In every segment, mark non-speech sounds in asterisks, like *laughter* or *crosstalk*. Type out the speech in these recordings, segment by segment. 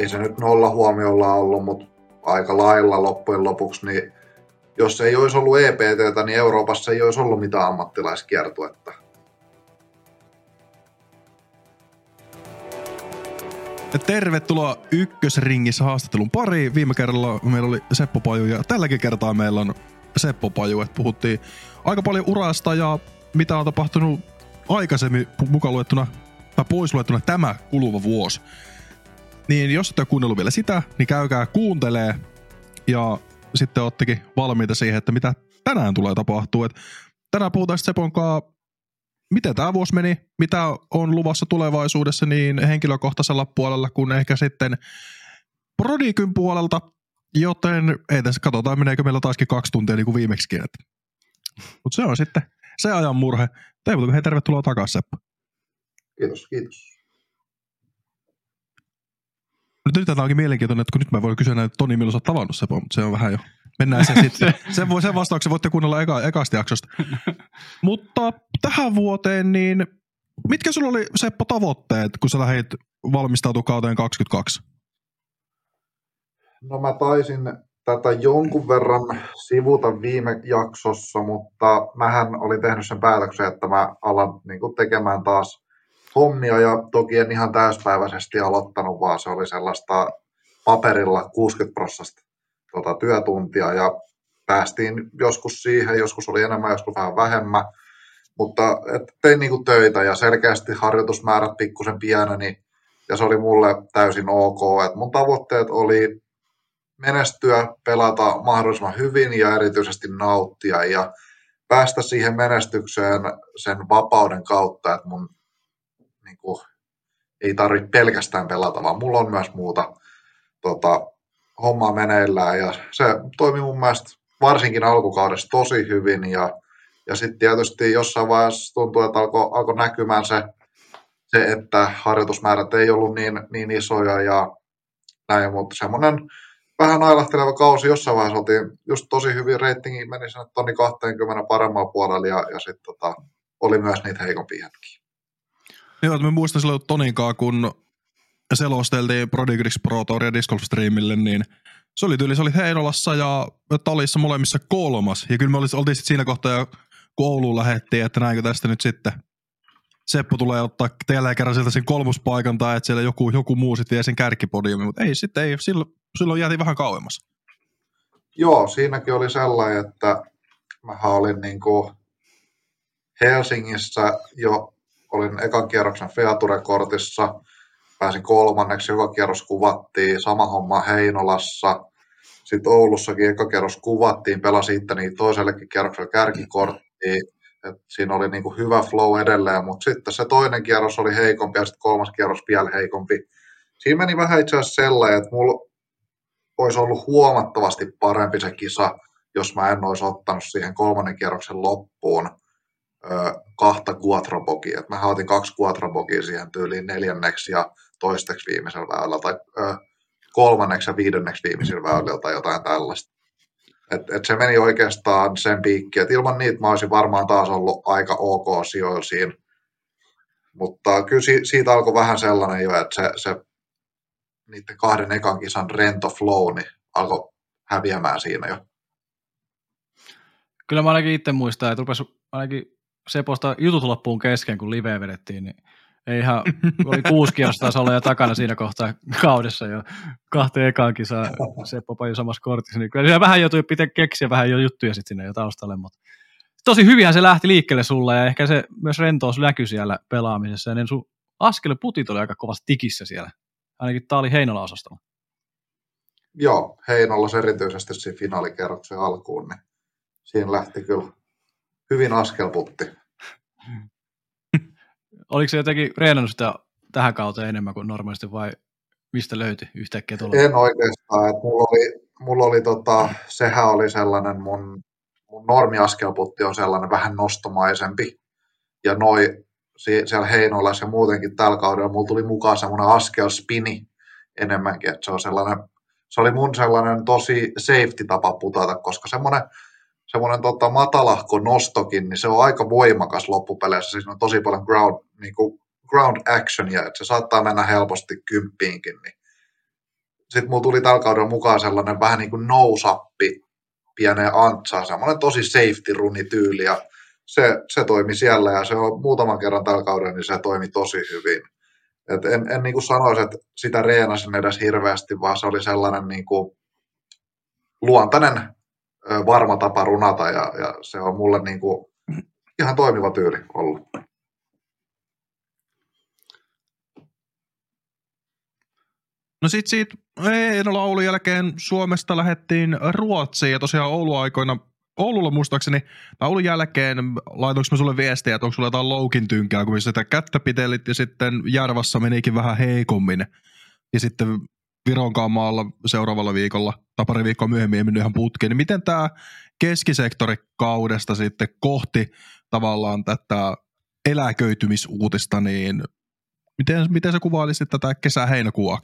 ei se nyt nolla huomiolla ollut, mutta aika lailla loppujen lopuksi, niin jos ei olisi ollut EPTtä, niin Euroopassa ei olisi ollut mitään ammattilaiskiertuetta. Tervetuloa ykkösringissä haastattelun pariin. Viime kerralla meillä oli Seppo Paju ja tälläkin kertaa meillä on Seppo Paju. Että puhuttiin aika paljon urasta ja mitä on tapahtunut aikaisemmin mukaan luettuna tai pois luettuna tämä kuluva vuosi. Niin jos ette ole kuunnellut vielä sitä, niin käykää kuuntelee ja sitten ottekin valmiita siihen, että mitä tänään tulee tapahtua. Et tänään puhutaan Sepon kanssa, miten tämä vuosi meni, mitä on luvassa tulevaisuudessa niin henkilökohtaisella puolella kuin ehkä sitten Prodikyn puolelta, joten ei tässä katsotaan, meneekö meillä taaskin kaksi tuntia niin kuin viimeksikin. Mutta se on sitten se ajan murhe. Teivo, hei tervetuloa takaisin Seppo. Kiitos, kiitos. Nyt tämä onkin mielenkiintoinen, että kun nyt mä voin kysyä että Toni, milloin sä oot tavannut Seppo, mutta se on vähän jo. Mennään se sitten. *laughs* Sen, voi, sen vastauksen voitte kuunnella eka, ekasta jaksosta. *laughs* mutta tähän vuoteen, niin mitkä sulla oli Seppo tavoitteet, kun sä lähdit valmistautua kauteen 22? No mä taisin tätä jonkun verran sivuta viime jaksossa, mutta mähän olin tehnyt sen päätöksen, että mä alan niin tekemään taas hommia ja toki en ihan täyspäiväisesti aloittanut, vaan se oli sellaista paperilla 60 prosenttia tota, työtuntia ja päästiin joskus siihen, joskus oli enemmän, joskus vähän vähemmän, mutta et tein niinku töitä ja selkeästi harjoitusmäärät pikkusen pieneni ja se oli mulle täysin ok, että mun tavoitteet oli menestyä, pelata mahdollisimman hyvin ja erityisesti nauttia ja päästä siihen menestykseen sen vapauden kautta, että mun kuin, ei tarvitse pelkästään pelata, vaan mulla on myös muuta tota, hommaa meneillään. Ja se toimi mun mielestä varsinkin alkukaudessa tosi hyvin. Ja, ja sitten tietysti jossain vaiheessa tuntuu, että alkoi alko näkymään se, se, että harjoitusmäärät ei ollut niin, niin isoja ja näin, mutta semmoinen vähän ailahteleva kausi jossain vaiheessa oltiin just tosi hyvin. Reitingi meni sinne tonni 20 paremmalla puolella ja, ja sitten tota, oli myös niitä heikompia hetkiä. Joo, että mä muistan silloin Toninkaan, kun selosteltiin Prodigrix Pro Touria Disc Golf Streamille, niin se oli tyyli, se oli Heinolassa ja Talissa molemmissa kolmas. Ja kyllä me oltiin sitten siinä kohtaa kun Ouluun lähettiin, että näinkö tästä nyt sitten Seppo tulee ottaa teillä kerran sieltä sen kolmospaikan tai että siellä joku, joku muu sitten vie sen kärkipodiumin, mutta ei sitten, ei, silloin, silloin jäätiin vähän kauemmas. Joo, siinäkin oli sellainen, että mä olin niin kuin Helsingissä jo olin ekan kierroksen Feature-kortissa, pääsin kolmanneksi, joka kierros kuvattiin, sama homma Heinolassa, sitten Oulussakin eka kierros kuvattiin, pelasin itteni toisellekin kierrokselle kärkikorttiin, et siinä oli niinku hyvä flow edelleen, mutta sitten se toinen kierros oli heikompi ja sitten kolmas kierros vielä heikompi. Siinä meni vähän itse asiassa sellainen, että mulla olisi ollut huomattavasti parempi se kisa, jos mä en olisi ottanut siihen kolmannen kierroksen loppuun kahta quattrobogia. Mä otin kaksi quattrobogia siihen tyyliin neljänneksi ja toisteksi viimeisellä väylällä tai ö, kolmanneksi ja viidenneksi viimeisellä väylällä tai jotain tällaista. Et, et se meni oikeastaan sen piikki, että ilman niitä mä olisin varmaan taas ollut aika ok sijoilla siinä. Mutta kyllä si, siitä alkoi vähän sellainen jo, että se, se niiden kahden ekan kisan rento flow niin alkoi häviämään siinä jo. Kyllä mä ainakin itse muistan, että rupesi ainakin Seposta jutut loppuun kesken, kun live vedettiin, niin ei ihan, oli kuusi kierrosta taas olla jo takana siinä kohtaa kaudessa jo kahteen ekaan kisaa Seppo Paju samassa kortissa, niin kyllä siellä vähän joutui pitää keksiä vähän jo juttuja sitten sinne jo taustalle, mutta tosi hyvinhän se lähti liikkeelle sulla ja ehkä se myös rentous näkyi siellä pelaamisessa ja ne sun askelputit oli aika kovasti tikissä siellä, ainakin tämä oli Heinola osastama. Joo, Heinolla erityisesti siinä finaalikerroksen alkuun, niin siinä lähti kyllä hyvin askelputti. *laughs* Oliko se jotenkin reenannut sitä tähän kauteen enemmän kuin normaalisti vai mistä löytyi yhtäkkiä tuolla? En oikeastaan. Että mulla oli, mulla oli tota, sehän oli sellainen mun, mun normiaskelputti on sellainen vähän nostomaisempi. Ja noi siellä Heinolassa ja muutenkin tällä kaudella mulla tuli mukaan semmoinen askel spini enemmänkin, että se on sellainen, se oli mun sellainen tosi safety tapa putata, koska semmoinen semmoinen tota, matalahko nostokin, niin se on aika voimakas loppupeleissä. Siis on tosi paljon ground, niin kuin ground actionia, että se saattaa mennä helposti kymppiinkin. Niin sitten mulla tuli tällä kaudella mukaan sellainen vähän niin kuin nousappi pieneen antsaan, semmoinen tosi safety runi tyyli ja se, se toimi siellä ja se on muutaman kerran tällä kaudella, niin se toimi tosi hyvin. Et en, en niin kuin sanoisi, että sitä reenasin edes hirveästi, vaan se oli sellainen niin kuin luontainen varma tapa runata ja, ja se on mulle niin kuin ihan toimiva tyyli ollut. No sit siitä Einola Oulun jälkeen Suomesta lähdettiin Ruotsiin ja tosiaan Oulu-aikoina Oululla muistaakseni, tai Oulun jälkeen, laitoinko mä sulle viestiä, että onko sulla jotain loukin tynkää, kun sitä kättä pitelit ja sitten Järvassa menikin vähän heikommin. Ja sitten Vironkaamaalla seuraavalla viikolla, tai pari viikkoa myöhemmin ei mennyt ihan putkeen. Niin miten tämä keskisektori kaudesta sitten kohti tavallaan tätä eläköitymisuutista, niin miten, miten sä kuvailisit tätä kesä-heinäkuun?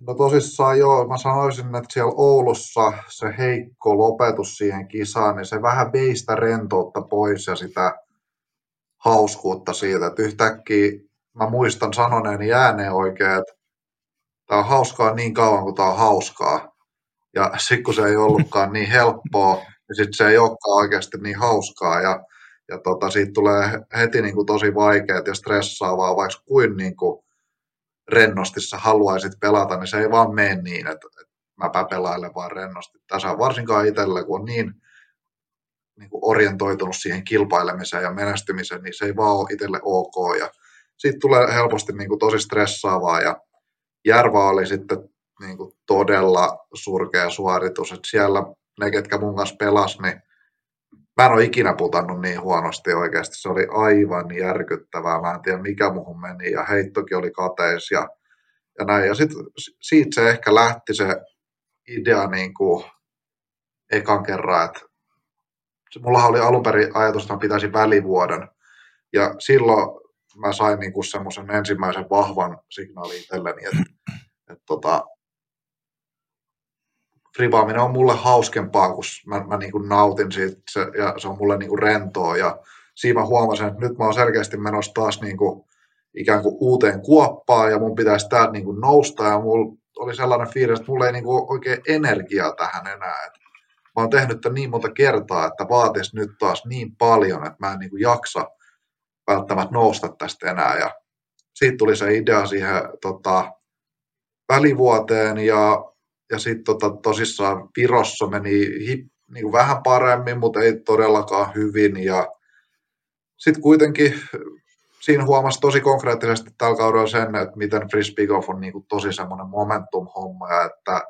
No tosissaan joo, mä sanoisin, että siellä Oulussa se heikko lopetus siihen kisaan, niin se vähän vei sitä rentoutta pois ja sitä hauskuutta siitä, että yhtäkkiä mä muistan sanoneeni ääneen oikein, että tämä on hauskaa niin kauan kuin tämä on hauskaa. Ja sitten kun se ei ollutkaan niin helppoa, niin sitten se ei olekaan oikeasti niin hauskaa. Ja, ja tota, siitä tulee heti niin kuin tosi vaikeaa ja stressaavaa, vaikka kuin, niin kuin rennosti sä haluaisit pelata, niin se ei vaan mene niin, että, että mäpä pelailen vaan rennosti. Tässä on varsinkaan itsellä, kun on niin, niin kuin orientoitunut siihen kilpailemiseen ja menestymiseen, niin se ei vaan ole itselle ok. Ja siitä tulee helposti niin kuin tosi stressaavaa ja Järva oli sitten niin kuin todella surkea suoritus, että siellä ne, ketkä mun kanssa pelas, niin mä en ole ikinä putannut niin huonosti oikeasti. Se oli aivan järkyttävää. Mä en tiedä, mikä muuhun meni. Ja heittokin oli kateis ja, ja näin. Ja sitten siitä se ehkä lähti se idea niin kuin ekan kerran, että mulla oli alun perin ajatus, että mä pitäisin välivuoden. Ja silloin mä sain niin kuin semmoisen ensimmäisen vahvan signaalin itselleni, että, että tota, fribaaminen on mulle hauskempaa, kun mä, mä niin kuin nautin siitä se, ja se on mulle niin kuin rentoa ja siinä mä huomasin, että nyt mä oon selkeästi menossa taas niin kuin ikään kuin uuteen kuoppaan ja mun pitäisi täältä niin kuin nousta ja mulla oli sellainen fiilis, että mulla ei niin kuin oikein energiaa tähän enää. Et mä oon tehnyt tämän niin monta kertaa, että vaatisi nyt taas niin paljon, että mä en niin kuin jaksa välttämättä nousta tästä enää ja siitä tuli se idea siihen tota, välivuoteen ja ja sitten tota, tosissaan Virossa meni hip, niin vähän paremmin, mutta ei todellakaan hyvin. Ja sitten kuitenkin siinä huomasi tosi konkreettisesti tällä kaudella sen, että miten frisbee golf on niin kuin tosi semmoinen momentum-homma ja että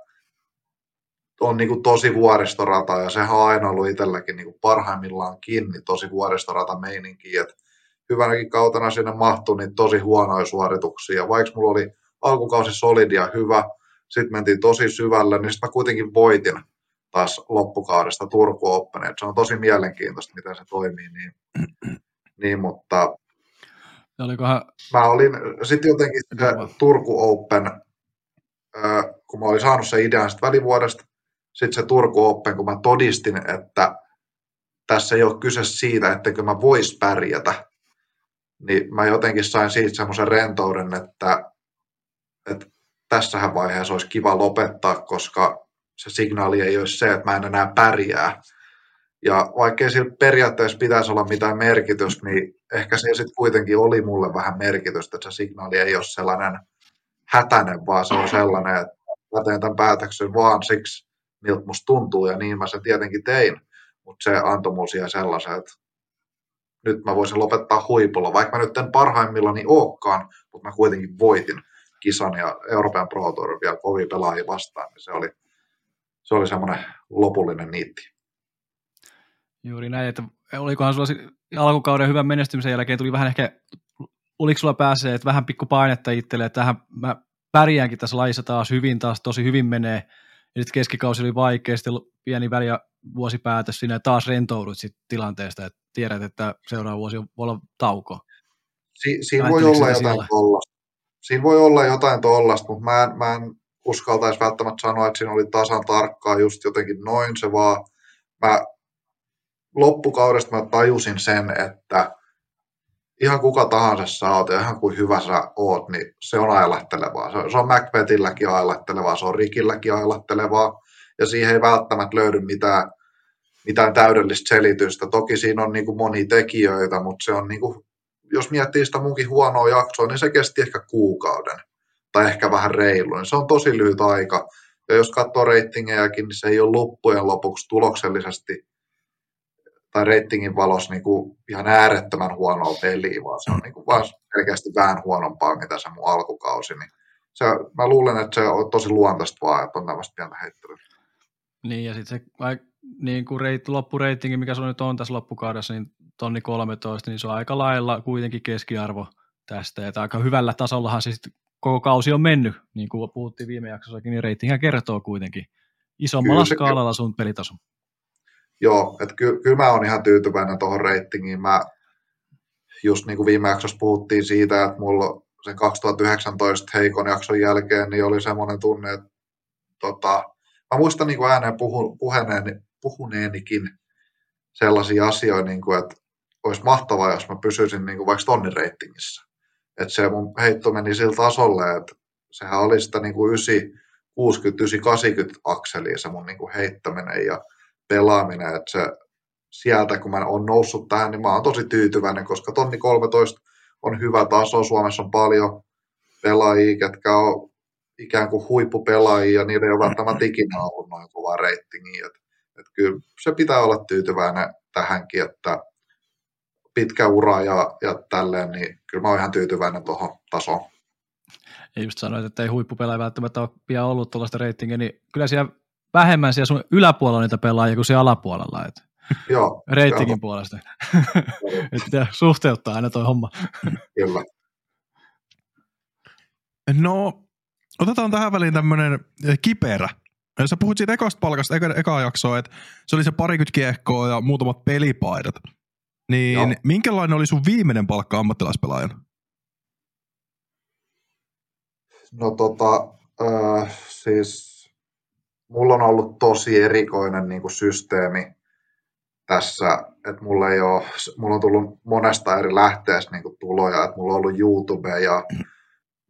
on niin kuin tosi vuoristorata ja sehän on aina ollut itselläkin niin kuin parhaimmillaan kiinni tosi vuoristorata meininki, että hyvänäkin kautena sinne mahtui niin tosi huonoja suorituksia. Vaikka mulla oli alkukausi solidia hyvä, sitten mentiin tosi syvälle, niin sitten mä kuitenkin voitin taas loppukaudesta Turku Open. Et se on tosi mielenkiintoista, miten se toimii. Niin, *clears throat* niin mutta Olikohan... mä olin sitten jotenkin se Turku Open, kun mä olin saanut sen idean sitten välivuodesta, sitten se Turku Open, kun mä todistin, että tässä ei ole kyse siitä, etteikö mä vois pärjätä, niin mä jotenkin sain siitä semmoisen rentouden, että, että tässähän vaiheessa olisi kiva lopettaa, koska se signaali ei olisi se, että mä en enää pärjää. Ja vaikkei sillä periaatteessa pitäisi olla mitään merkitystä, niin ehkä se sitten kuitenkin oli mulle vähän merkitystä, että se signaali ei ole sellainen hätäinen, vaan se on sellainen, että mä teen tämän päätöksen vaan siksi, miltä musta tuntuu, ja niin mä sen tietenkin tein. Mutta se antoi mulle sellaisen, että nyt mä voisin lopettaa huipulla, vaikka mä nyt en parhaimmillani olekaan, mutta mä kuitenkin voitin kisan ja Euroopan Pro Tour vielä kovin pelaajia vastaan, niin se oli, se oli semmoinen lopullinen niitti. Juuri näin, että olikohan sulla alkukauden hyvän menestymisen jälkeen tuli vähän ehkä, oliko sulla pääsee, että vähän pikku painetta itselle, että tähän mä pärjäänkin tässä lajissa taas hyvin, taas tosi hyvin menee, ja sitten keskikausi oli vaikea, sitten pieni väli ja vuosipäätös siinä, ja taas rentoudut sit tilanteesta, että tiedät, että seuraava vuosi voi olla tauko. Si- siinä voi olla jotain siinä voi olla jotain tuollaista, mutta mä en, mä en uskaltaisi välttämättä sanoa, että siinä oli tasan tarkkaa just jotenkin noin se vaan. Mä loppukaudesta mä tajusin sen, että ihan kuka tahansa sä oot ja ihan kuin hyvä sä oot, niin se on ailahtelevaa. Se, se on Macbethilläkin ailahtelevaa, se on Rikilläkin ailahtelevaa, ja siihen ei välttämättä löydy mitään, mitään täydellistä selitystä. Toki siinä on niin kuin monia tekijöitä, mutta se on niin kuin, jos miettii sitä munkin huonoa jaksoa, niin se kesti ehkä kuukauden tai ehkä vähän reilu. Niin se on tosi lyhyt aika. Ja jos katsoo reitingejäkin, niin se ei ole loppujen lopuksi tuloksellisesti tai reitingin valossa niin kuin ihan äärettömän huonoa peliä, vaan se on niin kuin vaan selkeästi vähän huonompaa, mitä se mun alkukausi. Niin se, mä luulen, että se on tosi luontaista vaan, että on tämmöistä pientä heittelyä. Niin, ja sitten se niin kuin reit, loppureitingi, mikä se nyt on tässä loppukaudessa, niin tonni 13, niin se on aika lailla kuitenkin keskiarvo tästä, että aika hyvällä tasollahan se sitten koko kausi on mennyt, niin kuin puhuttiin viime jaksossakin, niin reitingihän kertoo kuitenkin isommalla Kyllä, skaalalla sun pelitason. Joo, että ky- kyllä mä oon ihan tyytyväinen tuohon reitingiin. Mä just niin kuin viime jaksossa puhuttiin siitä, että mulla sen 2019 heikon jakson jälkeen niin oli semmoinen tunne, että tota, mä muistan niin kuin ääneen puhu, puheneeni, puhuneenikin sellaisia asioita, niin kuin, että olisi mahtavaa, jos mä pysyisin niin kuin vaikka tonnin reitingissä. Että se mun heitto meni sillä tasolle, että sehän oli sitä niin kuin 9, 60, 9, 80 akselia se mun niin kuin heittäminen ja pelaaminen, että se sieltä kun mä oon noussut tähän, niin mä oon tosi tyytyväinen, koska tonni 13 on hyvä taso, Suomessa on paljon pelaajia, ketkä on ikään kuin huippupelaajia, ja niillä ei ole välttämättä ikinä ollut noin kova reitingi. että et kyllä se pitää olla tyytyväinen tähänkin, että pitkä ura ja, ja tälleen, niin kyllä mä oon ihan tyytyväinen tuohon tasoon. Ja just sanoit, että ei huippupelaaja välttämättä ole pian ollut tuollaista reitingiä, niin kyllä siellä vähemmän siellä sun yläpuolella niitä pelaajia kuin siellä alapuolella. Et *laughs* Joo. Reitingin puolesta. *laughs* että pitää suhteuttaa aina toi homma. *laughs* Kyllä. No, otetaan tähän väliin tämmöinen kiperä. Sä puhut siitä ekasta palkasta, eka, eka jaksoa, että se oli se parikymmentä kiehkoa ja muutamat pelipaidat. Niin Joo. minkälainen oli sun viimeinen palkka ammattilaispelaajan? No tota, äh, siis mulla on ollut tosi erikoinen niin kuin systeemi tässä, että mulla ei ole, mulla on tullut monesta eri lähteestä niin kuin tuloja, että mulla on ollut YouTube ja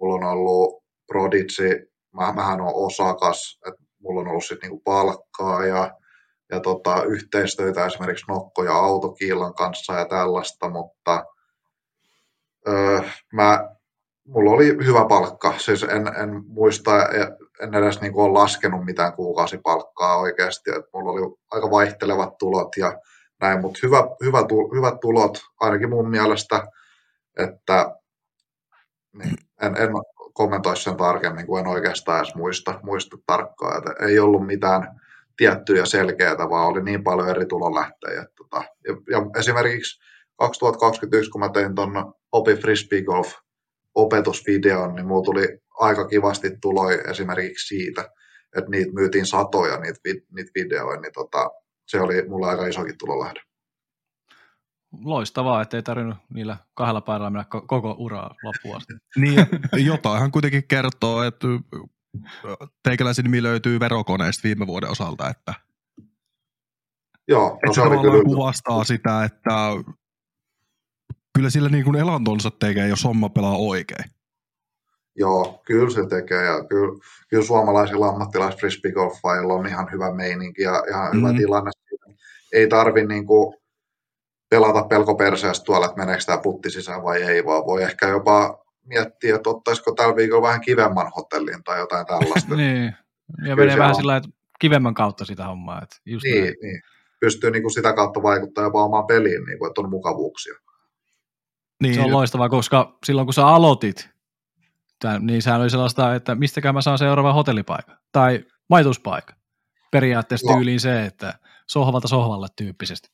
mulla on ollut Prodigy, mä, mähän on osakas, että mulla on ollut sitten niin palkkaa ja, ja tota, yhteistyötä esimerkiksi Nokko ja Autokiilan kanssa ja tällaista, mutta öö, mä, mulla oli hyvä palkka, siis en, en muista, en edes niin ole laskenut mitään kuukausipalkkaa oikeasti, että mulla oli aika vaihtelevat tulot ja näin, mutta hyvä, hyvä, hyvät tulot ainakin mun mielestä, että niin, en, en kommentoi sen tarkemmin, kun en oikeastaan edes muista, muista tarkkaan, että ei ollut mitään tiettyjä selkeitä, vaan oli niin paljon eri tulonlähteitä. Tota, ja, ja esimerkiksi 2021, kun mä tein tuon Opi Frisbee Golf opetusvideon, niin mulla tuli aika kivasti tuloi esimerkiksi siitä, että niitä myytiin satoja, niitä, niitä videoita, niin tota, se oli mulla aika isokin tulolähde. Loistavaa, ettei tarvinnut niillä kahdella päällä mennä koko uraa loppuun *laughs* asti. niin, jotain kuitenkin kertoo, että teikäläisen nimi löytyy verokoneesta viime vuoden osalta, että Joo, no että se, se kyllä. kuvastaa sitä, että kyllä sillä niin kuin elantonsa tekee, jos homma pelaa oikein. Joo, kyllä se tekee ja kyllä, kyllä suomalaisilla ammattilais frisbeegolfaajilla on ihan hyvä meininki ja ihan mm-hmm. hyvä tilanne. Ei tarvi niin kuin pelata pelko perseestä tuolla, että meneekö tämä putti sisään vai ei, vaan voi ehkä jopa miettiä, että ottaisiko tällä viikolla vähän kivemman hotellin tai jotain tällaista. *laughs* niin, ja menee vähän on... sillä että kivemman kautta sitä hommaa. Että just niin, niin, pystyy niin kuin sitä kautta vaikuttamaan jopa omaan peliin, niin kuin, että on mukavuuksia. Niin. Se on loistavaa, koska silloin kun sä aloitit, niin sehän oli sellaista, että mistäkään mä saan seuraavan hotellipaikan tai majoituspaikan. Periaatteessa no. tyyliin se, että sohvalta sohvalle tyyppisesti.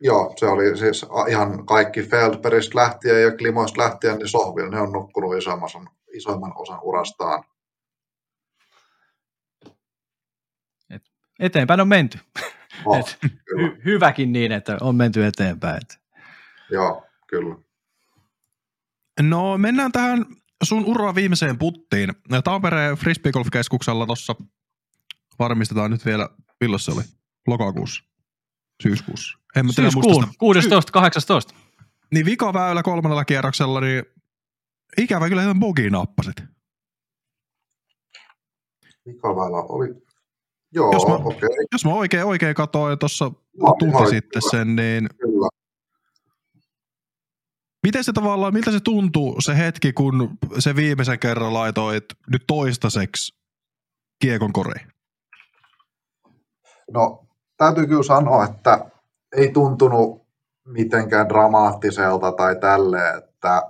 Joo, se oli siis ihan kaikki Feldbergistä lähtien ja Klimoista lähtien, niin sohvilla ne on nukkunut isoimman, isoimman osan urastaan. Et eteenpäin on menty. Oh, Et hy- hyväkin niin, että on menty eteenpäin. Et. Joo, kyllä. No mennään tähän sun ura viimeiseen puttiin. Tampereen Frisbeegolf-keskuksella tuossa varmistetaan nyt vielä, milloin se oli? Lokakuussa? Syyskuussa? En mä Syyskuun, 16, 18. Niin vika väylä kolmannella kierroksella, niin ikävä kyllä ihan bogi nappasit. Vikaväylä oli... Joo, Jos mä- okei. Okay. Jos mä oikein, oikein katsoin tuossa Mä- tunti sitten sen, niin Kyllä. Miten se tavallaan, miltä se tuntuu se hetki, kun se viimeisen kerran laitoit nyt toistaiseksi kiekon koriin? No, täytyy kyllä sanoa, että ei tuntunut mitenkään dramaattiselta tai tälleen, että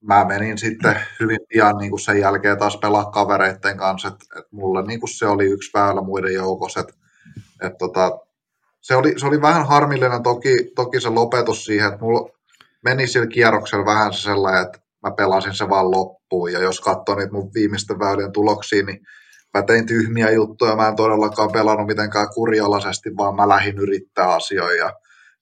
mä menin sitten hyvin pian niin kuin sen jälkeen taas pelaa kavereiden kanssa, että, että mulle niin kuin se oli yksi väylä muiden joukossa, että, että tota, se, oli, se oli vähän harmillinen toki, toki se lopetus siihen, että mulla meni sillä kierroksella vähän se sellainen, että mä pelasin se vaan loppuun, ja jos katsoo niitä mun viimeisten väylien tuloksia, niin mä tein tyhmiä juttuja, mä en todellakaan pelannut mitenkään kurialaisesti, vaan mä lähdin yrittää asioita. Ja,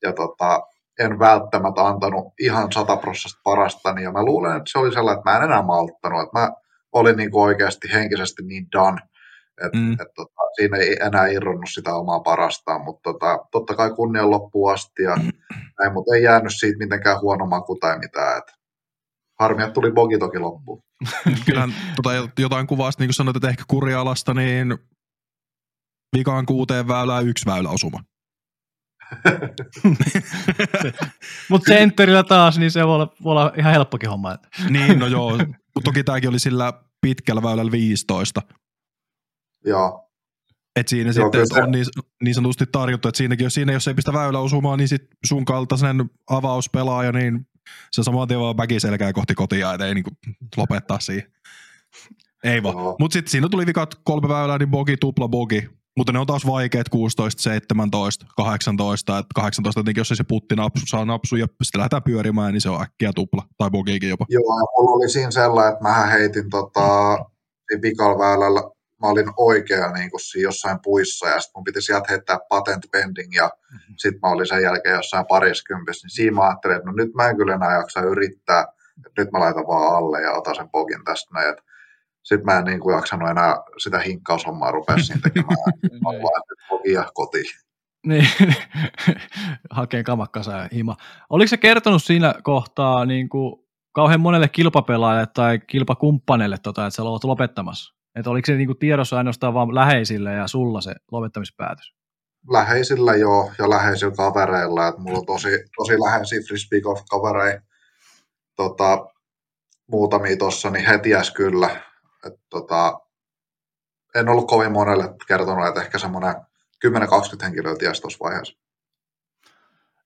ja tota, en välttämättä antanut ihan sataprosessista parastani ja mä luulen, että se oli sellainen, että mä en enää malttanut, että mä olin niin oikeasti henkisesti niin done, että Mm. mm. et, tota, siinä ei enää irronnut sitä omaa parastaan, mutta tota, totta kai kunnian loppuun asti ja näin, mutta ei jäänyt siitä mitenkään huono maku tai mitään, että harmi, että tuli bogi toki loppuun. *laughs* Kyllähän tota, jotain kuvasta, niin kuin sanoit, että ehkä kurialasta, niin vikaan kuuteen väylään yksi väylä osuma. *laughs* Mutta sentterillä taas, niin se voi olla, voi olla ihan helppokin homma. Niin, no joo. Toki tämäkin oli sillä pitkällä väylällä 15. Joo, Et siinä Joo, sitten se- on niin, niin sanotusti tarjottu, että siinäkin, jos, siinä, jos ei pistä väylä osumaan, niin sit sun kaltaisen avauspelaaja, niin se saman tien vaan väkiselkää kohti kotia, et ei niinku lopettaa siihen. Ei vaan. Joo. Mutta sitten siinä tuli vikat kolme väylää, niin bogi, tupla bogi. Mutta ne on taas vaikeat 16, 17, 18. Et 18 jotenkin, jos ei se putti napsu, saa napsu ja sitten lähdetään pyörimään, niin se on äkkiä tupla tai bogiikin jopa. Joo, ja mulla oli siinä sellainen, että mä heitin tota, vikalla väylällä, mä olin oikea niin kuin jossain puissa, ja sitten mun piti sieltä heittää patent pending, ja Mhm. sitten mä olin sen jälkeen jossain pariskympissä, niin siinä mä ajattelin, että no nyt mä en kyllä enää jaksa yrittää, että nyt mä laitan vaan alle ja otan sen pogin tästä näin, sitten mä en niin kuin jaksanut enää sitä hinkkaushommaa rupea siinä tekemään, *laughs* mä vaan nyt pogia kotiin. Niin, *laughs* hakee kamakkansa ja hima. Oliko se kertonut siinä kohtaa niin kuin kauhean monelle kilpapelaajalle tai kilpakumppaneille, tota, että sä olet lopettamassa? Että oliko se niin kuin tiedossa ainoastaan vaan läheisille ja sulla se lopettamispäätös? läheisillä jo ja läheisillä kavereilla, että mulla on tosi, tosi läheisiä frisbee golf kavereita tota, muutamia tuossa, niin he ties kyllä. Et, tota, en ollut kovin monelle kertonut, että ehkä semmoinen 10-20 henkilöä ties tuossa vaiheessa.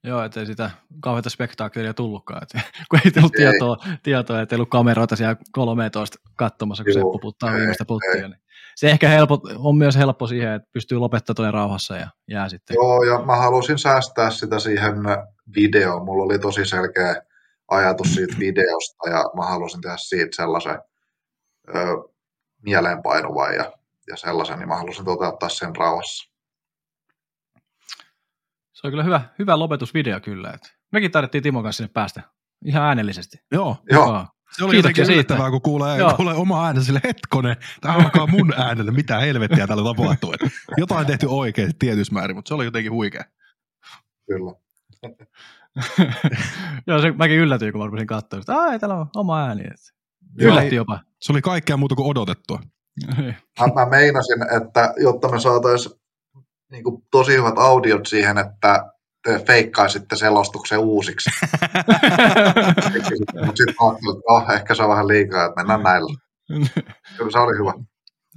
Joo, ettei sitä kauheita spektaakelia tullutkaan. Et, *laughs* kun ei tullut Ei. tietoa, tietoa, että ei ollut kameroita siellä 13 katsomassa, kun Joo, Seppo puttaa ei, viimeistä puttia. Niin. Se ehkä helpot, on myös helppo siihen, että pystyy lopettamaan tuonne rauhassa ja jää sitten. Joo, ja mä halusin säästää sitä siihen videoon. Mulla oli tosi selkeä ajatus siitä *clears throat* videosta, ja mä halusin tehdä siitä sellaisen ö, mieleenpainuvan ja, ja sellaisen, niin mä halusin toteuttaa sen rauhassa. Se on kyllä hyvä, hyvä lopetusvideo kyllä. Että mekin tarvittiin Timon kanssa sinne päästä ihan äänellisesti. Joo, Joo, Joo. se oli Kiitoksia jotenkin siitä. yllättävää, kun kuulee, Joo. kuulee oma äänensä sille hetkonen. Tämä alkaa mun äänellä, mitä helvettiä täällä tapahtuu. Et jotain tehty oikein tietyssä määrin, mutta se oli jotenkin huikea. kyllä. *laughs* Joo, se, mäkin yllätyin, kun mä rupesin katsoa, että ai, täällä on oma ääni. Et Joo. Yllätti jopa. Se oli kaikkea muuta kuin odotettua. Mä, mä meinasin, että jotta me saataisiin niin tosi hyvät audiot siihen, että te feikkaisitte selostuksen uusiksi. Mutta *laughs* sitten oh, ehkä se on vähän liikaa, että mennään näillä. Kyllä se oli hyvä.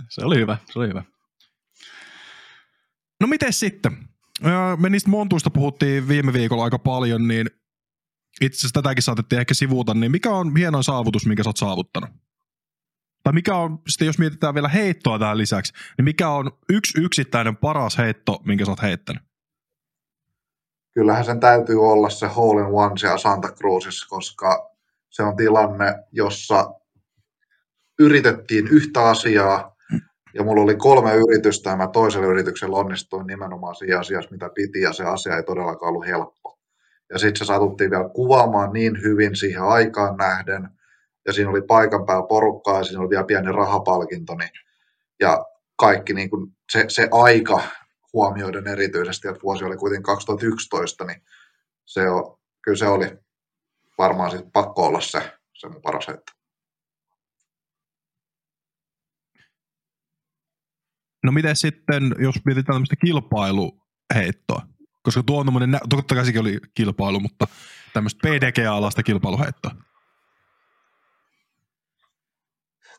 se oli hyvä, se oli hyvä. No miten sitten? Me niistä montuista puhuttiin viime viikolla aika paljon, niin itse asiassa tätäkin saatettiin ehkä sivuuta, niin mikä on hienoin saavutus, minkä sä oot saavuttanut? Tai mikä on, sitten jos mietitään vielä heittoa tähän lisäksi, niin mikä on yksi yksittäinen paras heitto, minkä sä oot heittänyt? Kyllähän sen täytyy olla se Hole in One siellä Santa Cruzissa, koska se on tilanne, jossa yritettiin yhtä asiaa, ja mulla oli kolme yritystä, ja mä toisella yrityksellä onnistuin nimenomaan siinä asiassa, mitä piti, ja se asia ei todellakaan ollut helppo. Ja sitten se satuttiin vielä kuvaamaan niin hyvin siihen aikaan nähden, ja siinä oli paikan päällä porukkaa, ja siinä oli vielä pieni rahapalkinto, niin, ja kaikki niin kuin se, se aika huomioiden erityisesti, että vuosi oli kuitenkin 2011, niin se on kyllä se oli varmaan sit pakko olla se, se mun paras heitto. No miten sitten, jos mietitään tämmöistä kilpailuheittoa, koska tuo on tämmöinen, totta kai oli kilpailu, mutta tämmöistä PDG-alasta kilpailuheittoa.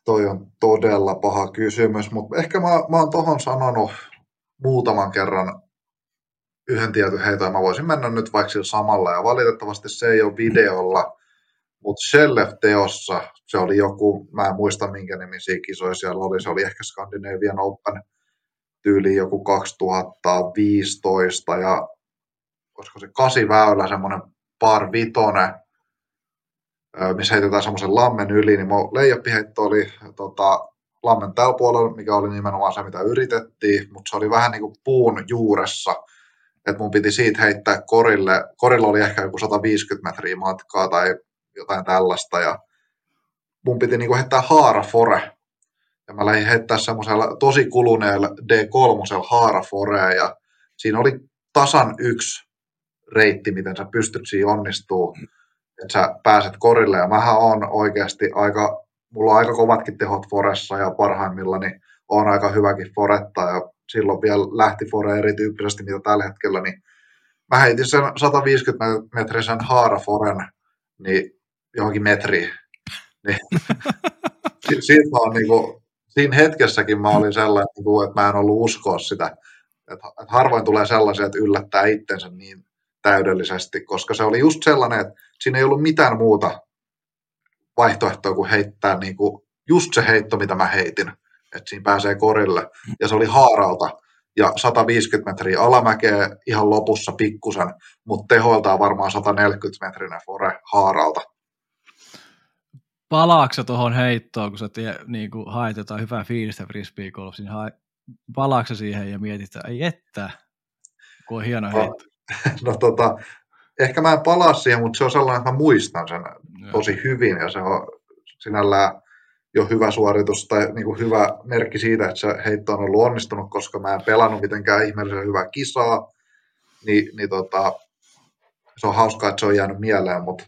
Toi on todella paha kysymys, mutta ehkä mä, mä oon tohon sanonut muutaman kerran yhden tietyn heiton, ja mä voisin mennä nyt vaikka sillä samalla, ja valitettavasti se ei ole videolla, mutta Shellef-teossa se oli joku, mä en muista minkä nimisiä kisoja siellä oli, se oli ehkä Scandinavian Open tyyli joku 2015 ja olisiko se kasiväylä, semmoinen par vitone, missä heitetään semmoisen lammen yli, niin mun leijappiheitto oli tota, lammen tällä puolella, mikä oli nimenomaan se, mitä yritettiin, mutta se oli vähän niin kuin puun juuressa, että mun piti siitä heittää korille. Korilla oli ehkä joku 150 metriä matkaa tai jotain tällaista, ja mun piti niin kuin heittää haara fore, ja mä lähdin heittää semmoisella tosi kuluneella D3 haara fore, ja siinä oli tasan yksi reitti, miten sä pystyt siinä onnistuu, että sä pääset korille, ja mähän on oikeasti aika, mulla on aika kovatkin tehot foressa, ja parhaimmillaan niin on aika hyväkin foretta, ja silloin vielä lähti fore erityyppisesti, mitä tällä hetkellä, niin mä heitin sen 150 metrisen haaraforen niin johonkin metriin. Niin, *laughs* siitä mä oon, niin kuin, siinä hetkessäkin mä olin sellainen, että mä en ollut uskoa sitä. Että, että harvoin tulee sellaisia, että yllättää itsensä niin täydellisesti, koska se oli just sellainen, että siinä ei ollut mitään muuta vaihtoehtoa kuin heittää niin kuin just se heitto, mitä mä heitin, että siinä pääsee korille. Ja se oli haaralta ja 150 metriä alamäkeä ihan lopussa pikkusen, mutta tehoiltaan varmaan 140 metrinen fore haaralta. Palaaksa tuohon heittoon, kun sä tie, niin kuin haet jotain hyvää fiilistä frisbee golf, niin hae, palaaksa siihen ja mietit, että ei että, kun on hieno no, heitto. *laughs* No tota, ehkä mä en palaa siihen, mutta se on sellainen, että mä muistan sen tosi hyvin ja se on sinällään jo hyvä suoritus tai niin kuin hyvä merkki siitä, että se heitto on ollut onnistunut, koska mä en pelannut mitenkään ihmeellisen hyvää kisaa, niin, niin tota, se on hauskaa, että se on jäänyt mieleen, mutta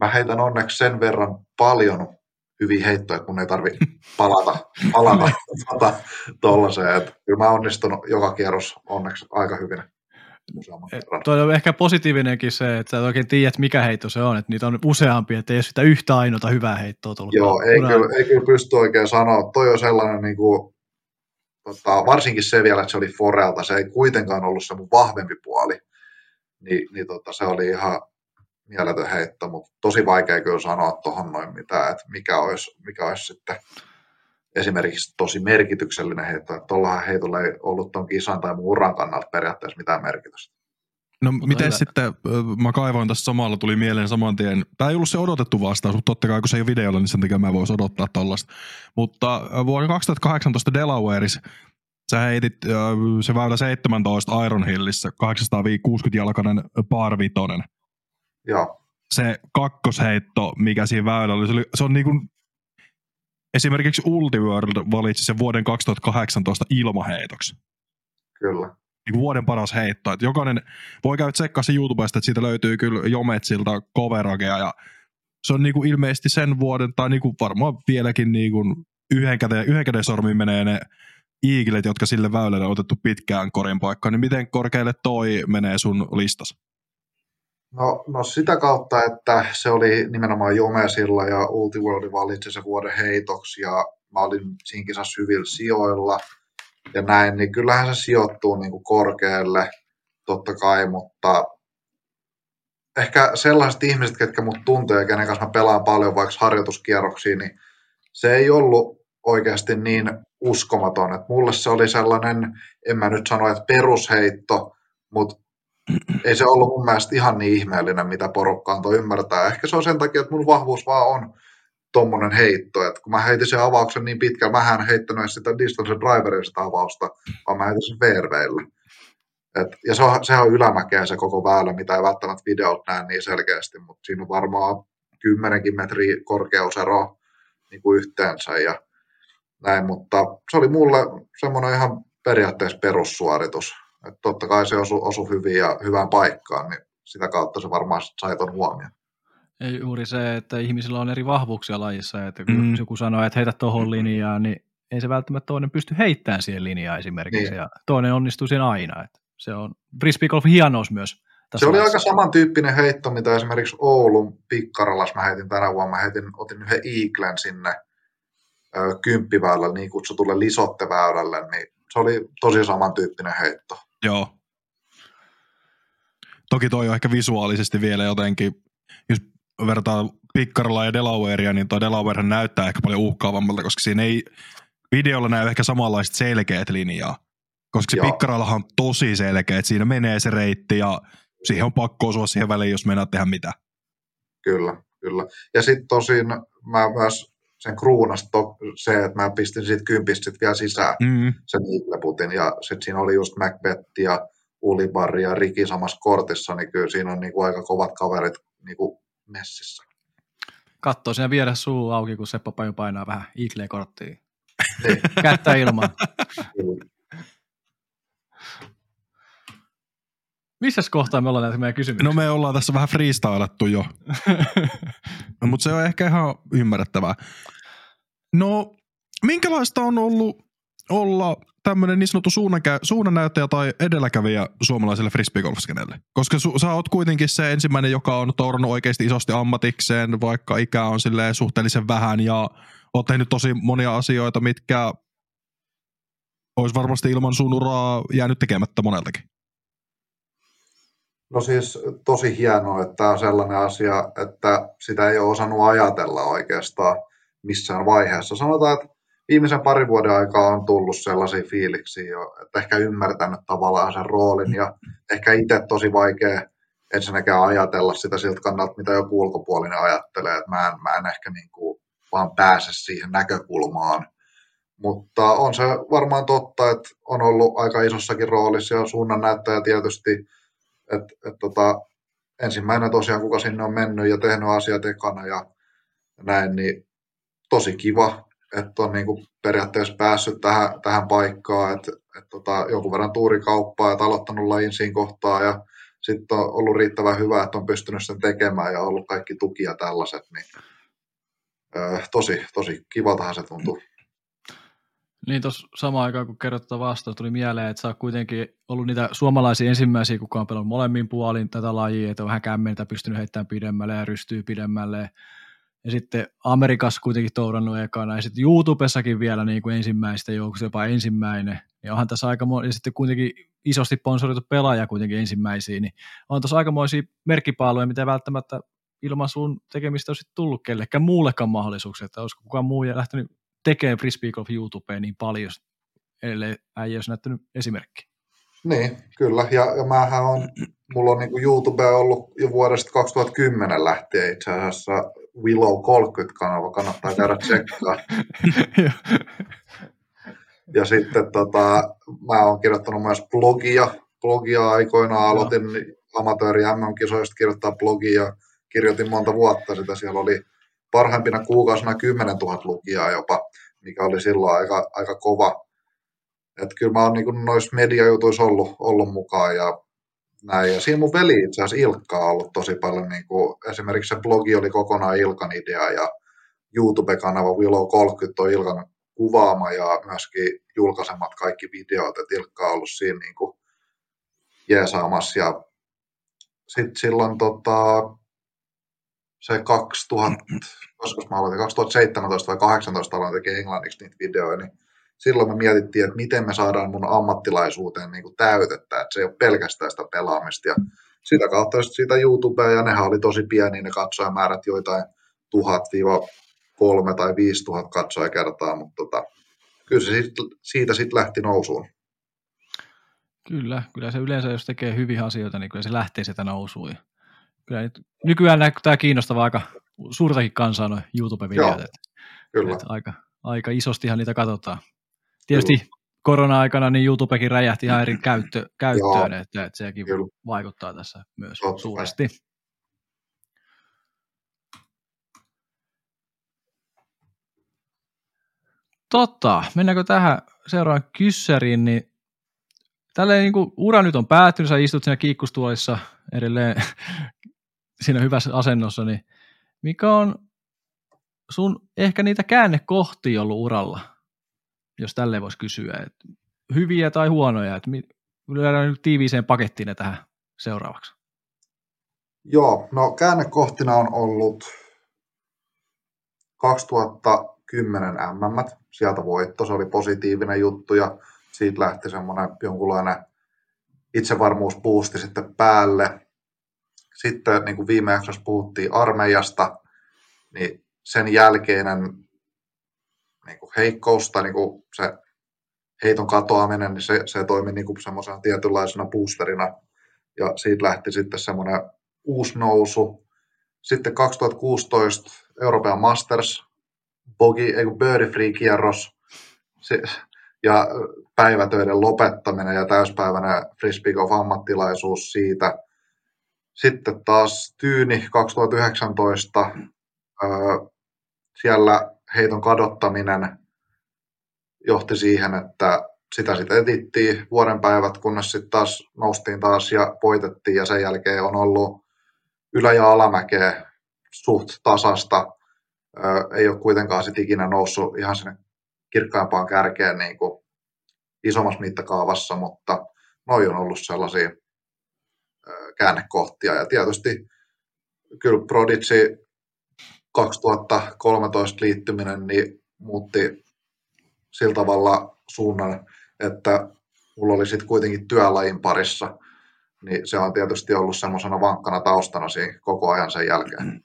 mä heitän onneksi sen verran paljon hyviä heittoja, mun ei tarvi *laughs* palata, palata tota, tuollaiseen. Että kyllä mä onnistunut joka kierros onneksi aika hyvin. Tuo on ehkä positiivinenkin se, että sä oikein tiedät, mikä heitto se on, että niitä on useampia, että ei ole sitä yhtä ainoata hyvää heittoa tullut. Joo, ei kyllä, ei kyllä pysty oikein sanoa. Toi on sellainen, niin kuin, tota, varsinkin se vielä, että se oli Forelta, se ei kuitenkaan ollut se mun vahvempi puoli. Ni, niin tota, se oli ihan mieletön heitto, mutta tosi vaikea kyllä sanoa tuohon noin mitään, että mikä olisi, mikä olisi sitten esimerkiksi tosi merkityksellinen heitto, että tuollahan heitolla ei ollut tuon kisan tai muun uran kannalta periaatteessa mitään merkitystä. No Mutta miten hyvä. sitten, mä kaivoin tässä samalla, tuli mieleen saman tien, tämä ei ollut se odotettu vastaus, mutta totta kai kun se ei ole videolla, niin sen takia mä voisi odottaa tuollaista. Mutta vuonna 2018 Delawareissa sä heitit se väylä 17 Iron Hillissä, 860 jalkainen par vitonen. Joo. Se kakkosheitto, mikä siinä väylällä oli, se, oli, se on niin kuin Esimerkiksi Ultiworld valitsi sen vuoden 2018 ilmaheitoksi. Kyllä. Niin vuoden paras heitto. Että jokainen voi käydä tsekkaa se YouTubesta, että siitä löytyy kyllä Jometsilta coveragea ja se on niin kuin ilmeisesti sen vuoden, tai niin kuin varmaan vieläkin niin kuin yhden, käden, yhden käden sormiin menee ne iikilet, jotka sille väylälle on otettu pitkään korin paikkaan, niin miten korkealle toi menee sun listas? No, no sitä kautta, että se oli nimenomaan Jomesilla ja Ultiworld valitsi se vuoden heitoksi ja mä olin siinä kisassa hyvillä sijoilla ja näin, niin kyllähän se sijoittuu niin kuin korkealle totta kai, mutta ehkä sellaiset ihmiset, ketkä mut tuntee ja kenen kanssa mä pelaan paljon vaikka harjoituskierroksia, niin se ei ollut oikeasti niin uskomaton. että mulle se oli sellainen, en mä nyt sano, että perusheitto, mutta ei se ollut mun mielestä ihan niin ihmeellinen, mitä porukka antoi ymmärtää. Ehkä se on sen takia, että mun vahvuus vaan on tuommoinen heitto, että kun mä heitin sen avauksen niin pitkään, mä en heittänyt sitä distance driverin sitä avausta, vaan mä heitin sen VRVllä. Et, ja se on, sehän on ylämäkeä se koko väylä, mitä ei välttämättä videot näe niin selkeästi, mutta siinä on varmaan kymmenenkin metriä korkeusero niin kuin yhteensä ja näin, mutta se oli mulle semmoinen ihan periaatteessa perussuoritus. Et totta kai se osui osu hyvin ja hyvään paikkaan, niin sitä kautta se varmaan sai ton huomioon. Ei juuri se, että ihmisillä on eri vahvuuksia lajissa, että kun mm. joku sanoo, että heitä tuohon linjaan, niin ei se välttämättä toinen pysty heittämään siihen linjaan esimerkiksi, niin. ja toinen onnistuu siinä aina. Että se on frisbeegolf hienous myös. Se oli aika samantyyppinen heitto, mitä esimerkiksi Oulun Pikkaralas mä heitin tänä vuonna. Mä heitin, otin yhden Eaglen sinne ö, kymppiväylälle, niin kutsutulle lisotteväylälle, niin se oli tosi samantyyppinen heitto. Joo. Toki toi on ehkä visuaalisesti vielä jotenkin, jos vertaa Pikkaralla ja Delawarea, niin tuo Delaware näyttää ehkä paljon uhkaavammalta, koska siinä ei videolla näy ehkä samanlaiset selkeät linjaa. Koska se Pikkarallahan on tosi selkeä, että siinä menee se reitti ja siihen on pakko osua siihen väliin, jos mennään tehdä mitä. Kyllä, kyllä. Ja sitten tosin mä myös sen kruunasta se, että mä pistin siitä kympistä sit vielä sisään mm-hmm. sen Ileputin, ja sitten siinä oli just Macbeth ja Ulibar ja Riki samassa kortissa, niin kyllä siinä on niinku aika kovat kaverit niinku messissä. Katsoo siinä viedä suu auki, kun Seppo Paju painaa vähän Eagle-korttiin. Niin. *laughs* Kättä ilman. Missä kohtaa me ollaan näitä meidän kysymyksiä? No me ollaan tässä vähän freestylettu jo. *laughs* no, mutta se on ehkä ihan ymmärrettävää. No, minkälaista on ollut olla tämmöinen niin sanottu suunnannäyttäjä tai edelläkävijä suomalaiselle frisbeegolfskenelle? Koska su, sä oot kuitenkin se ensimmäinen, joka on tourannut oikeasti isosti ammatikseen, vaikka ikä on suhteellisen vähän ja oot tehnyt tosi monia asioita, mitkä olisi varmasti ilman sun uraa jäänyt tekemättä moneltakin. No siis tosi hienoa, että tämä on sellainen asia, että sitä ei ole osannut ajatella oikeastaan missään vaiheessa. Sanotaan, että viimeisen parin vuoden aikaa on tullut sellaisia fiiliksiä jo, että ehkä ymmärtänyt tavallaan sen roolin ja ehkä itse tosi vaikea ensinnäkään ajatella sitä siltä kannalta, mitä joku ulkopuolinen ajattelee, että mä en, mä en ehkä niin kuin vaan pääse siihen näkökulmaan. Mutta on se varmaan totta, että on ollut aika isossakin roolissa ja suunnannäyttäjä tietysti et, et tota, ensimmäinen tosiaan, kuka sinne on mennyt ja tehnyt asiat ekana ja näin, niin tosi kiva, että on niin kuin periaatteessa päässyt tähän, tähän paikkaan, että et tota, jonkun verran tuurikauppaa ja aloittanut lajin siinä kohtaa ja sitten on ollut riittävän hyvä, että on pystynyt sen tekemään ja ollut kaikki tukia tällaiset, niin ö, tosi, tosi kivaltahan se tuntuu. Niin tuossa samaan aikaan, kun kerrot tätä vastausta, tuli mieleen, että sä oot kuitenkin ollut niitä suomalaisia ensimmäisiä, kuka on pelannut molemmin puolin tätä lajia, että on vähän kämmentä pystynyt heittämään pidemmälle ja rystyy pidemmälle. Ja sitten Amerikassa kuitenkin tourannut ekana, ja sitten YouTubessakin vielä niin kuin ensimmäistä joukossa, jopa ensimmäinen. Ja onhan tässä aika ja sitten kuitenkin isosti sponsoroitu pelaaja kuitenkin ensimmäisiä, niin on tuossa aikamoisia merkkipaaluja, mitä välttämättä ilman sun tekemistä olisi tullut kellekään muullekaan mahdollisuuksia, että olisiko kukaan muu lähtenyt tekee frisbee golf YouTubeen niin paljon, ellei äijä olisi näyttänyt esimerkki. Niin, kyllä. Ja, ja mähän on, mulla on niin YouTube ollut jo vuodesta 2010 lähtien itse asiassa Willow 30-kanava, kannattaa käydä tsekkaa. *laughs* ja sitten tota, mä oon kirjoittanut myös blogia. Blogia aikoinaan aloitin amatööri MM-kisoista kirjoittaa blogia. Kirjoitin monta vuotta sitä. Siellä oli parhaimpina kuukausina 10 000 lukijaa jopa, mikä oli silloin aika, aika kova. Että kyllä mä oon niin noissa mediajutuissa ollut, ollut mukaan ja näin. Ja siinä mun veli itse asiassa Ilkka on ollut tosi paljon, niin kuin, esimerkiksi se blogi oli kokonaan Ilkan idea ja YouTube-kanava Willow 30 on Ilkan kuvaama ja myöskin julkaisemat kaikki videot, että Ilkka on ollut siinä niin kuin jeesaamassa. Ja sitten silloin tota, se 2000, koska mä aloitin 2017 vai 2018 aloin tekemään englanniksi niitä videoita, niin silloin me mietittiin, että miten me saadaan mun ammattilaisuuteen niin kuin täytettä, että se ei ole pelkästään sitä pelaamista. Ja sitä kautta siitä YouTubea, ja nehän oli tosi pieni ne katsojamäärät, joitain tuhat kolme tai viisi tuhat katsojakertaa, mutta tota, kyllä se siitä, siitä sitten lähti nousuun. Kyllä, kyllä se yleensä, jos tekee hyviä asioita, niin kyllä se lähtee sitä nousuun kyllä nyt, nykyään näyttää kiinnostavaa aika suurtakin kansaa noin YouTube-videot. Joo, kyllä. Että aika, aika isostihan niitä katsotaan. Tietysti kyllä. korona-aikana niin YouTubekin räjähti ihan eri käyttö, käyttöön, että, että sekin kyllä. vaikuttaa tässä myös Totta. suuresti. Totta, mennäänkö tähän seuraavaan kyssäriin, niin tälleen niin kuin ura nyt on päättynyt, sä istut siinä kiikkustuolissa edelleen *laughs* siinä hyvässä asennossa, niin mikä on sun ehkä niitä käännekohtia ollut uralla, jos tälleen voisi kysyä, että hyviä tai huonoja, että lyödään nyt tiiviiseen pakettiin ne tähän seuraavaksi. Joo, no käännekohtina on ollut 2010 MM, sieltä voitto, se oli positiivinen juttu ja siitä lähti semmoinen jonkunlainen itsevarmuuspuusti sitten päälle. Sitten niin kuin viime jaksossa puhuttiin armeijasta, niin sen jälkeinen niin kuin heikkous tai niin kuin se heiton katoaminen, niin se, se toimi niin kuin semmoisena tietynlaisena boosterina ja siitä lähti sitten semmoinen uusi nousu. Sitten 2016 Euroopan Masters, bogi, ei birdie free kierros se, ja päivätöiden lopettaminen ja täyspäiväinen frisbee ammattilaisuus siitä. Sitten taas Tyyni 2019, öö, siellä heiton kadottaminen johti siihen, että sitä sitten etittiin vuoden päivät, kunnes sitten taas noustiin taas ja voitettiin ja sen jälkeen on ollut ylä- ja alamäkeä suht tasasta. Öö, ei ole kuitenkaan sitten ikinä noussut ihan sinne kirkkaimpaan kärkeen niin kuin isommassa mittakaavassa, mutta noi on ollut sellaisia käännekohtia. Ja tietysti kyllä Prodigy 2013 liittyminen niin muutti sillä tavalla suunnan, että mulla oli sitten kuitenkin työlajin parissa, niin se on tietysti ollut semmoisena vankkana taustana siinä koko ajan sen jälkeen. *clears throat*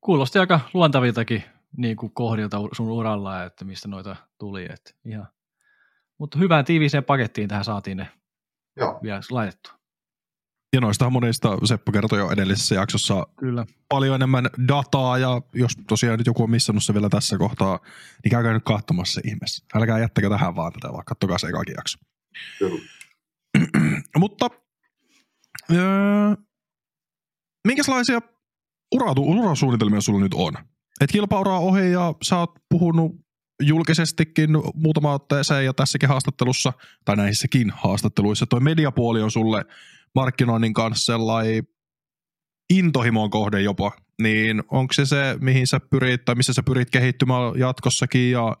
Kuulosti aika luontaviltakin niin kuin kohdilta sun uralla, että mistä noita tuli. Että ihan. Mutta hyvään tiiviiseen pakettiin tähän saatiin ne Joo. vielä laitettua. Ja noista monista Seppo kertoi jo edellisessä jaksossa Kyllä. paljon enemmän dataa, ja jos tosiaan nyt joku on missannut se vielä tässä kohtaa, niin käykää nyt katsomassa se ihmeessä. Älkää jättäkö tähän vaan tätä, vaan kattokaa se ekakin jakso. Kyllä. *clears throat* Mutta öö, minkälaisia uratu, urasuunnitelmia sulla nyt on? Et kilpauraa ohi ja sä oot puhunut julkisestikin muutama otteeseen ja tässäkin haastattelussa, tai näissäkin haastatteluissa, toi mediapuoli on sulle markkinoinnin kanssa sellainen intohimon kohde jopa, niin onko se se, mihin sä pyrit, tai missä sä pyrit kehittymään jatkossakin, ja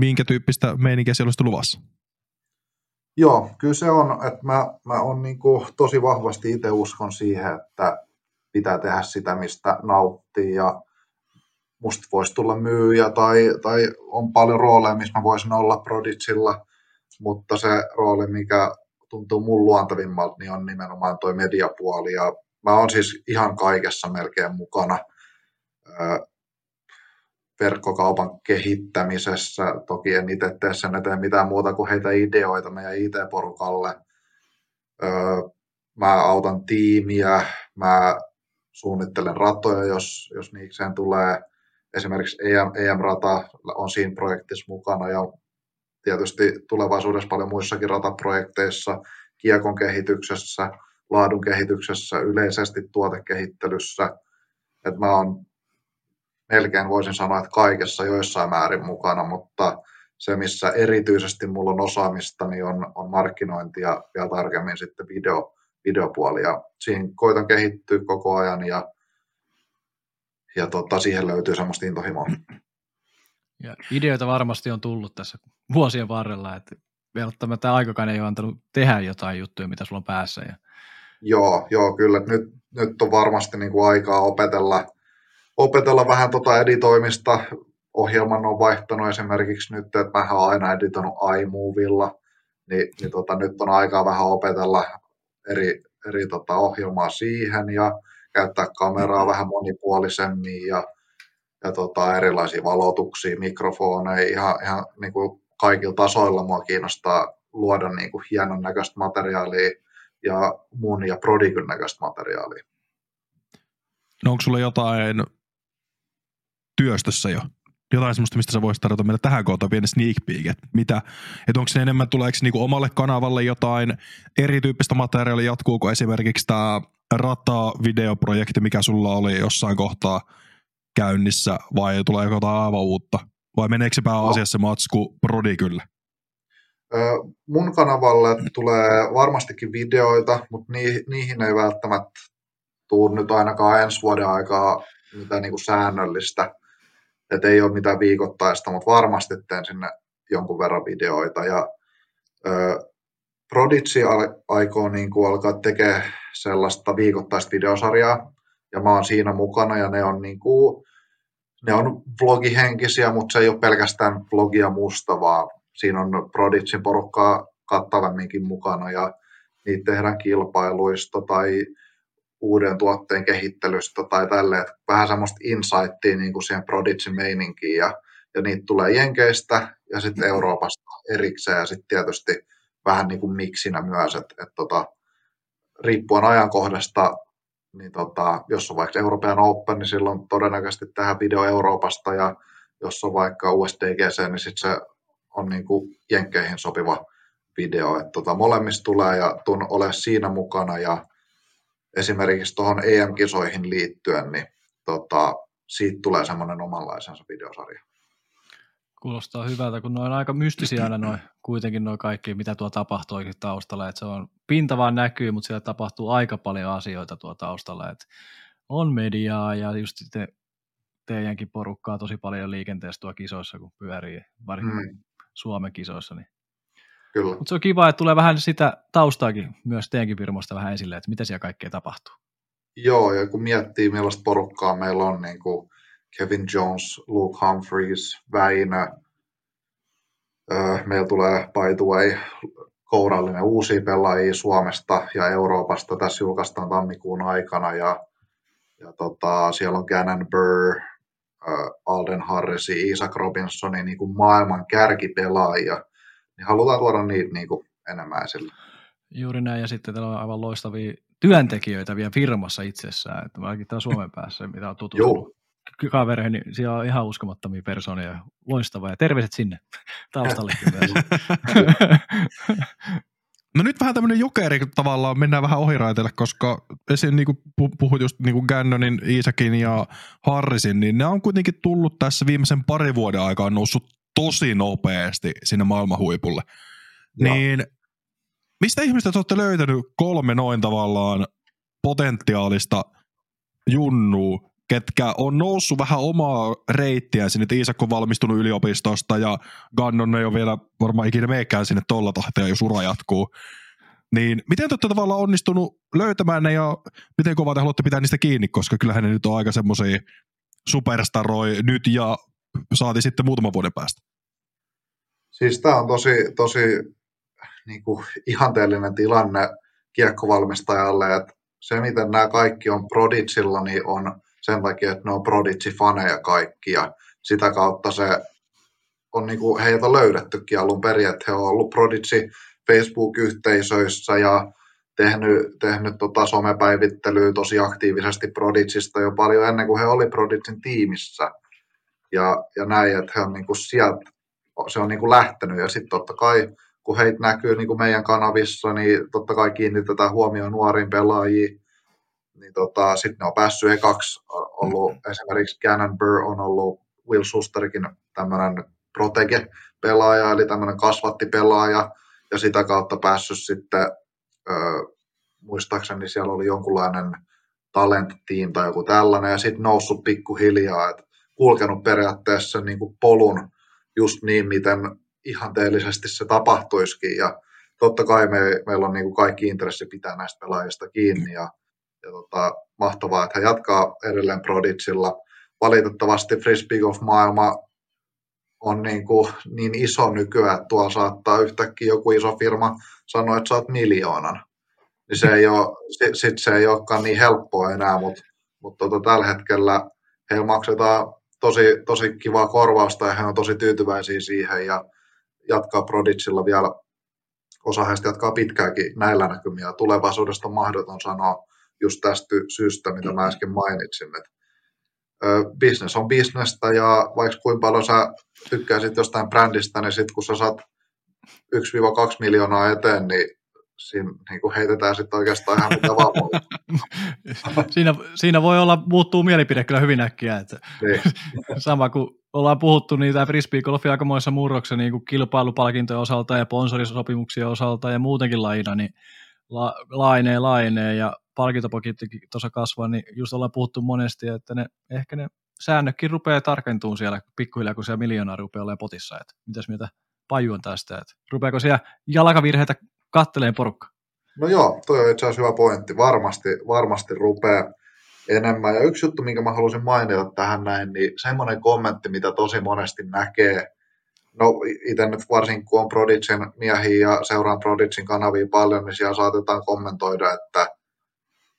minkä tyyppistä meininkiä siellä olisi luvassa? Joo, kyllä se on, että mä, mä on niin kuin tosi vahvasti itse uskon siihen, että pitää tehdä sitä, mistä nauttii ja musta voisi tulla myyjä tai, tai on paljon rooleja, missä mä voisin olla Prodigilla, mutta se rooli, mikä tuntuu mun luontavimmalta, niin on nimenomaan toi mediapuoli ja mä oon siis ihan kaikessa melkein mukana verkkokaupan kehittämisessä. Toki en itse tee sen eteen mitään muuta kuin heitä ideoita meidän IT-porukalle. Mä autan tiimiä, mä suunnittelen ratoja, jos, jos niikseen tulee. Esimerkiksi EM, EM-rata on siinä projektissa mukana ja tietysti tulevaisuudessa paljon muissakin rataprojekteissa, kiekon kehityksessä, laadun kehityksessä, yleisesti tuotekehittelyssä. Et mä oon melkein voisin sanoa, että kaikessa joissain määrin mukana, mutta se, missä erityisesti mulla on osaamista, niin on, on markkinointi ja vielä tarkemmin sitten video, videopuoli. Ja siinä koitan kehittyä koko ajan ja, ja tota, siihen löytyy semmoista intohimoa. Ja ideoita varmasti on tullut tässä vuosien varrella, että välttämättä aikakaan ei ole antanut tehdä jotain juttuja, mitä sulla on päässä. Ja... Joo, joo, kyllä. Nyt, nyt on varmasti niin kuin aikaa opetella, opetella vähän tota editoimista. Ohjelman on vaihtanut esimerkiksi nyt, että mä oon aina editoinut iMovilla, niin, niin tota, nyt on aikaa vähän opetella eri, eri tota, ohjelmaa siihen ja käyttää kameraa vähän monipuolisemmin ja, ja tota, erilaisia valotuksia, mikrofoneja, ihan, ihan niin kuin kaikilla tasoilla mua kiinnostaa luoda niin kuin hienon näköistä materiaalia ja mun ja Prodigyn näköistä materiaalia. No onko sulla jotain työstössä jo? Jotain sellaista, mistä sä voisit tarjota meille tähän kohtaan pieni sneak peek, että mitä, että onko se enemmän, tuleeko niinku omalle kanavalle jotain erityyppistä materiaalia, jatkuuko esimerkiksi tämä rata-videoprojekti, mikä sulla oli jossain kohtaa käynnissä, vai tuleeko jotain aivan uutta? Vai meneekö se pääasiassa no. matsku Prodigylle? Mun kanavalle tulee varmastikin videoita, mutta niihin ei välttämättä tule nyt ainakaan ensi vuoden aikaa mitään niin kuin säännöllistä. Että ei ole mitään viikoittaista, mutta varmasti teen sinne jonkun verran videoita. Ja Prodigy aikoo niin kuin alkaa tekemään sellaista viikoittaista videosarjaa, ja mä oon siinä mukana, ja ne on, niin kuin, ne on vlogihenkisiä, mutta se ei ole pelkästään vlogia musta, vaan siinä on Prodigyn porukkaa kattavamminkin mukana, ja niitä tehdään kilpailuista tai uuden tuotteen kehittelystä tai tälleen, vähän semmoista insightia niin kuin siihen Prodigy meininkiin, ja, ja niitä tulee Jenkeistä ja sitten Euroopasta erikseen, ja sitten tietysti vähän niin kuin miksinä myös, että et tota, riippuen ajankohdasta, niin tota, jos on vaikka Euroopan Open, niin silloin todennäköisesti tähän video Euroopasta, ja jos on vaikka USDGC, niin sitten se on niin kuin jenkkeihin sopiva video. että tota, molemmista tulee ja tuun ole siinä mukana, ja esimerkiksi tuohon EM-kisoihin liittyen, niin tota, siitä tulee semmoinen omanlaisensa videosarja. Kuulostaa hyvältä, kun ne on aika mystisiä aina noin, kuitenkin noin kaikki, mitä tuo tapahtuu taustalla. Että se on, pinta vaan näkyy, mutta siellä tapahtuu aika paljon asioita tuo taustalla. Että on mediaa ja just sitten teidänkin porukkaa tosi paljon liikenteessä tuo kisoissa, kun pyörii, varsinkin mm. Suomen kisoissa. Niin. Kyllä. Mutta se on kiva, että tulee vähän sitä taustaakin myös teidänkin firmoista vähän esille, että mitä siellä kaikkea tapahtuu. Joo, ja kun miettii millaista porukkaa meillä on, niin kuin Kevin Jones, Luke Humphreys, Väinö. Meillä tulee, by the way, kourallinen uusia pelaajia Suomesta ja Euroopasta. Tässä julkaistaan tammikuun aikana ja, ja tota, siellä on Gannon Burr, Alden Harrisi, Isaac Robinsoni, niin kuin maailman kärkipelaajia. Niin halutaan tuoda niitä niin kuin enemmän esille. Juuri näin, ja sitten täällä on aivan loistavia työntekijöitä vielä firmassa itsessään, että mä täällä Suomen päässä, mitä on tutustunut kavereihin, niin siellä on ihan uskomattomia persoonia. Loistavaa ja terveiset sinne *laughs* taustalle. *laughs* No nyt vähän tämmöinen jokeri tavallaan, mennään vähän ohiraiteille, koska esim. niin puhut just niin kuin Gannonin, Isakin ja Harrisin, niin ne on kuitenkin tullut tässä viimeisen parin vuoden aikaan noussut tosi nopeasti sinne maailman huipulle. Ja. Niin mistä ihmistä te olette löytänyt kolme noin tavallaan potentiaalista junnua, ketkä on noussut vähän omaa reittiä sinne, että Iisak on valmistunut yliopistosta ja Gannon ei ole vielä varmaan ikinä meekään sinne tolla tahtia, jos ura jatkuu. Niin miten te olette tavallaan onnistunut löytämään ne ja miten kovaa te haluatte pitää niistä kiinni, koska kyllähän ne nyt on aika semmoisia superstaroi nyt ja saati sitten muutaman vuoden päästä. Siis tämä on tosi, tosi niin kuin ihanteellinen tilanne kiekkovalmistajalle, että se miten nämä kaikki on Prodigilla, niin on sen takia, että ne on Prodigy-faneja kaikki ja sitä kautta se on niin kuin heitä löydettykin alun perin, että he on ollut Prodigy Facebook-yhteisöissä ja tehnyt, tehnyt tota somepäivittelyä tosi aktiivisesti Prodigista jo paljon ennen kuin he oli Prodigin tiimissä. Ja, ja näin, että he on niin kuin sieltä, se on niin kuin lähtenyt ja sitten totta kai kun heitä näkyy niin kuin meidän kanavissa, niin totta kai kiinnitetään huomioon nuoriin pelaajiin niin tota, sitten ne on päässyt ekaksi, ollut esimerkiksi Gannon Burr on ollut Will Susterikin tämmöinen protege-pelaaja, eli tämmöinen kasvattipelaaja, ja sitä kautta päässyt sitten, ö, muistaakseni siellä oli jonkunlainen talent team tai joku tällainen, ja sitten noussut pikkuhiljaa, että kulkenut periaatteessa niin kuin polun just niin, miten ihanteellisesti se tapahtuisikin, ja totta kai me, meillä on niin kuin kaikki intressi pitää näistä pelaajista kiinni, ja ja tota, mahtavaa, että hän jatkaa edelleen Prodigilla. Valitettavasti Frisbee maailma on niin, kuin niin iso nykyään, että tuolla saattaa yhtäkkiä joku iso firma sanoa, että saat miljoonan. Niin se ei ole, sit, sit se ei olekaan niin helppoa enää, mutta mut tota, tällä hetkellä heillä maksetaan tosi, tosi kivaa korvausta ja he on tosi tyytyväisiä siihen ja jatkaa Prodigilla vielä, osa heistä jatkaa pitkäänkin näillä näkymiä. Tulevaisuudesta on mahdoton sanoa, just tästä syystä, mitä mä äsken mainitsin, että business on bisnestä ja vaikka kuinka paljon sä tykkäisit jostain brändistä, niin sitten kun sä saat 1-2 miljoonaa eteen, niin siinä niin kuin heitetään sitten oikeastaan ihan mitä vaan *laughs* siinä, siinä voi olla, muuttuu mielipide kyllä hyvin äkkiä. Että niin. *laughs* sama kuin ollaan puhuttu niitä frisbee-golfia aikamoissa murroksen niin kuin kilpailupalkintojen osalta ja sponsorisopimuksien osalta ja muutenkin laina, niin la, lainee, lainee ja palkintopakettikin tuossa kasvaa, niin just ollaan puhuttu monesti, että ne, ehkä ne säännötkin rupeaa tarkentumaan siellä pikkuhiljaa, kun siellä miljoonaa rupeaa olemaan potissa. Että mitäs mieltä Paju on tästä? Että rupeako siellä jalkavirheitä katteleen porukka? No joo, toi on itse asiassa hyvä pointti. Varmasti, varmasti rupeaa enemmän. Ja yksi juttu, minkä mä halusin mainita tähän näin, niin semmoinen kommentti, mitä tosi monesti näkee, no itse nyt varsinkin kun on Prodigin miehiä ja seuraan Prodigin kanavia paljon, niin siellä saatetaan kommentoida, että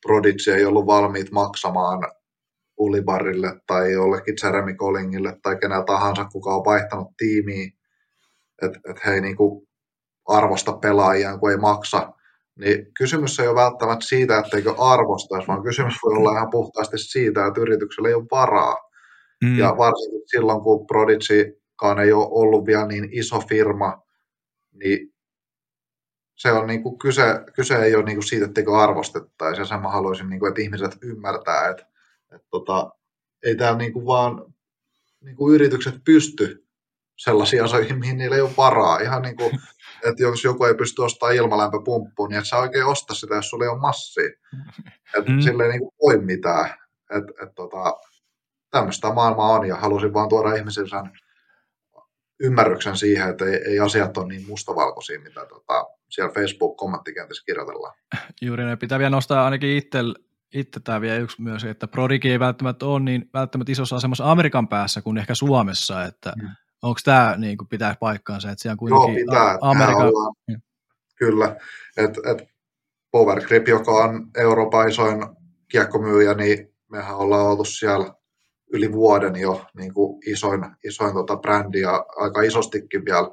Prodigy ei ollut valmiit maksamaan Ulibarille tai jollekin Jeremy Collingille tai kenellä tahansa, kuka on vaihtanut tiimiä, että et he ei niinku arvosta pelaajia, kun ei maksa niin kysymys ei ole välttämättä siitä, etteikö arvostaisi, vaan kysymys voi olla ihan puhtaasti siitä, että yrityksellä ei ole varaa. Mm. Ja varsinkin silloin, kun Prodigykaan ei ole ollut vielä niin iso firma, niin se on niin kuin kyse, kyse ei ole niin kuin siitä, etteikö arvostettaisi. Ja sen mä haluaisin, niin kuin, että ihmiset ymmärtää, että, että tota, ei täällä niin kuin vaan niin kuin yritykset pysty sellaisia asioihin, mihin niillä ei ole varaa. Ihan niin kuin *laughs* että jos joku ei pysty ostamaan ilmalämpöpumppuun, niin et sä oikein osta sitä, jos sulla ei ole massia. Että mm. sille ei niin voi mitään. Et, et tota, tämmöistä maailmaa on ja halusin vaan tuoda ihmisille sen ymmärryksen siihen, että ei, ei asiat ole niin mustavalkoisia, mitä tota, siellä Facebook-kommenttikentissä kirjoitellaan. *laughs* Juuri ne pitää vielä nostaa ainakin itse, itse tämä vielä yksi myös, että Prodigi ei välttämättä ole niin välttämättä isossa asemassa Amerikan päässä kuin ehkä Suomessa, että mm onko tämä niin kuin pitää paikkaansa, että siellä kuitenkin Joo, pitää. Amerikan... Ollaan, niin. kyllä, että et Power Grip, joka on Euroopan isoin kiekkomyyjä, niin mehän ollaan oltu siellä yli vuoden jo niin kuin isoin, isoin tota brändi ja aika isostikin vielä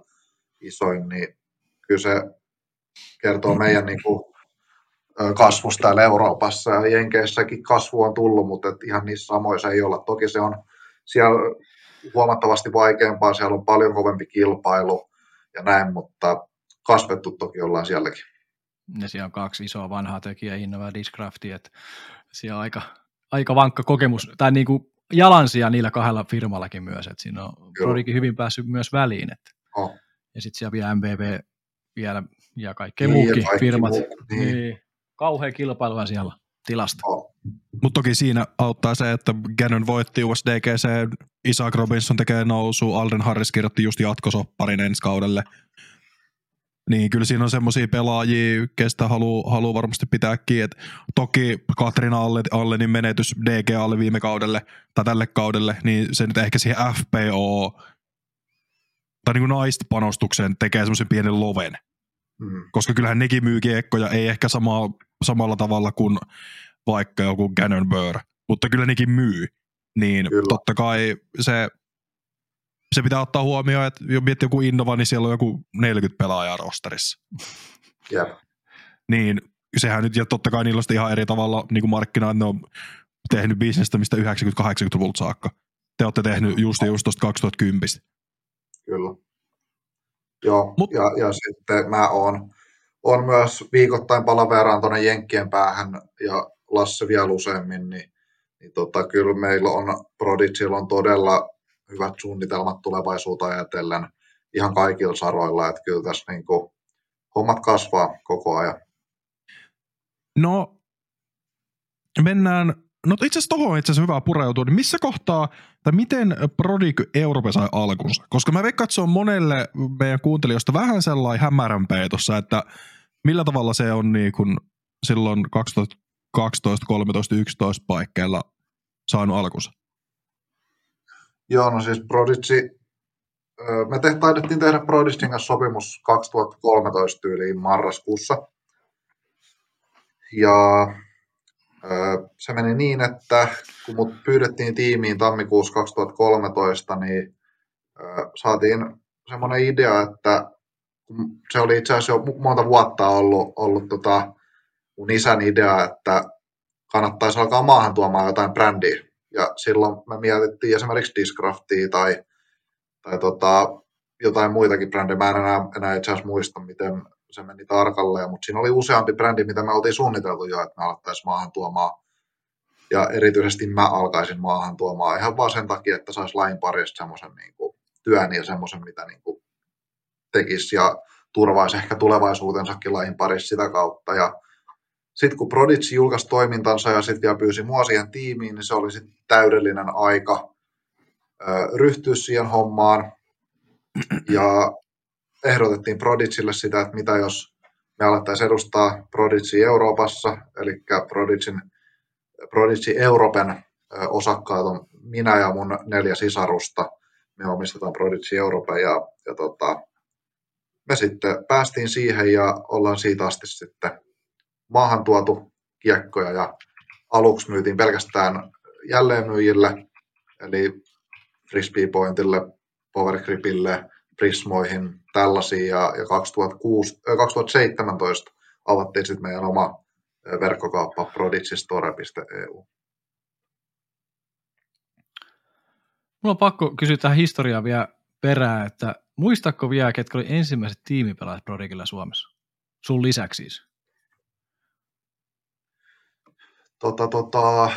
isoin, niin kyllä se kertoo meidän niin kuin, kasvusta täällä Euroopassa ja Jenkeissäkin kasvu on tullut, mutta et ihan niissä samoissa ei olla. Toki se on siellä huomattavasti vaikeampaa, siellä on paljon kovempi kilpailu ja näin, mutta kasvettu toki ollaan sielläkin. Ja siellä on kaksi isoa vanhaa tekijää, Innova ja Discrafti, että siellä on aika, aika vankka kokemus, tai niin kuin jalansia niillä kahdella firmallakin myös, että siinä on Prodikin hyvin päässyt myös väliin. Että. Oh. Ja sitten siellä vielä MVV vielä ja kaikki niin, muukin kaikki firmat. Muu, niin. Niin. Kauhean kilpailua siellä tilasta. Oh. Mutta toki siinä auttaa se, että Gannon voitti USDGC, Isaac Robinson tekee nousu, Alden Harris kirjoitti just jatkosopparin ensi kaudelle. Niin kyllä siinä on semmoisia pelaajia, kestä haluaa haluu varmasti pitää kiinni. Toki Katrina Allenin menetys DG alle viime kaudelle tai tälle kaudelle, niin se nyt ehkä siihen FPO tai niin kuin naista panostukseen tekee semmoisen pienen loven. Mm. Koska kyllähän nekin myy kiekkoja, ei ehkä sama, samalla tavalla kuin vaikka joku Gannon Burr, mutta kyllä nekin myy. Niin kyllä. totta kai se, se pitää ottaa huomioon, että jos miettii joku Innova, niin siellä on joku 40 pelaajaa rosterissa. *laughs* Jep. Niin sehän nyt, ja totta kai niillä on ihan eri tavalla niin kuin markkina, ne on tehnyt bisnestä mistä 90-80-luvulta saakka. Te olette tehnyt just, just tuosta 2010. Kyllä. Joo, Mut, ja, ja sitten mä oon, on myös viikoittain palaveraan tuonne Jenkkien päähän ja Lasse vielä useammin, niin, niin tota, kyllä meillä on Prodigilla on todella hyvät suunnitelmat tulevaisuutta ajatellen ihan kaikilla saroilla, että kyllä tässä niin kuin, hommat kasvaa koko ajan. No, mennään, no itse asiassa tuohon itse asiassa hyvä pureutua, niin missä kohtaa, tai miten Prodig Europe sai alkunsa? Koska mä veikkaan, että se on monelle meidän kuuntelijoista vähän sellainen hämärämpeä tuossa, että millä tavalla se on niin kuin silloin 2000 12, 13, 11 paikkeilla saanut alkunsa? Joo, no siis Prodigy, me te, taidettiin tehdä Prodigyn kanssa sopimus 2013 tyyliin marraskuussa. Ja se meni niin, että kun mut pyydettiin tiimiin tammikuussa 2013, niin saatiin semmoinen idea, että se oli itse asiassa jo monta vuotta ollut, ollut tota, mun isän idea, että kannattaisi alkaa maahan tuomaan jotain brändiä. Ja silloin me mietittiin esimerkiksi Discraftia tai, tai tota, jotain muitakin brändejä. Mä en enää, enää itse asiassa muista, miten se meni tarkalleen, mutta siinä oli useampi brändi, mitä me oltiin suunniteltu jo, että me alettaisiin maahan tuomaan ja erityisesti mä alkaisin maahan tuomaan ihan vaan sen takia, että saisi lain parista semmoisen niin työn ja semmoisen, mitä niin kuin tekisi ja turvaisi ehkä tulevaisuutensakin lain parissa sitä kautta. Ja sitten kun Prodigy julkaisi toimintansa ja sitten vielä pyysi mua siihen tiimiin, niin se oli sitten täydellinen aika ryhtyä siihen hommaan. Ja ehdotettiin Prodigylle sitä, että mitä jos me alettaisiin edustaa Prodigy Euroopassa, eli Prodigyn, Prodigy Euroopan osakkaat on minä ja mun neljä sisarusta. Me omistetaan Prodigy Euroopan ja, ja tota, me sitten päästiin siihen ja ollaan siitä asti sitten maahan tuotu kiekkoja ja aluksi myytiin pelkästään jälleenmyyjille, eli Frisbee Pointille, Power Gripille, Prismoihin, tällaisia, ja, ja 2006, 2017 avattiin sitten meidän oma verkkokauppa prodigistore.eu. Mulla on pakko kysyä tähän historiaa vielä perään, että muistatko vielä, ketkä oli ensimmäiset tiimipelaajat Prodigilla Suomessa? Sun lisäksi siis. Tota, tota,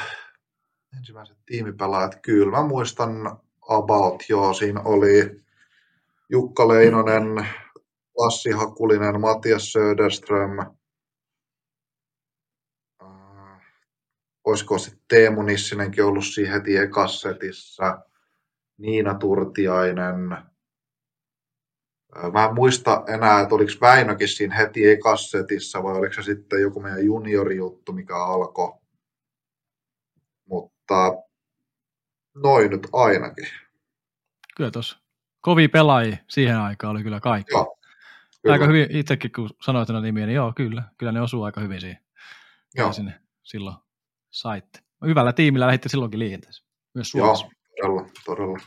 ensimmäiset tiimipelaajat, kyllä mä muistan about, joo, siinä oli Jukka Leinonen, Lassi Hakulinen, Matias Söderström, äh, olisiko sitten Teemu Nissinenkin ollut siinä heti ekassetissa, Niina Turtiainen, äh, Mä en muista enää, että oliko Väinökin siinä heti ekassetissa vai oliko se sitten joku meidän juniorijuttu, mikä alkoi. Mutta noin nyt ainakin. Kyllä tuossa kovia pelaajia siihen aikaan oli kyllä kaikki. Joo, kyllä. Aika hyvin itsekin, kun sanoit nämä nimiä, niin joo, kyllä. Kyllä ne osuu aika hyvin siihen. Joo. Sinne silloin saitte. Hyvällä tiimillä lähditte silloinkin liikenteeseen. Myös Suomessa. Joo, todella, todella.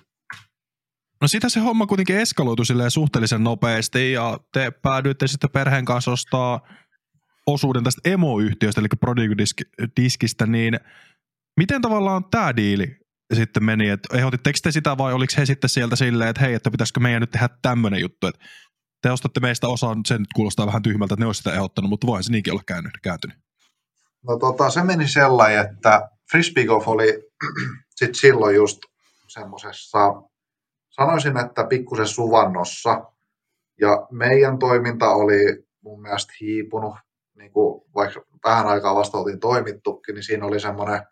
No sitä se homma kuitenkin eskaloitui silleen suhteellisen nopeasti ja te päädyitte sitten perheen kanssa ostaa osuuden tästä emoyhtiöstä, eli Prodigy-diskistä, niin miten tavallaan tämä diili sitten meni, että ehdotitteko te sitä vai oliko he sitten sieltä silleen, että hei, että pitäisikö meidän nyt tehdä tämmöinen juttu, että te ostatte meistä osaa, se nyt kuulostaa vähän tyhmältä, että ne olisi sitä ehdottanut, mutta voihan se niinkin olla käynyt, kääntynyt. No tota, se meni sellainen, että Frisbee Golf oli *clears throat* sit silloin just semmoisessa, sanoisin, että pikkusen suvannossa, ja meidän toiminta oli mun mielestä hiipunut, niin kuin vaikka vähän aikaa vasta oltiin toimittukin, niin siinä oli semmoinen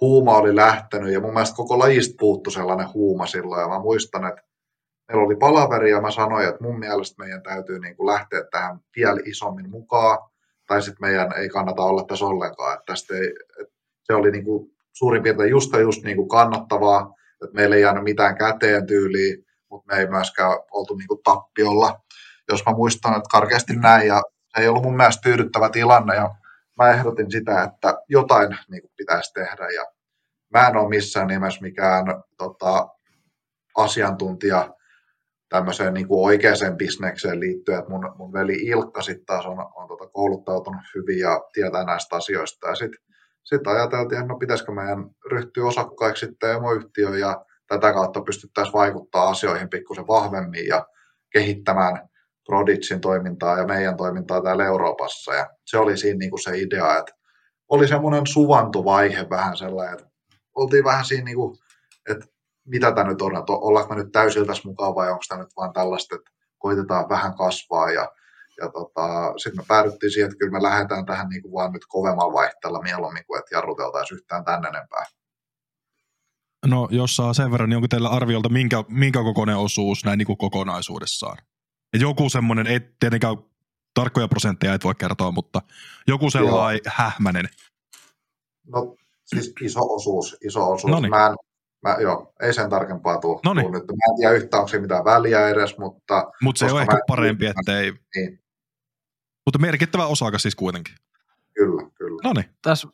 huuma oli lähtenyt ja mun mielestä koko lajista puuttu sellainen huuma silloin. Ja mä muistan, että meillä oli palaveri ja mä sanoin, että mun mielestä meidän täytyy niin kuin lähteä tähän vielä isommin mukaan. Tai sitten meidän ei kannata olla tässä ollenkaan, että tästä ei, että se oli niin kuin suurin piirtein just just niin kuin kannattavaa, että meillä ei jäänyt mitään käteen tyyliin, mutta me ei myöskään oltu niin kuin tappiolla, jos mä muistan, että karkeasti näin ja se ei ollut mun mielestä tyydyttävä tilanne ja mä ehdotin sitä, että jotain niin kuin pitäisi tehdä ja mä en ole missään nimessä mikään tota, asiantuntija tämmöiseen niin kuin oikeaan bisnekseen liittyen, että mun, mun veli Ilkka sitten taas on, on tota, kouluttautunut hyvin ja tietää näistä asioista ja sitten sit ajateltiin, että no pitäisikö meidän ryhtyä osakkaiksi sitten emoyhtiöön ja tätä kautta pystyttäisiin vaikuttaa asioihin pikkusen vahvemmin ja kehittämään Prodigin toimintaa ja meidän toimintaa täällä Euroopassa. Ja se oli siinä niin kuin se idea, että oli semmoinen suvantuvaihe vähän sellainen, että oltiin vähän siinä, niin kuin, että mitä tämä nyt on, että ollaanko me nyt täysin tässä mukaan vai onko tämä nyt vain tällaista, että koitetaan vähän kasvaa ja, ja tota, sitten me päädyttiin siihen, että kyllä me lähdetään tähän niin kuin vaan nyt kovemmalla vaihteella mieluummin kuin että jarruteltaisiin yhtään tänne enempää. No jos saa sen verran, niin onko teillä arviolta minkä, minkä kokoinen osuus näin niin kuin kokonaisuudessaan? Et joku semmoinen, ei tietenkään tarkkoja prosentteja et voi kertoa, mutta joku sellainen Joo. hähmänen. No siis iso osuus, iso osuus. Noniin. Mä en, mä, joo, ei sen tarkempaa tule, tuu nyt. Mä en tiedä yhtään, onko se mitään väliä edes, mutta... Mutta se on ehkä parempi, ettei... Niin. Mutta merkittävä osakas siis kuitenkin. Kyllä, kyllä. No niin. Tässä,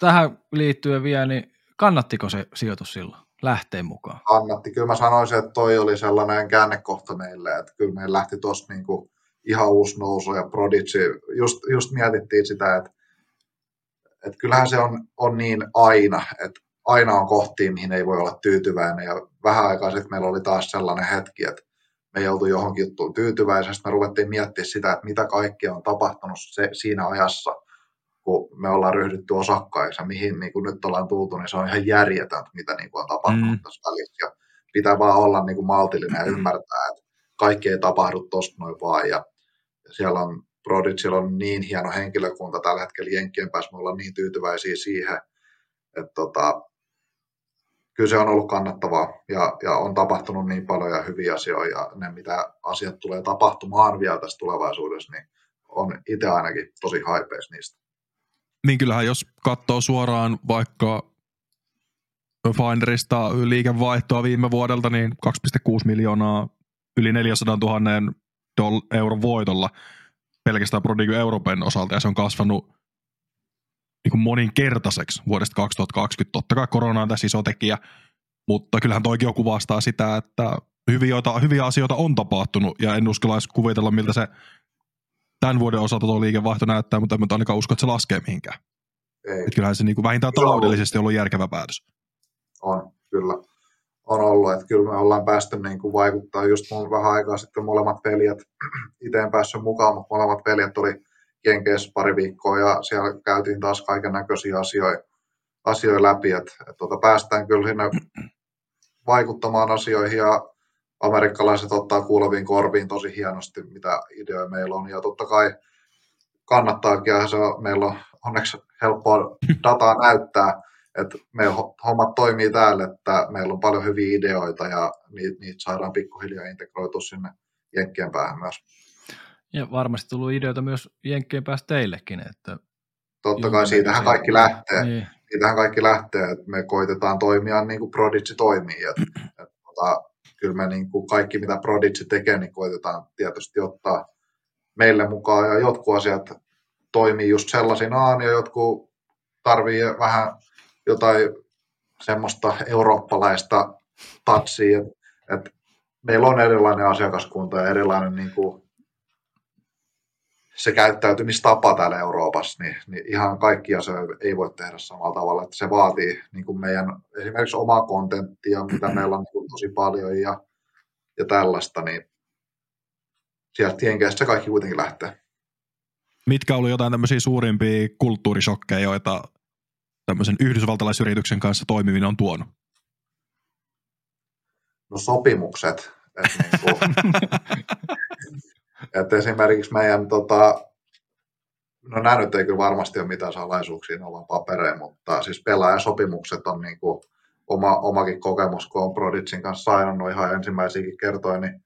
tähän liittyen vielä, niin kannattiko se sijoitus silloin? Lähteen mukaan? Kannatti. Kyllä mä sanoisin, että toi oli sellainen käännekohta meille, että kyllä meillä lähti tuossa niinku ihan uusi nousu ja Prodigy. Just, just mietittiin sitä, että, että kyllähän se on, on niin aina, että aina on kohtia, mihin ei voi olla tyytyväinen ja vähän aikaa sitten meillä oli taas sellainen hetki, että me ei oltu johonkin juttuun tyytyväisesti. Me ruvettiin miettimään sitä, että mitä kaikkea on tapahtunut se, siinä ajassa, kun me ollaan ryhdytty osakkaiksi ja mihin niin kuin nyt ollaan tultu, niin se on ihan järjetöntä, mitä niin kuin on tapahtunut mm. tässä välissä. Ja pitää vaan olla niin kuin maltillinen ja ymmärtää, että kaikki ei tapahdu tuosta noin vaan. Ja, siellä on Prodigilla on niin hieno henkilökunta tällä hetkellä Jenkkien päässä, me ollaan niin tyytyväisiä siihen, että tota, kyllä se on ollut kannattavaa ja, ja on tapahtunut niin paljon ja hyviä asioita ja ne mitä asiat tulee tapahtumaan vielä tässä tulevaisuudessa, niin on itse ainakin tosi haipeis niistä. Niin kyllähän jos katsoo suoraan vaikka Finderista liikevaihtoa viime vuodelta, niin 2,6 miljoonaa yli 400 000 doll- euron voitolla pelkästään Prodigy Euroopan osalta, ja se on kasvanut niin kuin moninkertaiseksi vuodesta 2020. Totta kai korona on tässä iso tekijä, mutta kyllähän toikin jo kuvastaa sitä, että hyviä, hyviä asioita on tapahtunut, ja en uskalla kuvitella, miltä se tämän vuoden osalta tuo liikevaihto näyttää, mutta en ainakaan usko, että se laskee mihinkään. Ei. Kyllähän se niin kuin vähintään taloudellisesti on ollut järkevä päätös. On, kyllä. On ollut, että kyllä me ollaan päästy niin kuin vaikuttaa just mun vähän aikaa sitten molemmat veljet, itse en päässyt mukaan, mutta molemmat veljet oli Jenkeissä pari viikkoa ja siellä käytiin taas kaiken näköisiä asioita, asioita läpi, että, että tuota, päästään kyllä sinne *clears throat* vaikuttamaan asioihin ja amerikkalaiset ottaa kuuleviin korviin tosi hienosti, mitä ideoja meillä on. Ja totta kai kannattaakin, ja se on, meillä on onneksi helppoa dataa näyttää, että meillä hommat toimii täällä, että meillä on paljon hyviä ideoita ja niitä, niitä saadaan pikkuhiljaa integroitua sinne Jenkkien päähän myös. Ja varmasti tullut ideoita myös Jenkkien päästä teillekin. Että Totta kai siitähän kaikki lähtee. Niin. Siitähän kaikki lähtee, että me koitetaan toimia niin kuin Prodigy toimii. Että, että, tota, kyllä me niin kuin kaikki, mitä Prodigy tekee, niin koitetaan tietysti ottaa meille mukaan. Ja jotkut asiat toimii just sellaisinaan ja jotkut tarvii vähän jotain semmoista eurooppalaista tatsia, että meillä on erilainen asiakaskunta ja erilainen niin kuin se käyttäytymistapa täällä Euroopassa, niin, niin ihan kaikkia se ei voi tehdä samalla tavalla. Että se vaatii niin kuin meidän esimerkiksi omaa kontenttia, mitä *clears throat* meillä on niin tosi paljon ja, ja tällaista, niin sieltä jenkeistä se kaikki kuitenkin lähtee. Mitkä oli jotain tämmöisiä suurimpia kulttuurishokkeja, joita tämmöisen yhdysvaltalaisyrityksen kanssa toimiminen on tuonut? No sopimukset. Että niin kuin, *laughs* että esimerkiksi meidän, tota, no nämä nyt ei kyllä varmasti ole mitään salaisuuksia, ne on vaan papereja, mutta siis pelaajasopimukset on niin kuin oma, omakin kokemus, kun on Prodigin kanssa sainannut ihan ensimmäisiäkin kertoja, niin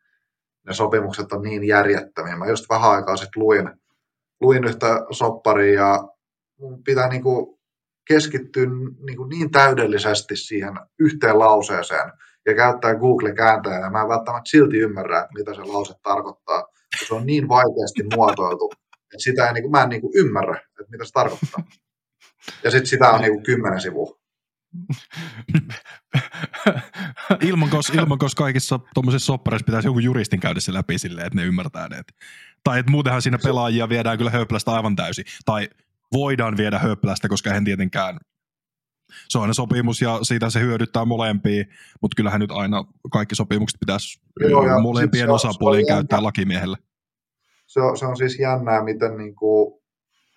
ne sopimukset on niin järjettömiä. Mä just vähän aikaa sitten luin, luin yhtä sopparia ja pitää niin kuin keskittyä niin, kuin niin täydellisesti siihen yhteen lauseeseen ja käyttää Google-kääntäjää. Mä en välttämättä silti ymmärrä, mitä se lause tarkoittaa se on niin vaikeasti muotoiltu, että sitä ei, niin kuin, mä en niin kuin ymmärrä, että mitä se tarkoittaa. Ja sitten sitä on niin kuin kymmenen sivua. Ilmankos, ilmankos kaikissa tuommoisissa soppareissa pitäisi joku juristin käydä se läpi silleen, että ne ymmärtää ne. Tai että muutenhan siinä pelaajia viedään kyllä höplästä aivan täysin. Tai voidaan viedä höplästä, koska eihän tietenkään se on aina sopimus ja siitä se hyödyttää molempia, mutta kyllähän nyt aina kaikki sopimukset pitäisi Joo, molempien osapuolien käyttää jännä. lakimiehelle. Se on, se on siis jännää, miten niinku,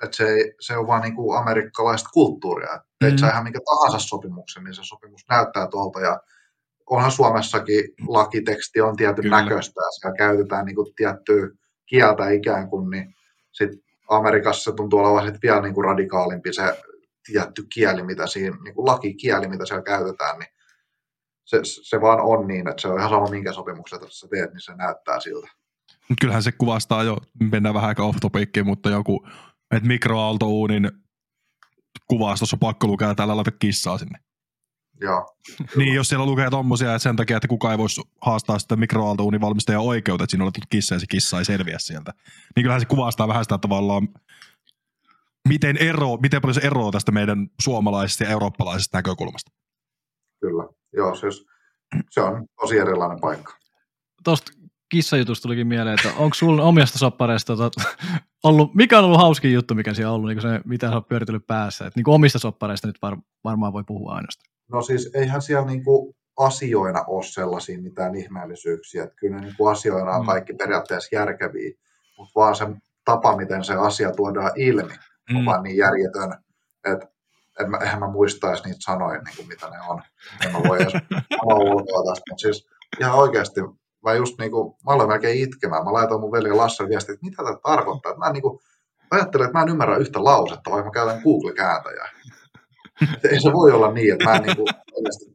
että se, se on vaan niinku amerikkalaista kulttuuria. Mm. Teit sä ihan minkä tahansa sopimuksen, niin se sopimus näyttää tuolta ja onhan Suomessakin lakiteksti on tietyn Kyllä. näköistä ja siellä käytetään niinku tiettyä kieltä ikään kuin, niin sit Amerikassa tuntuu olevan sit vielä niinku radikaalimpi se tietty kieli, mitä siinä, niin kuin lakikieli, mitä siellä käytetään, niin se, se vaan on niin, että se on ihan sama, minkä sopimuksen sä teet, niin se näyttää siltä. Kyllähän se kuvastaa jo, mennään vähän aika off topickiin, mutta joku, että mikroaaltouunin kuvastossa on pakko lukea täällä laita kissaa sinne. Joo. niin, jos siellä lukee tommosia, että sen takia, että kukaan ei voisi haastaa sitä mikroaaltouunin valmistajan oikeutta, että siinä on kissa ja se kissa ei selviä sieltä. Niin kyllähän se kuvastaa vähän sitä tavallaan miten, ero, miten paljon se eroaa tästä meidän suomalaisesta ja eurooppalaisesta näkökulmasta. Kyllä, joo, siis se on tosi erilainen paikka. Tuosta kissajutusta tulikin mieleen, että onko sinulla omista soppareista tota, ollut, mikä on ollut hauskin juttu, mikä siellä on ollut, niin se, mitä sä oot pyöritellyt päässä, että niin omista soppareista nyt var, varmaan voi puhua ainoastaan. No siis eihän siellä niin kuin asioina ole sellaisia mitään ihmeellisyyksiä, että kyllä ne niin kuin asioina on mm. kaikki periaatteessa järkeviä, mutta vaan se tapa, miten se asia tuodaan ilmi, mm. vaan niin järjetön, että en mä, eihän mä muista edes niitä sanoja, niin kuin mitä ne on. En mä voi edes ulkoa tästä, mutta siis ihan oikeasti mä just niin kuin, mä aloin melkein itkemään. Mä laitoin mun veli Lasse viestiä, että mitä tämä tarkoittaa. Että mä niin kuin, ajattelen, että mä en ymmärrä yhtä lausetta, vaikka mä käytän Google-kääntäjää. *laughs* Ei se voi olla niin, että mä en niin kuin,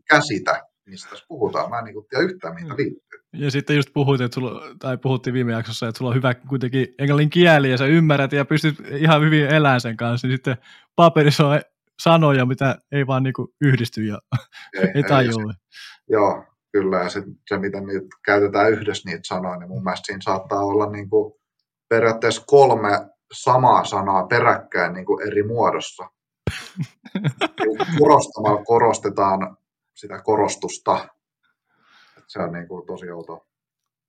käsitä, mistä tässä puhutaan. Mä en niin tiedä yhtään, mihin liittyy. Ja sitten just puhuit, että sulla, tai puhuttiin viime jaksossa, että sulla on hyvä kuitenkin englannin kieli ja sä ymmärrät ja pystyt ihan hyvin elämään sen kanssa, niin sitten paperissa on sanoja, mitä ei vaan niinku yhdisty ja ei tajua. Joo, kyllä. Ja sit se, miten niitä käytetään yhdessä niitä sanoja, niin mun mielestä siinä saattaa olla niin kuin periaatteessa kolme samaa sanaa peräkkäin niin kuin eri muodossa. *laughs* Korostamalla korostetaan sitä korostusta. Se on niin kuin tosi outoa.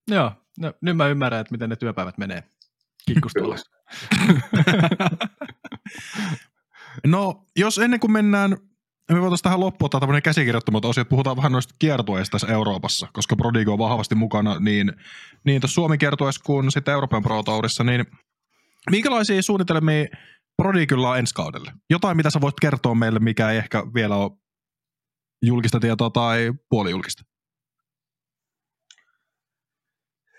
Joo, no, nyt mä ymmärrän, että miten ne työpäivät menee kikkustuolissa. *laughs* No, jos ennen kuin mennään, me voitaisiin tähän loppuun ottaa tämmöinen käsikirjoittamaton osio, että puhutaan vähän noista kiertueista tässä Euroopassa, koska Prodigo on vahvasti mukana niin, niin tuossa Suomen kiertueessa kuin sitten Euroopan Pro Tourissa, niin minkälaisia suunnitelmia Prodigylla on ensi kaudelle? Jotain, mitä sä voit kertoa meille, mikä ei ehkä vielä ole julkista tietoa tai puolijulkista?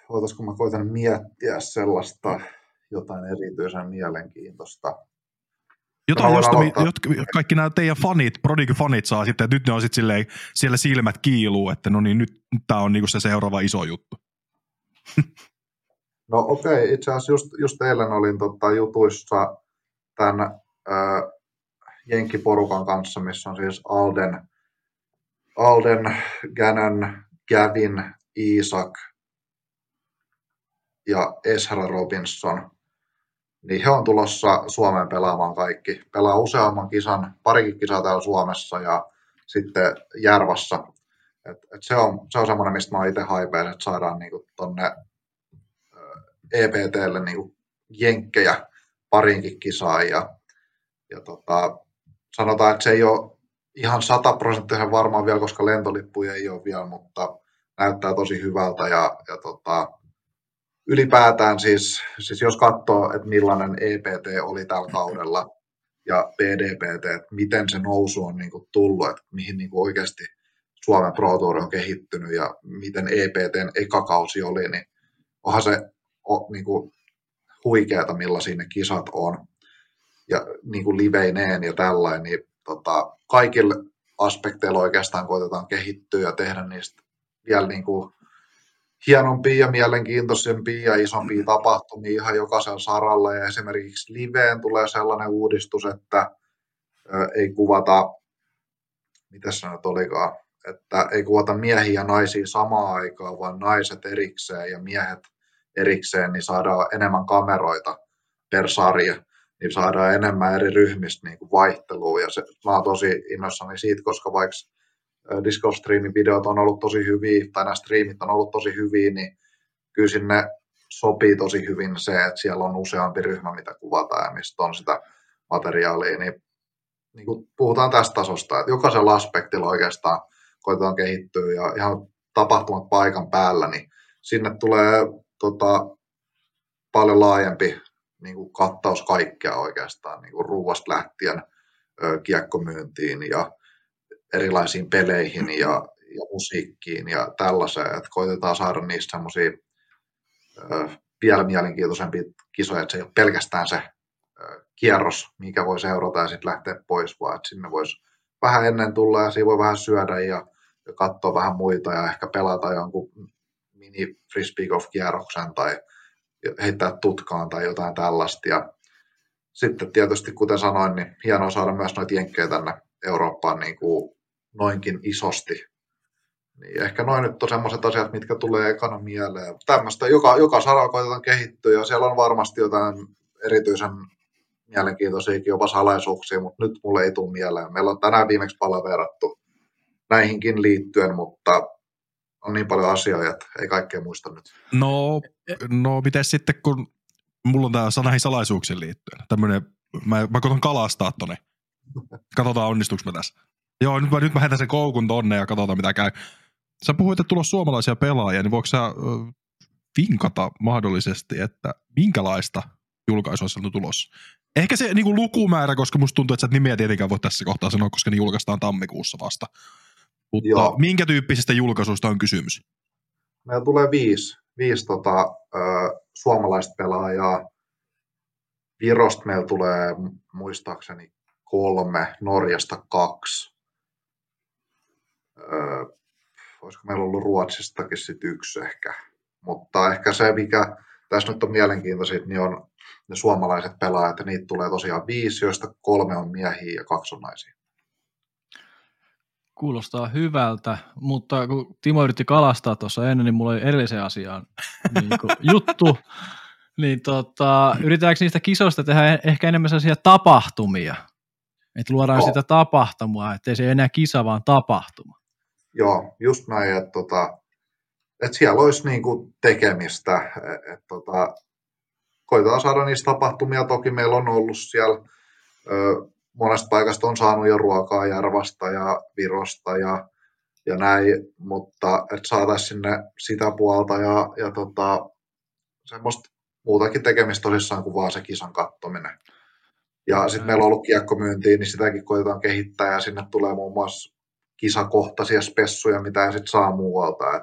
Voitaisiko mä koitan miettiä sellaista jotain erityisen mielenkiintoista. Jotain, josta mi, jotka, kaikki nämä teidän fanit, Prodigy-fanit saa sitten, että nyt ne on sitten silleen, siellä silmät kiiluu, että no niin, nyt tämä on niinku se seuraava iso juttu. No okei, okay. itse asiassa just, just eilen olin tota, jutuissa tämän ö, Jenkkiporukan kanssa, missä on siis Alden, Alden Gannon, Gavin, Isaac ja Ezra Robinson. Niin he on tulossa Suomeen pelaamaan kaikki. Pelaa useamman kisan, parikin kisaa täällä Suomessa ja sitten Järvassa. Et, et se on, se on semmoinen, mistä mä itse haipeen, että saadaan niinku tonne EPTlle niin jenkkejä parinkin kisaan ja, ja tota, sanotaan, että se ei ole ihan sataprosenttisen varmaan vielä, koska lentolippuja ei ole vielä, mutta näyttää tosi hyvältä ja, ja tota, ylipäätään siis, siis jos katsoo, että millainen EPT oli tällä kaudella ja PDPT, että miten se nousu on niin kuin tullut, että mihin niin kuin oikeasti Suomen Pro Tour on kehittynyt ja miten EPTn eka kausi oli, niin onhan se o, niin kuin huikeata, millaisia ne kisat on. Ja niin kuin liveineen ja tällainen, niin tota, kaikilla aspekteilla oikeastaan koitetaan kehittyä ja tehdä niistä vielä niin kuin hienompia ja mielenkiintoisempia ja isompia tapahtumia ihan jokaisella saralla. Ja esimerkiksi liveen tulee sellainen uudistus, että ö, ei kuvata, mitä se nyt olikaan, että ei kuvata miehiä ja naisia samaan aikaan, vaan naiset erikseen ja miehet erikseen, niin saadaan enemmän kameroita per sarja, niin saadaan enemmän eri ryhmistä niin vaihtelua. Ja se, mä oon tosi innoissani siitä, koska vaikka Discord Streamin videot on ollut tosi hyviä, tai nämä streamit on ollut tosi hyviä, niin kyllä sinne sopii tosi hyvin se, että siellä on useampi ryhmä, mitä kuvataan ja mistä on sitä materiaalia, niin, niin kuin puhutaan tästä tasosta, että jokaisella aspektilla oikeastaan koitetaan kehittyä ja ihan tapahtumat paikan päällä, niin sinne tulee tota, paljon laajempi niin kuin kattaus kaikkea oikeastaan, niin kuin ruuasta lähtien kiekkomyyntiin ja erilaisiin peleihin ja, ja musiikkiin ja tällaiseen, että koitetaan saada niistä semmoisia vielä mielenkiintoisempia kisoja, että se ei ole pelkästään se ö, kierros, mikä voi seurata ja sitten lähteä pois, vaan että sinne voisi vähän ennen tulla ja siinä voi vähän syödä ja, ja katsoa vähän muita ja ehkä pelata jonkun mini frisbee golf kierroksen tai heittää tutkaan tai jotain tällaista. Ja sitten tietysti, kuten sanoin, niin hienoa saada myös noita jenkkejä tänne Eurooppaan niin kuin noinkin isosti. Niin ehkä noin nyt on sellaiset asiat, mitkä tulee ekana mieleen. Tämmöistä, joka, joka saralla koitetaan kehittyä ja siellä on varmasti jotain erityisen mielenkiintoisiakin jopa salaisuuksia, mutta nyt mulle ei tule mieleen. Meillä on tänään viimeksi palaverattu näihinkin liittyen, mutta on niin paljon asioita, että ei kaikkea muista nyt. No, no miten sitten, kun mulla on tää näihin salaisuuksiin liittyen. Tämmönen, mä, mä koitan kalastaa tonne. Katsotaan onnistuuko mä tässä. Joo, nyt mä, nyt mä heitän sen koukun tonne ja katsotaan mitä käy. Sä puhuit, että tulossa suomalaisia pelaajia, niin voiko sä vinkata mahdollisesti, että minkälaista julkaisua sieltä tulossa. Ehkä se niin kuin lukumäärä, koska musta tuntuu, että sä et nimeä tietenkään voi tässä kohtaa sanoa, koska ne julkaistaan tammikuussa vasta. Mutta Joo. minkä tyyppisistä julkaisuista on kysymys? Meillä tulee viisi, viisi tota, ö, suomalaista pelaajaa. Virosta meillä tulee muistaakseni kolme, Norjasta kaksi. Ö, olisiko meillä ollut Ruotsistakin sit yksi ehkä. Mutta ehkä se, mikä tässä nyt on mielenkiintoisinta, niin on ne suomalaiset pelaajat, ja niitä tulee tosiaan viisi, joista kolme on miehiä ja kaksi on naisia. Kuulostaa hyvältä, mutta kun Timo yritti kalastaa tuossa ennen, niin mulla oli edelliseen asiaan *laughs* niin kuin juttu. Niin tota, yritetäänkö niistä kisoista tehdä ehkä enemmän sellaisia tapahtumia? Että luodaan Joo. sitä tapahtumaa, ettei se enää kisa, vaan tapahtuma. Joo, just näin, että tota, et siellä olisi niinku tekemistä. Et, et, tota, koitetaan saada niistä tapahtumia. Toki meillä on ollut siellä, ö, monesta paikasta on saanut jo ruokaa Järvasta ja Virosta ja, ja näin, mutta että saataisiin sinne sitä puolta ja, ja tota, semmoista muutakin tekemistä tosissaan kuin vaan se kisan kattominen. Ja sitten meillä on ollut kiekkomyyntiä, niin sitäkin koitetaan kehittää ja sinne tulee muun muassa kisakohtaisia spessuja, mitä ei sitten saa muualta. Et,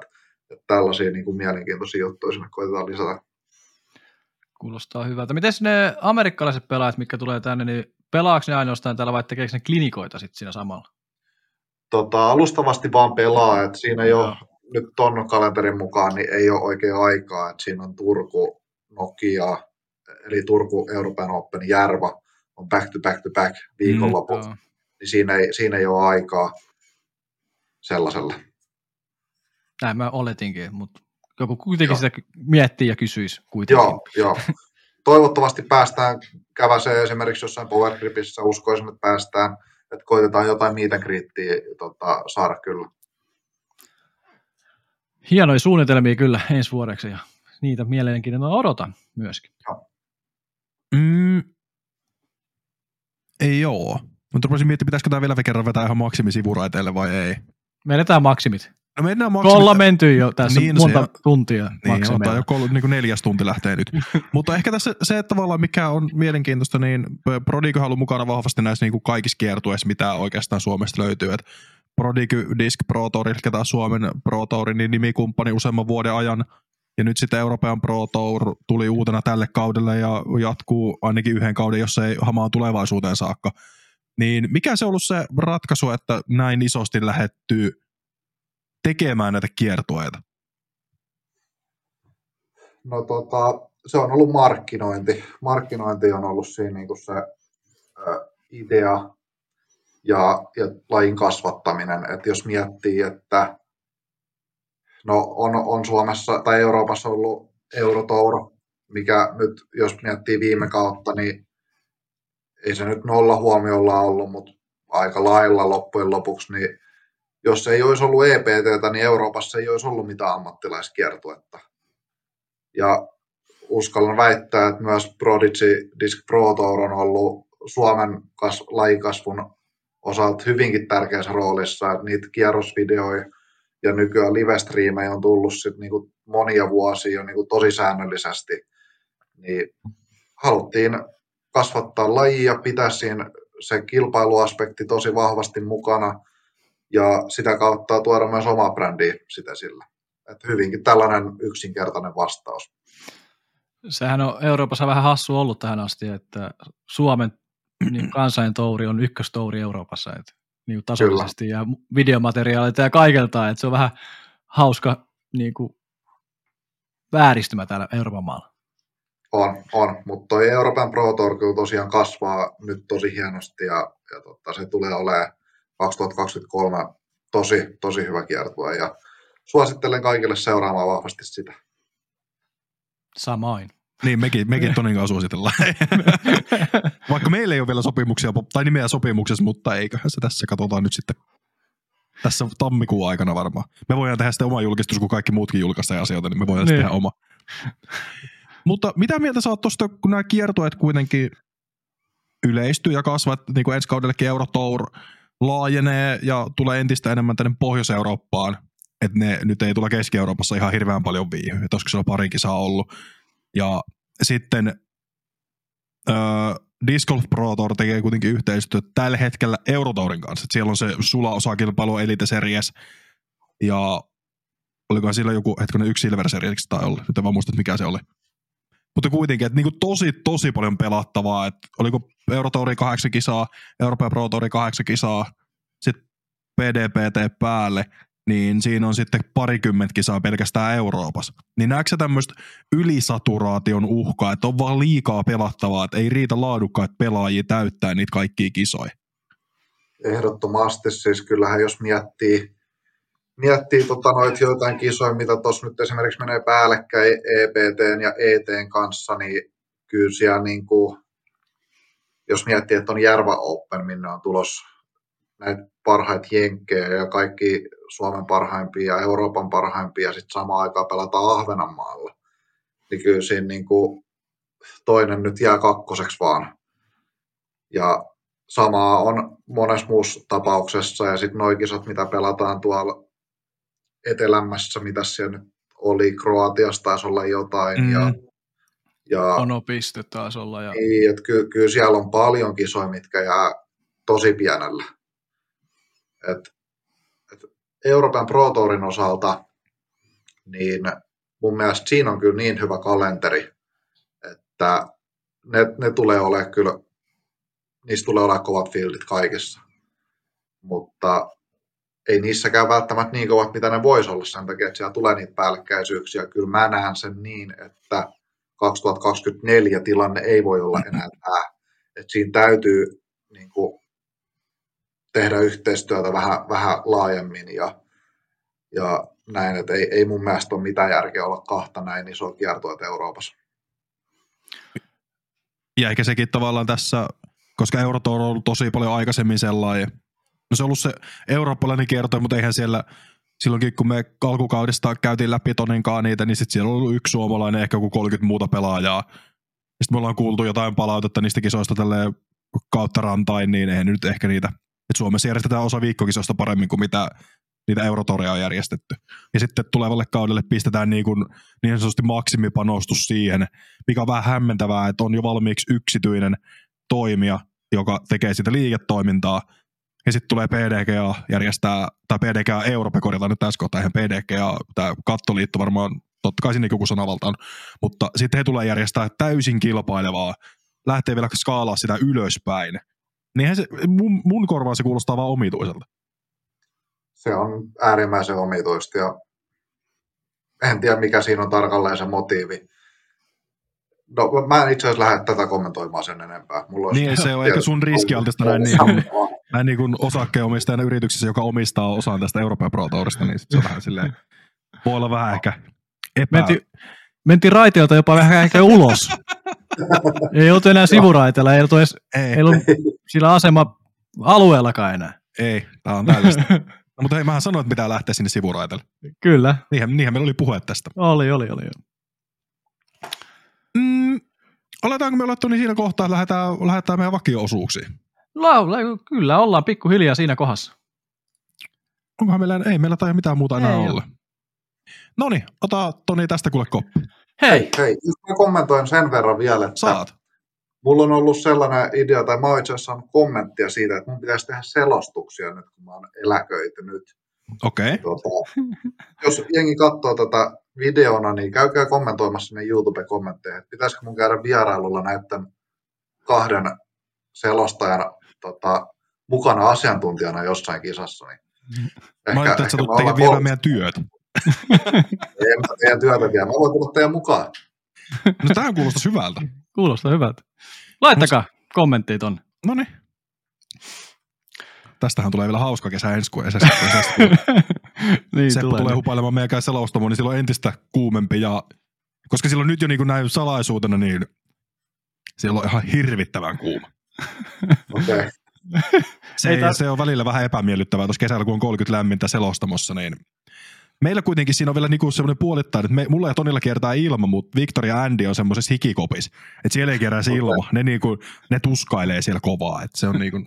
et tällaisia niin kuin mielenkiintoisia juttuja sinne koitetaan lisätä. Kuulostaa hyvältä. Miten ne amerikkalaiset pelaajat, mitkä tulee tänne, niin pelaako ne ainoastaan täällä vai tekeekö ne klinikoita sitten siinä samalla? Tota, alustavasti vaan pelaa, että siinä ole, Joo. nyt ton kalenterin mukaan, niin ei ole oikein aikaa, että siinä on Turku, Nokia, eli Turku Euroopan Open, Järva, on back to back to back viikonloput, Joo. niin siinä ei, siinä ei ole aikaa sellaisella. Näin mä oletinkin, mutta joku kuitenkin Joo. sitä miettii ja kysyisi kuitenkin. Joo, joo. *laughs* Toivottavasti päästään käväseen esimerkiksi jossain Power Gripissä, uskoisin, että päästään, että koitetaan jotain and greetia, tota, saada kyllä. Hienoja suunnitelmia kyllä ensi vuodeksi ja niitä mielenkiinnolla odotan myöskin. Mm, ei joo. Mutta rupesin miettimään, pitäisikö tämä vielä kerran vetää ihan maksimisivuraiteille vai ei. Menetään maksimit. No mennään ollaan maksimit. menty jo tässä Niin, monta se- tuntia Niin, otetaan jo kol, niin kuin neljäs tunti lähtee nyt. *laughs* Mutta ehkä tässä se, että tavallaan mikä on mielenkiintoista, niin Prodigyhan on ollut mukana vahvasti näissä niin kuin kaikissa kiertueissa, mitä oikeastaan Suomesta löytyy. Et Prodigy Disc Pro Tour, eli taas Suomen Pro Tourin niin nimikumppani useamman vuoden ajan. Ja nyt sitten Euroopan Pro Tour tuli uutena tälle kaudelle ja jatkuu ainakin yhden kauden, jos ei hamaan tulevaisuuteen saakka. Niin mikä se on ollut se ratkaisu, että näin isosti lähettyy tekemään näitä kiertueita? No tota, se on ollut markkinointi. Markkinointi on ollut siinä niin kuin se ö, idea ja, ja lajin kasvattaminen. Et jos miettii, että no on, on Suomessa tai Euroopassa ollut Eurotour, mikä nyt, jos miettii viime kautta, niin ei se nyt nolla huomiolla ollut, mutta aika lailla loppujen lopuksi, niin jos ei olisi ollut EPTtä, niin Euroopassa ei olisi ollut mitään ammattilaiskiertuetta. Ja uskallan väittää, että myös Prodigy Disc Pro Tour on ollut Suomen kas- lajikasvun osalta hyvinkin tärkeässä roolissa, että niitä kierrosvideoja ja nykyään livestriimejä on tullut sit niinku monia vuosia jo niinku tosi säännöllisesti, niin haluttiin kasvattaa lajia, pitää siinä se kilpailuaspekti tosi vahvasti mukana ja sitä kautta tuoda myös omaa brändiä sitä sillä. Et hyvinkin tällainen yksinkertainen vastaus. Sehän on Euroopassa vähän hassu ollut tähän asti, että Suomen niin kansain touri on ykköstouri Euroopassa, että niin tasollisesti ja videomateriaalilta ja kaikelta, että se on vähän hauska niin kuin, vääristymä täällä Euroopan maalla. On, on, mutta toi Euroopan Pro Tour kyllä tosiaan kasvaa nyt tosi hienosti ja, ja totta, se tulee olemaan 2023 tosi, tosi hyvä kiertue ja suosittelen kaikille seuraamaan vahvasti sitä. Samoin. Niin, mekin, mekin Tonin kanssa suositellaan. *laughs* Vaikka meillä ei ole vielä sopimuksia, tai nimeä sopimuksessa, mutta eiköhän se tässä katsotaan nyt sitten tässä tammikuun aikana varmaan. Me voidaan tehdä sitten oma julkistus, kun kaikki muutkin julkaistaan asioita, niin me voidaan niin. Niin. tehdä oma. mutta mitä mieltä sä oot tuosta, kun nämä kiertueet kuitenkin yleistyy ja kasvat, niin kuin ensi kaudellekin Eurotour laajenee ja tulee entistä enemmän tänne Pohjois-Eurooppaan, että ne nyt ei tule Keski-Euroopassa ihan hirveän paljon viihyä, että olisiko siellä pari kisaa ollut. Ja sitten öö, Disc Golf Pro Tour tekee kuitenkin yhteistyötä tällä hetkellä Eurotourin kanssa. Et siellä on se Sula-osakilpailu Elite Series ja olikohan sillä joku hetkinen yksi Silver Series tai olla. Nyt en vaan muista, mikä se oli. Mutta kuitenkin, että niinku tosi, tosi paljon pelattavaa. Et oliko Eurotouri kahdeksan kisaa, Euroopan Pro Touri kahdeksan kisaa, sitten PDPT päälle, niin siinä on sitten parikymmentä kisaa pelkästään Euroopassa. Niin näetkö tämmöistä ylisaturaation uhkaa, että on vaan liikaa pelattavaa, että ei riitä laadukkaita pelaajia täyttää niitä kaikkia kisoja? Ehdottomasti, siis kyllähän jos miettii, miettii tota noit joitain kisoja, mitä tuossa nyt esimerkiksi menee päällekkäin EPT ja ETn kanssa, niin kyllä siellä niin kuin, jos miettii, että on Järva Open, minne on tulos näitä parhaita jenkkejä ja kaikki Suomen parhaimpia ja Euroopan parhaimpia ja sitten samaan aikaan pelataan Ahvenanmaalla, niin kyllä siinä niin kuin toinen nyt jää kakkoseksi vaan. Ja samaa on monessa muussa tapauksessa ja sitten noin kisat, mitä pelataan tuolla etelämässä, mitä siellä nyt oli, Kroatiassa taisi olla jotain mm. ja ja, Ono piste taisi olla. Ja... Niin, että ky- kyllä siellä on paljon kisoja, mitkä jää tosi pienellä. Et, et Euroopan Pro Tourin osalta, niin mun mielestä siinä on kyllä niin hyvä kalenteri, että ne, ne tulee olemaan kyllä, niistä tulee olemaan kovat fieldit kaikissa. Mutta ei niissäkään välttämättä niin kovat, mitä ne voisi olla sen takia, että siellä tulee niitä päällekkäisyyksiä. Kyllä mä näen sen niin, että 2024 tilanne ei voi olla enää tämä. Että siinä täytyy niin kuin, tehdä yhteistyötä vähän, vähän laajemmin ja, ja näin, että ei, ei mun mielestä ole mitään järkeä olla kahta näin isoa kiertoa Euroopassa. Ja ehkä sekin tavallaan tässä, koska Eurotour on ollut tosi paljon aikaisemmin sellainen, no se on ollut se eurooppalainen kierto, mutta eihän siellä, silloinkin kun me alkukaudesta käytiin läpi Toninkaan niitä, niin sitten siellä on ollut yksi suomalainen, ehkä joku 30 muuta pelaajaa. Sitten me ollaan kuultu jotain palautetta niistä kisoista tälleen kautta rantain, niin eihän nyt ehkä niitä että Suomessa järjestetään osa viikkokisosta paremmin kuin mitä niitä eurotoreja on järjestetty. Ja sitten tulevalle kaudelle pistetään niin, kuin, niin sanotusti maksimipanostus siihen, mikä on vähän hämmentävää, että on jo valmiiksi yksityinen toimija, joka tekee sitä liiketoimintaa, ja sitten tulee PDGA järjestää, tai PDGA Europe, korjataan nyt tässä kohtaa, eihän PDGA, tämä kattoliitto varmaan, totta kai sinne joku sanavalta on, mutta sitten he tulee järjestää täysin kilpailevaa, lähtee vielä skaalaa sitä ylöspäin, Niinhän se, mun, mun korvaan se kuulostaa vaan omituiselta. Se on äärimmäisen omituista ja en tiedä mikä siinä on tarkalleen se motiivi. No, mä en itse asiassa lähde tätä kommentoimaan sen enempää. Mulla niin, se on *laughs* ehkä sun riskialtista *laughs* näin, niin kuin, näin niin kuin osakkeenomistajan yrityksessä, joka omistaa osan tästä Euroopan Pro Tourista, niin se on vähän silleen, voi olla vähän ehkä epä... Menti, mentiin raiteelta jopa vähän ehkä ulos. *laughs* ei oltu enää sivuraiteella, ei oltu edes, ei. ei ollut sillä asema alueellakaan enää. Ei, tämä on täydellistä. no, mutta hei, mähän sanoin, että pitää lähteä sinne sivuraiteelle. Kyllä. Niinhän, niinhän meillä oli puhe tästä. Oli, oli, oli. Mm, oletaanko me olettu niin siinä kohtaa, että lähdetään, lähdetään meidän vakio-osuuksiin? Laula, kyllä, ollaan pikkuhiljaa siinä kohdassa. Onkohan meillä, ei meillä tai mitään muuta enää olla. No niin, ota Toni tästä kuule koppi. Hei. Hei, jos mä kommentoin sen verran vielä, että Saat. mulla on ollut sellainen idea, tai mä oon itse asiassa kommenttia siitä, että mun pitäisi tehdä selostuksia nyt, kun mä oon eläköitynyt. Okei. Okay. Tota, jos jengi katsoo tätä videona, niin käykää kommentoimassa sinne YouTube-kommentteihin, että pitäisikö mun käydä vierailulla näiden kahden selostajan tota, mukana asiantuntijana jossain kisassa. Niin ehkä, mä ajattelin, että sä tulet tekemään vielä meidän työtä *laughs* en mä teidän työtä vielä. Mä voin tulla teidän mukaan. No tähän kuulostaa hyvältä. Kuulostaa hyvältä. Laittakaa Mut... kommentteja tonne. No niin. Tästähän tulee vielä hauska kesä ensi kuun *laughs* niin Seppo tulee, tulee hupailemaan meidän selostamoon, niin silloin entistä kuumempi. Ja, koska silloin nyt jo niin näin salaisuutena, niin siellä on ihan hirvittävän kuuma. *laughs* Okei. Okay. Se, se on välillä vähän epämiellyttävää, tuossa kesällä kun on 30 lämmintä selostamossa, niin meillä kuitenkin siinä on vielä niinku semmoinen puolittain, että me, mulla ja Tonilla kiertää ilma, mutta Victoria ja Andy on semmoisessa hikikopis. Että siellä ei kierrä se ilma. Ne, niinku, ne tuskailee siellä kovaa. Että se on niinku...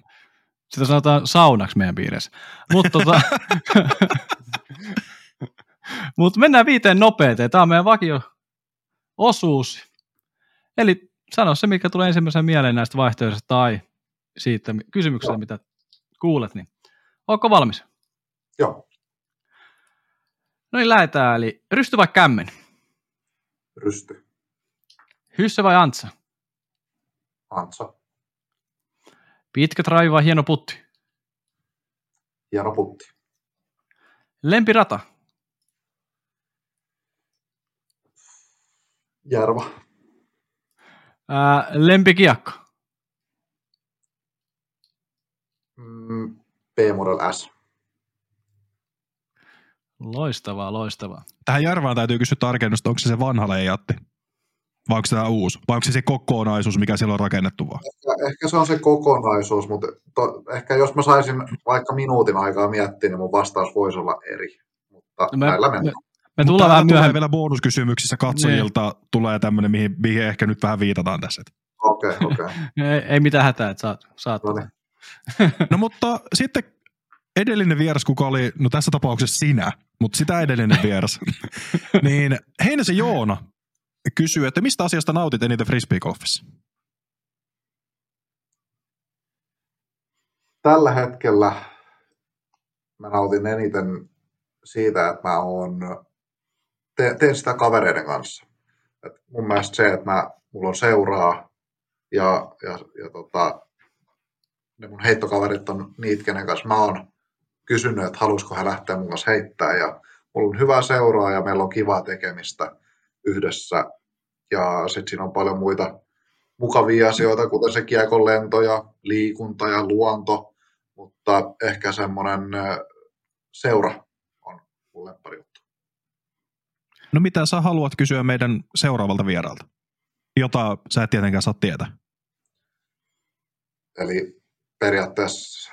Sitä sanotaan saunaksi meidän piirissä. Mutta tota... *laughs* Mut mennään viiteen nopeateen. Tämä on meidän vakio osuus. Eli sano se, mikä tulee ensimmäisenä mieleen näistä vaihtoehdoista tai siitä kysymyksestä, mitä kuulet. Niin. Onko valmis? Joo, No niin, lähdetään. Eli rysty vai kämmen? rysty. Hyssä vai antsa? Antsa. Pitkä drive vai hieno putti? Hieno putti. Lempirata? Järva. Ää, lempikiekko? Mm, B-Model S. Loistavaa, loistavaa. Tähän Järvään täytyy kysyä tarkennusta, onko se se vanha leijatti? Vai onko se tämä uusi? Vai onko se se kokonaisuus, mikä siellä on rakennettu vaan? Ehkä, ehkä se on se kokonaisuus, mutta to, ehkä jos mä saisin vaikka minuutin aikaa miettiä, niin mun vastaus voisi olla eri. Mutta No me- näillä me- mennään. Me Mutta tullaan vähän tulee myöhemmin. vielä bonuskysymyksissä katsojilta tulee tämmöinen, mihin, mihin ehkä nyt vähän viitataan tässä. Okei, okay, okei. Okay. *laughs* Ei, ei mitään hätää, että saat, saat No niin. No mutta sitten edellinen vieras, kuka oli, no tässä tapauksessa sinä, mutta sitä edellinen vieras, *laughs* niin Heinäsen Joona kysyy, että mistä asiasta nautit eniten frisbeegolfissa? Tällä hetkellä mä nautin eniten siitä, että mä oon, te, teen sitä kavereiden kanssa. Et mun mielestä se, että mä, mulla on seuraa ja, ja, ja tota, ne mun heittokaverit on niitä, kenen kanssa mä oon kysynyt, että haluaisiko he lähteä mun kanssa heittää. Ja mulla on hyvää seuraa ja meillä on kivaa tekemistä yhdessä. Ja sitten siinä on paljon muita mukavia asioita, kuten se kiekon lento ja liikunta ja luonto, mutta ehkä semmoinen seura on mun lemppari juttu. No mitä sä haluat kysyä meidän seuraavalta vieraalta, jota sä et tietenkään saa tietää? Eli periaatteessa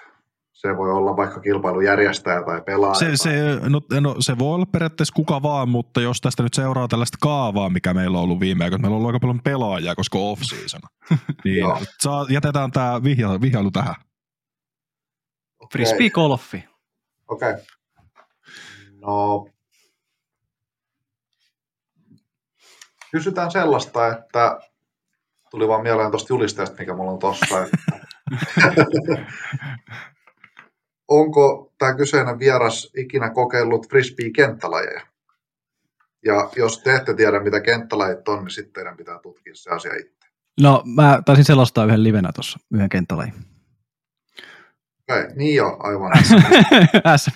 se voi olla vaikka kilpailujärjestäjä tai pelaaja. Se, se, no, no, se voi olla periaatteessa kuka vaan, mutta jos tästä nyt seuraa tällaista kaavaa, mikä meillä on ollut viime aikoina, meillä on ollut aika paljon pelaajia, koska on off-season, *laughs* niin saa, jätetään tämä vihja, vihjailu tähän. Okei, Frisbee golfi. Okei. No, kysytään sellaista, että tuli vaan mieleen tuosta julisteesta, mikä mulla on tossa. Että *laughs* Onko tämä kyseinen vieras ikinä kokeillut frisbee-kenttälajeja? Ja jos te ette tiedä, mitä kenttälajit on, niin sitten teidän pitää tutkia se asia itse. No, mä taisin selostaa yhden livenä tuossa, yhden kenttälajin. Okei, niin jo, aivan. *laughs* SM.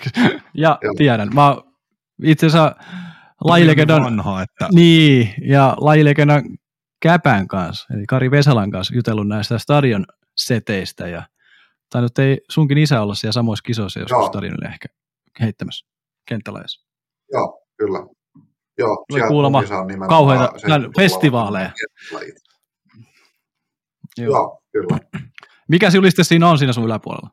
Ja Joo. tiedän. Mä itse asiassa lajilegendan, Vanha, että niin, ja lajilegendan Käpän kanssa, eli Kari Vesalan kanssa jutellut näistä stadion seteistä ja tai nyt ei sunkin isä olla siellä samoissa kisoissa joskus Joo. stadionille ehkä heittämässä kenttälajissa. Joo, kyllä. Joo, sieltä kuulemma kauheita festivaaleja. Joo. Joo, kyllä. Mikä juliste siinä on siinä sun yläpuolella?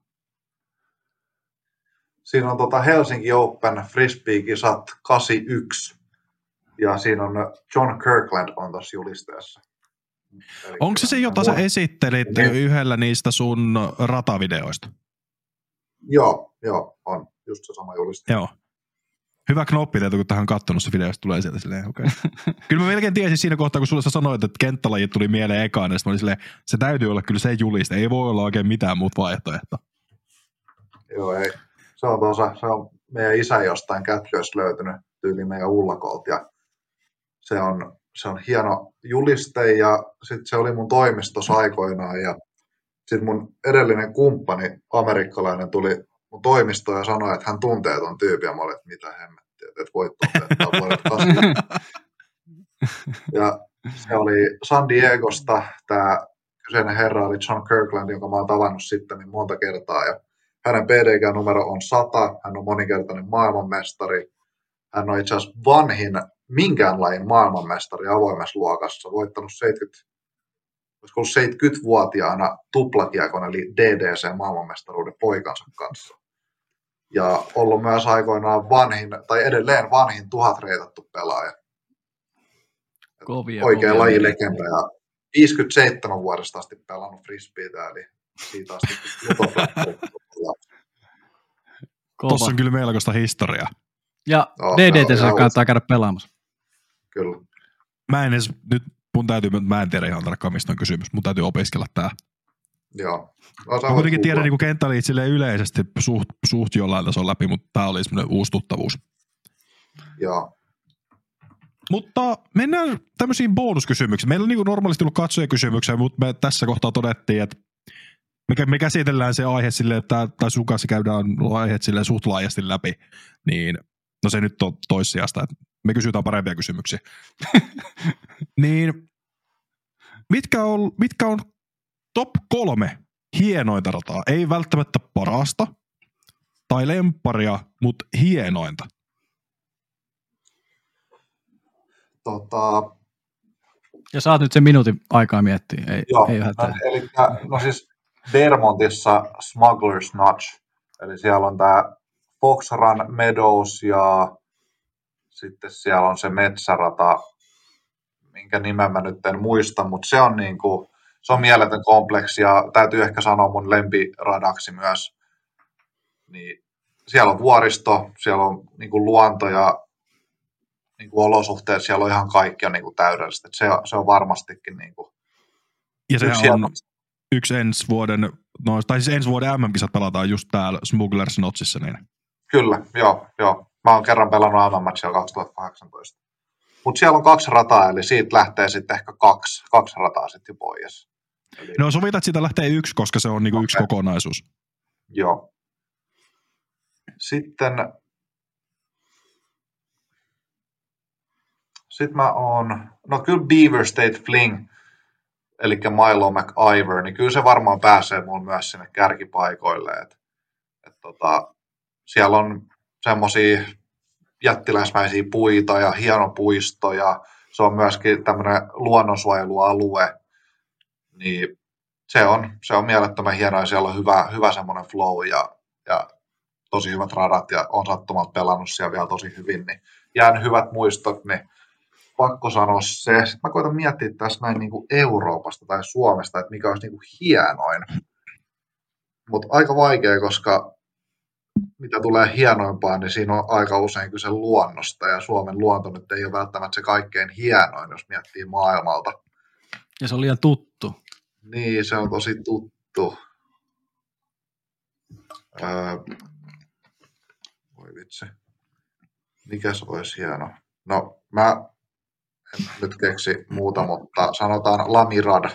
Siinä on tota Helsinki Open Frisbee-kisat 81. Ja siinä on John Kirkland on tuossa julisteessa. Onko se se, jota sä esittelit Niin. yhdellä niistä sun ratavideoista? Joo, joo, on just se sama juliste. Joo. Hyvä knoppi tieto, kun tähän kattonut se videosta tulee sieltä silleen, okei. Okay. *laughs* kyllä mä melkein tiesin siinä kohtaa, kun sulle sä sanoit, että kenttälajit tuli mieleen ekaan, ja sitten mä olin silleen, se täytyy olla kyllä se juliste, ei voi olla oikein mitään muuta vaihtoehtoa. Joo, ei. Se on, tuossa, se on meidän isä jostain kätköistä löytynyt tyyli meidän ullakolta ja se on, se on hieno juliste ja sitten se oli mun toimistossa aikoinaan ja sitten mun edellinen kumppani, amerikkalainen, tuli mun toimistoon ja sanoi, että hän tuntee ton tyypin ja mä olin, että mitä hemmettiä, että et voi tuntea, että on vuodet 80. *laughs* Ja se oli San Diegosta, tämä kyseinen herra oli John Kirkland, jonka mä oon tavannut sitten niin monta kertaa ja hänen PDG-numero on 100, hän on moninkertainen maailmanmestari. Hän on itse asiassa vanhin minkään lajin maailmanmestari avoimessa luokassa, voittanut 70, olisiko ollut 70-vuotiaana tuplakiekon eli DDC maailmanmestaruuden poikansa kanssa. Ja ollut myös aikoinaan vanhin, tai edelleen vanhin tuhat reitattu pelaaja. Kovia, Oikea kovia lajilegenda ja 57 vuodesta asti pelannut frisbeetä, eli siitä asti. Tossa on kyllä melkoista historiaa. Ja se DDT kannattaa käydä pelaamassa. Kyllä. Mä en edes nyt mun täytyy, mä en tiedä ihan tarkkaan mistä on kysymys, mun täytyy opiskella tää. Joo. No, Mä kuitenkin tiedän niin kenttäliit yleisesti suht, suht jollain tasolla läpi, mutta tää oli semmoinen uusi tuttavuus. Joo. Mutta mennään tämmöisiin bonuskysymyksiin. Meillä on niin normaalisti ollut katsojakysymyksiä, mutta me tässä kohtaa todettiin, että me, me käsitellään se aihe sille, että, tai sun kanssa käydään aiheet sille suht laajasti läpi, niin no se nyt on toissijasta, että me kysytään parempia kysymyksiä. *laughs* niin mitkä on, mitkä on top kolme hienointa rataa? Ei välttämättä parasta tai lemparia, mutta hienointa. Tota, ja saat nyt sen minuutin aikaa miettiä. Ei, joo, ei eli, no siis Vermontissa Smuggler's Notch, eli siellä on tämä Fox Run Meadows ja sitten siellä on se metsärata, minkä nimen mä nyt en muista, mutta se on, niin kuin, se on mieletön kompleksi ja täytyy ehkä sanoa mun lempiradaksi myös. Niin siellä on vuoristo, siellä on niin kuin luonto ja niin kuin olosuhteet, siellä on ihan kaikki on niin kuin täydellistä. Se, se on varmastikin niin kuin ja se on yksi ensi vuoden, no, tai siis ensi vuoden MM-kisat pelataan just täällä Smugglers Notsissa, niin Kyllä, joo, joo. Mä oon kerran pelannut MM-matsia 2018. Mutta siellä on kaksi rataa, eli siitä lähtee sitten ehkä kaksi, kaksi rataa sitten pois. Eli... No sovitaan, että siitä lähtee yksi, koska se on niinku okay. yksi kokonaisuus. Joo. Sitten sitten mä oon, no kyllä Beaver State Fling, eli Milo McIver, niin kyllä se varmaan pääsee mulle myös sinne kärkipaikoille. Et, et tota, siellä on semmoisia jättiläismäisiä puita ja hieno puisto ja se on myöskin tämmöinen luonnonsuojelualue, niin se on, se on mielettömän hieno ja siellä on hyvä, hyvä semmoinen flow ja, ja tosi hyvät radat ja on sattumalta pelannut siellä vielä tosi hyvin, niin jään hyvät muistot, niin pakko sanoa se. Sitten mä koitan miettiä tässä näin niin kuin Euroopasta tai Suomesta, että mikä olisi niin kuin hienoin. Mutta aika vaikea, koska mitä tulee hienoimpaan, niin siinä on aika usein kyse luonnosta, ja Suomen luonto nyt ei ole välttämättä se kaikkein hienoin, jos miettii maailmalta. Ja se on liian tuttu. Niin, se on tosi tuttu. Öö, voi vitsi. Mikä se olisi hieno? No, mä en nyt keksi muuta, mutta sanotaan Lamirad.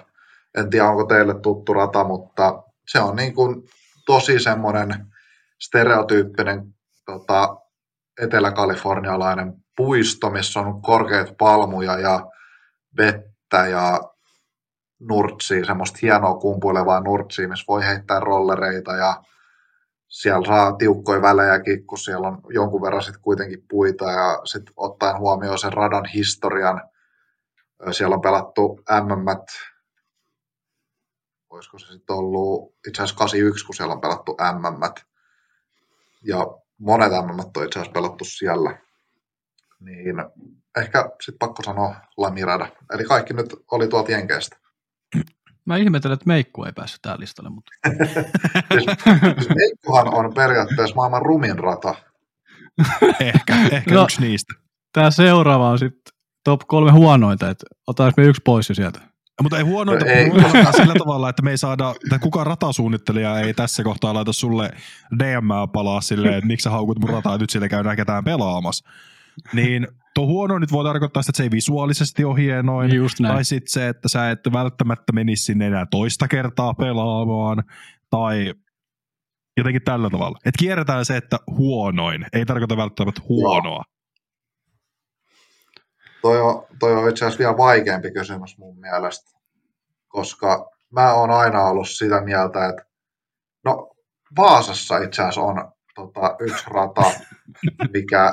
En tiedä, onko teille tuttu rata, mutta se on niin kuin tosi semmoinen stereotyyppinen tota, etelä-kalifornialainen puisto, missä on korkeat palmuja ja vettä ja nurtsia, semmoista hienoa kumpuilevaa nurtsia, missä voi heittää rollereita ja siellä saa tiukkoja välejäkin, kun siellä on jonkun verran sitten kuitenkin puita ja sitten ottaen huomioon sen radan historian, siellä on pelattu MM, olisiko se sitten ollut itse asiassa 81, kun siellä on pelattu MM, ja monet MM on itse asiassa pelattu siellä. Niin ehkä sitten pakko sanoa Lamirada. Eli kaikki nyt oli tuolta Jenkeistä. Mä ihmettelen, että Meikku ei päässyt tähän listalle. Mutta... siis, *laughs* siis Meikkuhan on periaatteessa maailman rumin rata. ehkä ehkä no, yksi niistä. Tämä seuraava on sitten top kolme huonointa, että otaisimme yksi pois jo sieltä. Mutta ei huonointa no, ei. sillä tavalla, että me ei saada, että kukaan ratasuunnittelija ei tässä kohtaa laita sulle DM palaa silleen, että miksi sä haukut mun rataa, nyt sille käydään ketään pelaamassa. Niin tuo huono nyt voi tarkoittaa sitä, että se ei visuaalisesti ole hienoin. Just näin. Tai sitten se, että sä et välttämättä menisi sinne enää toista kertaa pelaamaan. Tai jotenkin tällä tavalla. Että kierretään se, että huonoin. Ei tarkoita välttämättä huonoa. Toi on, toi on itse asiassa vielä vaikeampi kysymys mun mielestä, koska mä oon aina ollut sitä mieltä, että no Vaasassa itse asiassa on tota, yksi rata, *laughs* mikä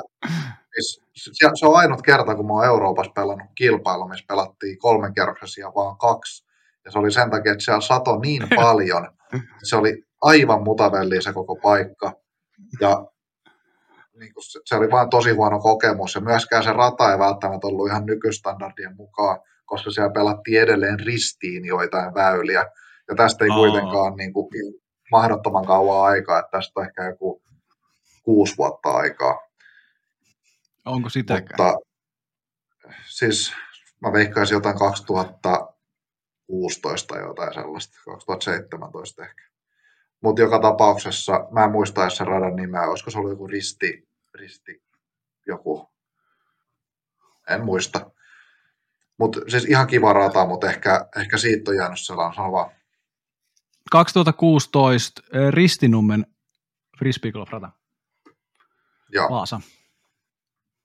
se on ainut kerta, kun mä oon Euroopassa pelannut kilpailu, missä pelattiin kolmen kerroksessa vaan kaksi. Ja se oli sen takia, että siellä sato niin *laughs* paljon, että se oli aivan mutavelli se koko paikka. Ja niin kuin se, se oli vain tosi huono kokemus ja myöskään se rata ei välttämättä ollut ihan nykystandardien mukaan, koska siellä pelattiin edelleen ristiin joitain väyliä ja tästä ei Aa. kuitenkaan niin kuin, mahdottoman kauan aikaa, että tästä on ehkä joku kuusi vuotta aikaa. Onko sitäkään? Mutta siis mä veikkaisin jotain 2016 jotain sellaista, 2017 ehkä. Mutta joka tapauksessa, mä en muista edes sen radan nimeä, olisiko se ollut joku risti, risti joku, en muista. Mutta siis ihan kiva rata, mutta ehkä, ehkä siitä on jäänyt sellainen sanova. 2016 Ristinummen frisbeegolf-rata. Joo. Vaasa.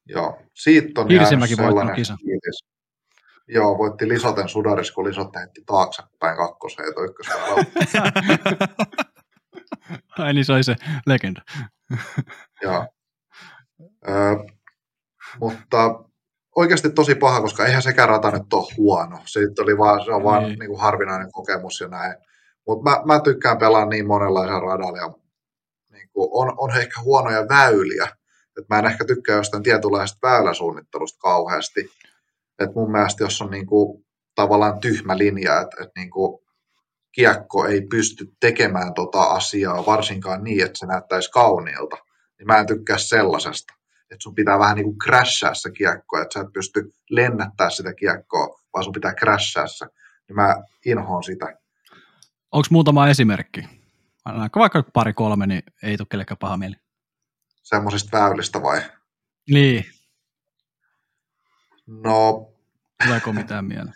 Joo, siitä on Hirsimäki jäänyt sellainen kisa. Joo, voitti Lisoten sudaris, kun Lisot heitti taaksepäin kakkoseen ja ykköseen. *laughs* *laughs* Ai niin, se oli se legenda. *laughs* Joo. Ö, mutta oikeasti tosi paha, koska eihän sekään rata nyt ole huono. Siitä oli vaan, se on vaan Niin. niin kuin harvinainen kokemus ja näin. Mutta mä, mä, tykkään pelaa niin monenlaisen radalla ja niin kuin on, on ehkä huonoja väyliä. Et mä en ehkä tykkää jostain tietynlaisesta väyläsuunnittelusta kauheasti. Et mun mielestä jos on niin kuin, tavallaan tyhmä linja, että et niin kuin, kiekko ei pysty tekemään tota asiaa varsinkaan niin, että se näyttäisi kauniilta, niin mä en tykkää sellaisesta. Että sun pitää vähän niin kuin crashaa se kiekko, että sä et pysty lennättää sitä kiekkoa, vaan sun pitää crashaa se. Niin mä inhoon sitä. Onko muutama esimerkki? Annaanko vaikka pari kolme, niin ei tule kellekään paha mieli. Semmoisista väylistä vai? Niin, No, tuleeko mitään mieleen?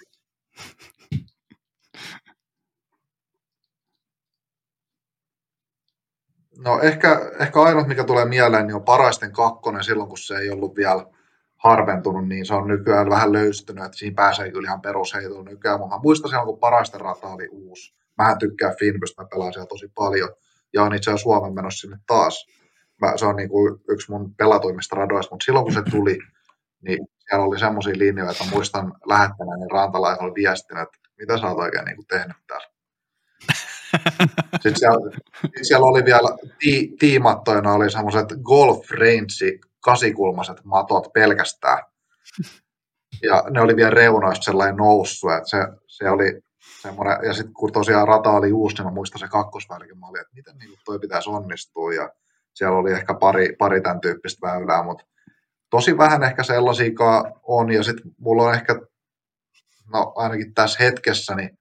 No ehkä, ehkä ainut, mikä tulee mieleen, niin on paraisten kakkonen silloin, kun se ei ollut vielä harventunut, niin se on nykyään vähän löystynyt, että siinä pääsee kyllä ihan perusheitolla nykyään. Mä muistan silloin, kun paraisten rata oli uusi. Mähän tykkään Finbystä, mä pelaan siellä tosi paljon. Ja on itse asiassa Suomen menossa sinne taas. Mä, se on niin kuin yksi mun pelatuimmista radoista, mutta silloin kun se tuli, niin siellä oli semmoisia linjoja, että muistan lähettäneeni rantalaiselle viestin, että mitä sä oot oikein niin kuin tehnyt täällä. *laughs* Sitten siellä, siellä oli vielä ti, tiimattoina oli semmoiset golf range kasikulmaiset matot pelkästään. Ja ne oli vielä reunoista sellainen noussut, että se, se oli semmoinen, ja sitten kun tosiaan rata oli uusi, niin mä muistan se kakkosvälikin, mä olin, että miten niin toi pitäisi onnistua, ja siellä oli ehkä pari, pari tämän tyyppistä väylää, mutta tosi vähän ehkä sellaisiakaan on, ja sitten mulla on ehkä, no ainakin tässä hetkessä, niin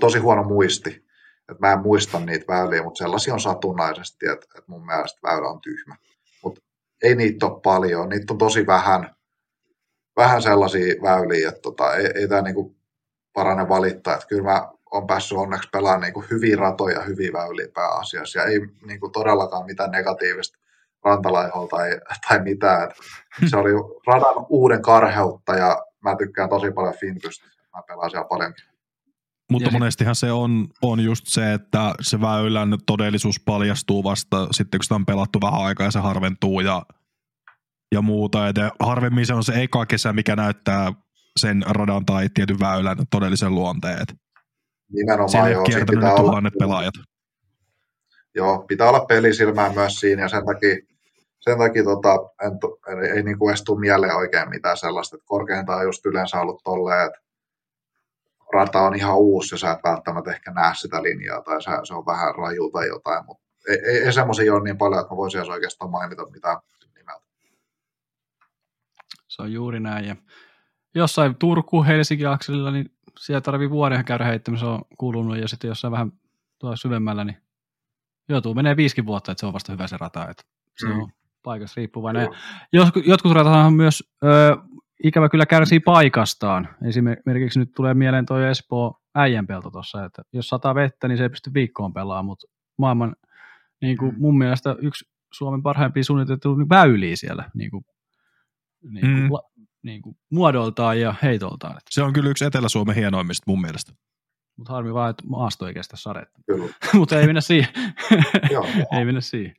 tosi huono muisti, että mä en muista niitä väyliä, mutta sellaisia on satunnaisesti, että, että mun mielestä väylä on tyhmä. Mutta ei niitä ole paljon, niitä on tosi vähän, vähän sellaisia väyliä, että tota, ei, ei tämä niinku parane valittaa, että kyllä mä oon päässyt onneksi pelaamaan niinku hyviä ratoja, hyviä väyliä pääasiassa, ja ei niinku todellakaan mitään negatiivista rantalaiholta tai, tai mitään. Et se oli radan uuden karheutta, ja mä tykkään tosi paljon Finbystä, mä pelaan siellä paljon. Mutta Ja monestihan se on, on just se, että se väylän todellisuus paljastuu vasta sitten, kun sitä on pelattu vähän aikaa ja se harventuu ja, ja muuta. Et harvemmin se on se eka kesä, mikä näyttää sen radan tai tietyn väylän todellisen luonteen. Et Nimenomaan Siellä joo, kiertänyt pitää olla, tuhannet pelaajat. joo, pitää olla pelisilmää myös siinä, ja sen takia, sen takia tota, en, ei, ei niinku edes tule mieleen oikein mitään sellaista, että korkeintaan on just yleensä ollut tolleen, että rata on ihan uusi ja sä et välttämättä ehkä näe sitä linjaa tai se, se on vähän raju tai jotain, mutta ei, ei, ei semmoisia ole niin paljon, että mä voisin edes oikeastaan mainita mitään nimeltä. Se on juuri näin. Ja jossain Turku-Helsinki-akselilla, niin siellä tarvii vuoden käydä heittämässä, se on kulunut, ja sitten jossain vähän tuolla syvemmällä, niin joutuu menee viisikin vuotta, että se on vasta hyvä se rata. Että se Mm. on paikassa riippuvainen. Jotkut, jotkut ratathan myös ö, ikävä kyllä kärsii paikastaan. Esimerkiksi nyt tulee mieleen tuo Espoo äijänpelto tuossa, että jos sataa vettä, niin se ei pysty viikkoon pelaamaan, mutta maailman niin kuin Mm. mun mielestä yksi Suomen parhaimpia suunniteltu väyliä siellä niin kuin, niin kuin, Mm. la, niin kuin muodoltaan ja heitoltaan. Se on kyllä yksi Etelä-Suomen hienoimmista mun mielestä. Mutta harmi vaan, että maasto ei kestä sadetta. *laughs* Mutta ei mennä siihen. *laughs* Joo. ei mennä siihen.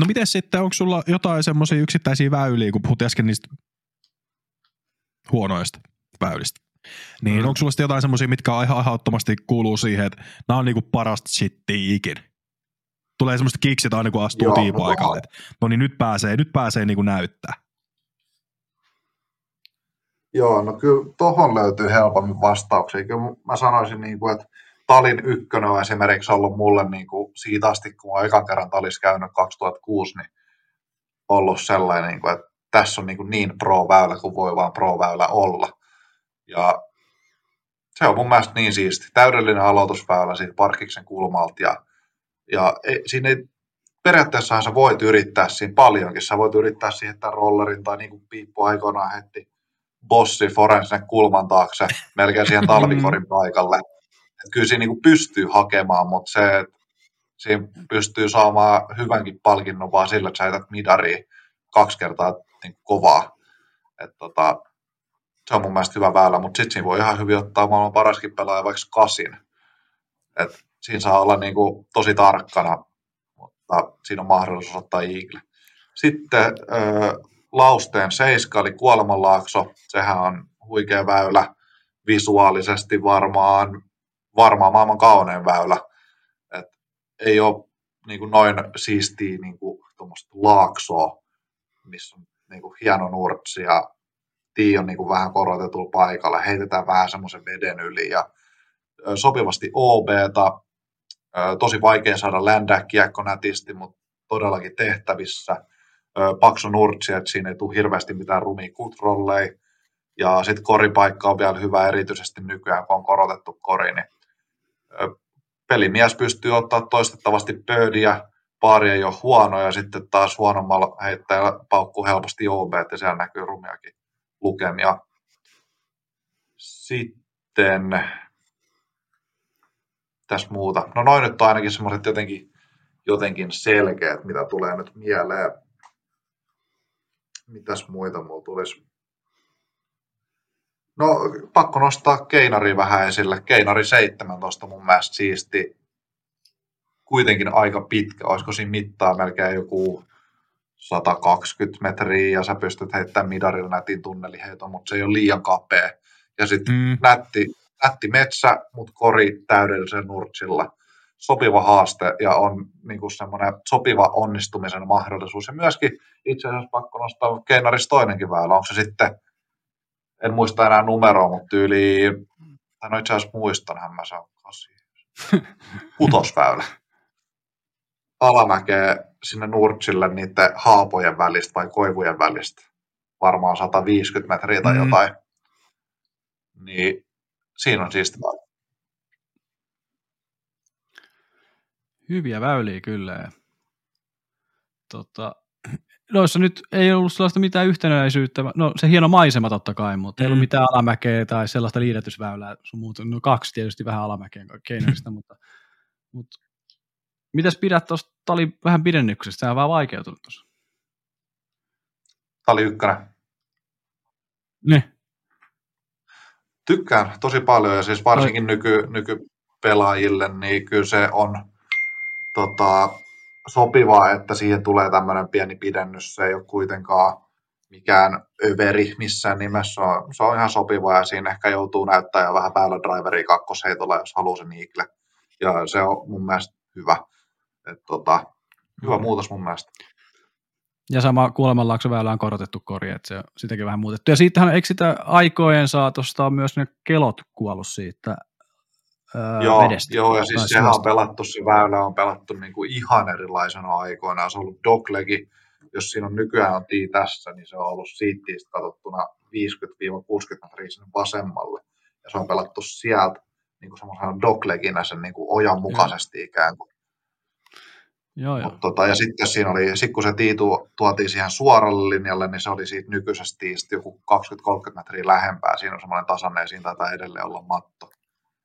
No miten sitten, onko sulla jotain semmoisia yksittäisiä väyliä, kun puhut äsken niistä huonoista väylistä? Niin Mm. onko sulla sitten jotain semmoisia, mitkä ihan aiheuttomasti kuuluu siihen, että nämä on niinku parasta shittiä ikinä? Tulee semmoista kiksit aina kun astuu Joo, no tiipaikalle. että No niin nyt pääsee, nyt pääsee niinku näyttää. Joo, no kyllä tohon löytyy helpommin vastauksia. Kyllä mä sanoisin, niin kuin, että Talin ykkönen on esimerkiksi ollut mulle niin kuin siitä asti, kun mä ekan kerran Talis käynyt 2006, niin ollut sellainen, niin kuin, että tässä on niin, kuin niin pro-väylä kuin voi vaan pro-väylä olla. Ja se on mun mielestä niin siisti. Täydellinen aloitusväylä siitä parkiksen kulmalta ja, ja ei, siinä ei, periaatteessahan sä voit yrittää siinä paljonkin. Sä voit yrittää siihen tämän rollerin tai niin kuin Piippu aikoinaan heti bossi Foren sinne kulman taakse, melkein siihen *laughs* talvikorin paikalle. Et kyllä siinä niin pystyy hakemaan, mutta se, että siinä pystyy saamaan hyvänkin palkinnon vaan sillä, että sä jätät midariin kaksi kertaa niin kovaa. Et tota, se on mun mielestä hyvä väylä, mutta sitten siinä voi ihan hyvin ottaa maailman paraskin pelaaja vaikka kasin. Et siinä saa olla niin kuin tosi tarkkana, mutta siinä on mahdollisuus ottaa Eagle. Sitten äh, Lausteen seiska, eli Kuolemanlaakso, sehän on huikea väylä, visuaalisesti varmaan, varmaan maailman kaunein väylä. Et ei ole niin kuin noin siistiä niin kuin, laaksoa, missä on niin kuin hieno nurtsi ja tii on niin kuin vähän korotetulla paikalla, heitetään vähän semmoisen veden yli ja sopivasti OBta, tosi vaikea saada ländää kiekko nätisti, mutta todellakin tehtävissä. Paksu nurtsi, että siinä ei tule hirveästi mitään rumia kutrolleja. Ja sitten koripaikka on vielä hyvä, erityisesti nykyään, kun on korotettu kori, niin pelimies pystyy ottaa toistettavasti pöydiä, pari ei ole huono, ja sitten taas huonommalla heittäjällä paukkuu helposti OB, että siellä näkyy rumiakin lukemia. Sitten tässä muuta. No noin nyt on ainakin semmoiset jotenkin, jotenkin selkeät, mitä tulee nyt mieleen. Mitäs muita mulla tulisi? No pakko nostaa Keinari vähän esille. Keinari 17 mun mielestä siisti. Kuitenkin aika pitkä. Olisiko siinä mittaa melkein joku 120 metriä ja sä pystyt heittämään midarilla nätin tunneliheiton, mutta se ei ole liian kapea. Ja sitten mm. nätti, nätti metsä, mutta kori täydellisen nurtsilla. Sopiva haaste ja on niin semmoinen sopiva onnistumisen mahdollisuus. Ja myöskin itse asiassa pakko nostaa Keinaris toinenkin väylä. Onko se sitten, en muista enää numeroa, mutta yli, tai no itse asiassa muistan, mä saan *laughs* Kutosväylä alamäkeä sinne Nurtsille niiden haapojen välistä vai koivujen välistä. Varmaan 150 metriä tai mm. jotain. Niin siinä on siis Hyviä väyliä kyllä. Tota, noissa nyt ei ollut sellaista mitään yhtenäisyyttä. No se hieno maisema totta kai, mutta mm. ei ollut mm. mitään alamäkeä tai sellaista liidetysväylää. Sun muuta. No kaksi tietysti vähän alamäkeen keinoista, *laughs* mutta, mutta Mitäs pidät tuosta, oli vähän pidennyksestä, tämä on vähän vaikeutunut tuossa. Oli ykkönen. Ne. Tykkään tosi paljon ja siis varsinkin nyky, nykypelaajille, niin kyllä se on tota, sopivaa, että siihen tulee tämmöinen pieni pidennys. Se ei ole kuitenkaan mikään överi missään nimessä. Se on, se on ihan sopivaa ja siinä ehkä joutuu näyttää jo vähän päällä driveri kakkosheitolla, jos haluaa sen iikle. Ja se on mun mielestä hyvä. Et tota, hyvä mm. muutos mun mielestä. Ja sama kuolemanlaaksoväylä on korotettu kori, että se sitäkin vähän muutettu. Ja siitähän, eikö sitä aikojen saatosta on myös ne kelot kuollut siitä öö, joo, vedestä? Joo, ja siis sehän on pelattu, se väylä on pelattu niin kuin ihan erilaisena aikoina. Se on ollut doglegi, jos siinä on nykyään on tii tässä, niin se on ollut siittiistä katsottuna 50-60 metriä sinne vasemmalle. Ja se on pelattu sieltä niin kuin semmoisena dogleginä sen niin kuin ojan mukaisesti ikään kuin. Joo, joo. Mut, tota, ja sitten siinä oli, sit kun se tiitu tuotiin siihen suoralle linjalle, niin se oli siitä nykyisestä tiistä joku 20-30 metriä lähempää. Siinä on semmoinen tasanne ja siinä taitaa edelleen olla matto.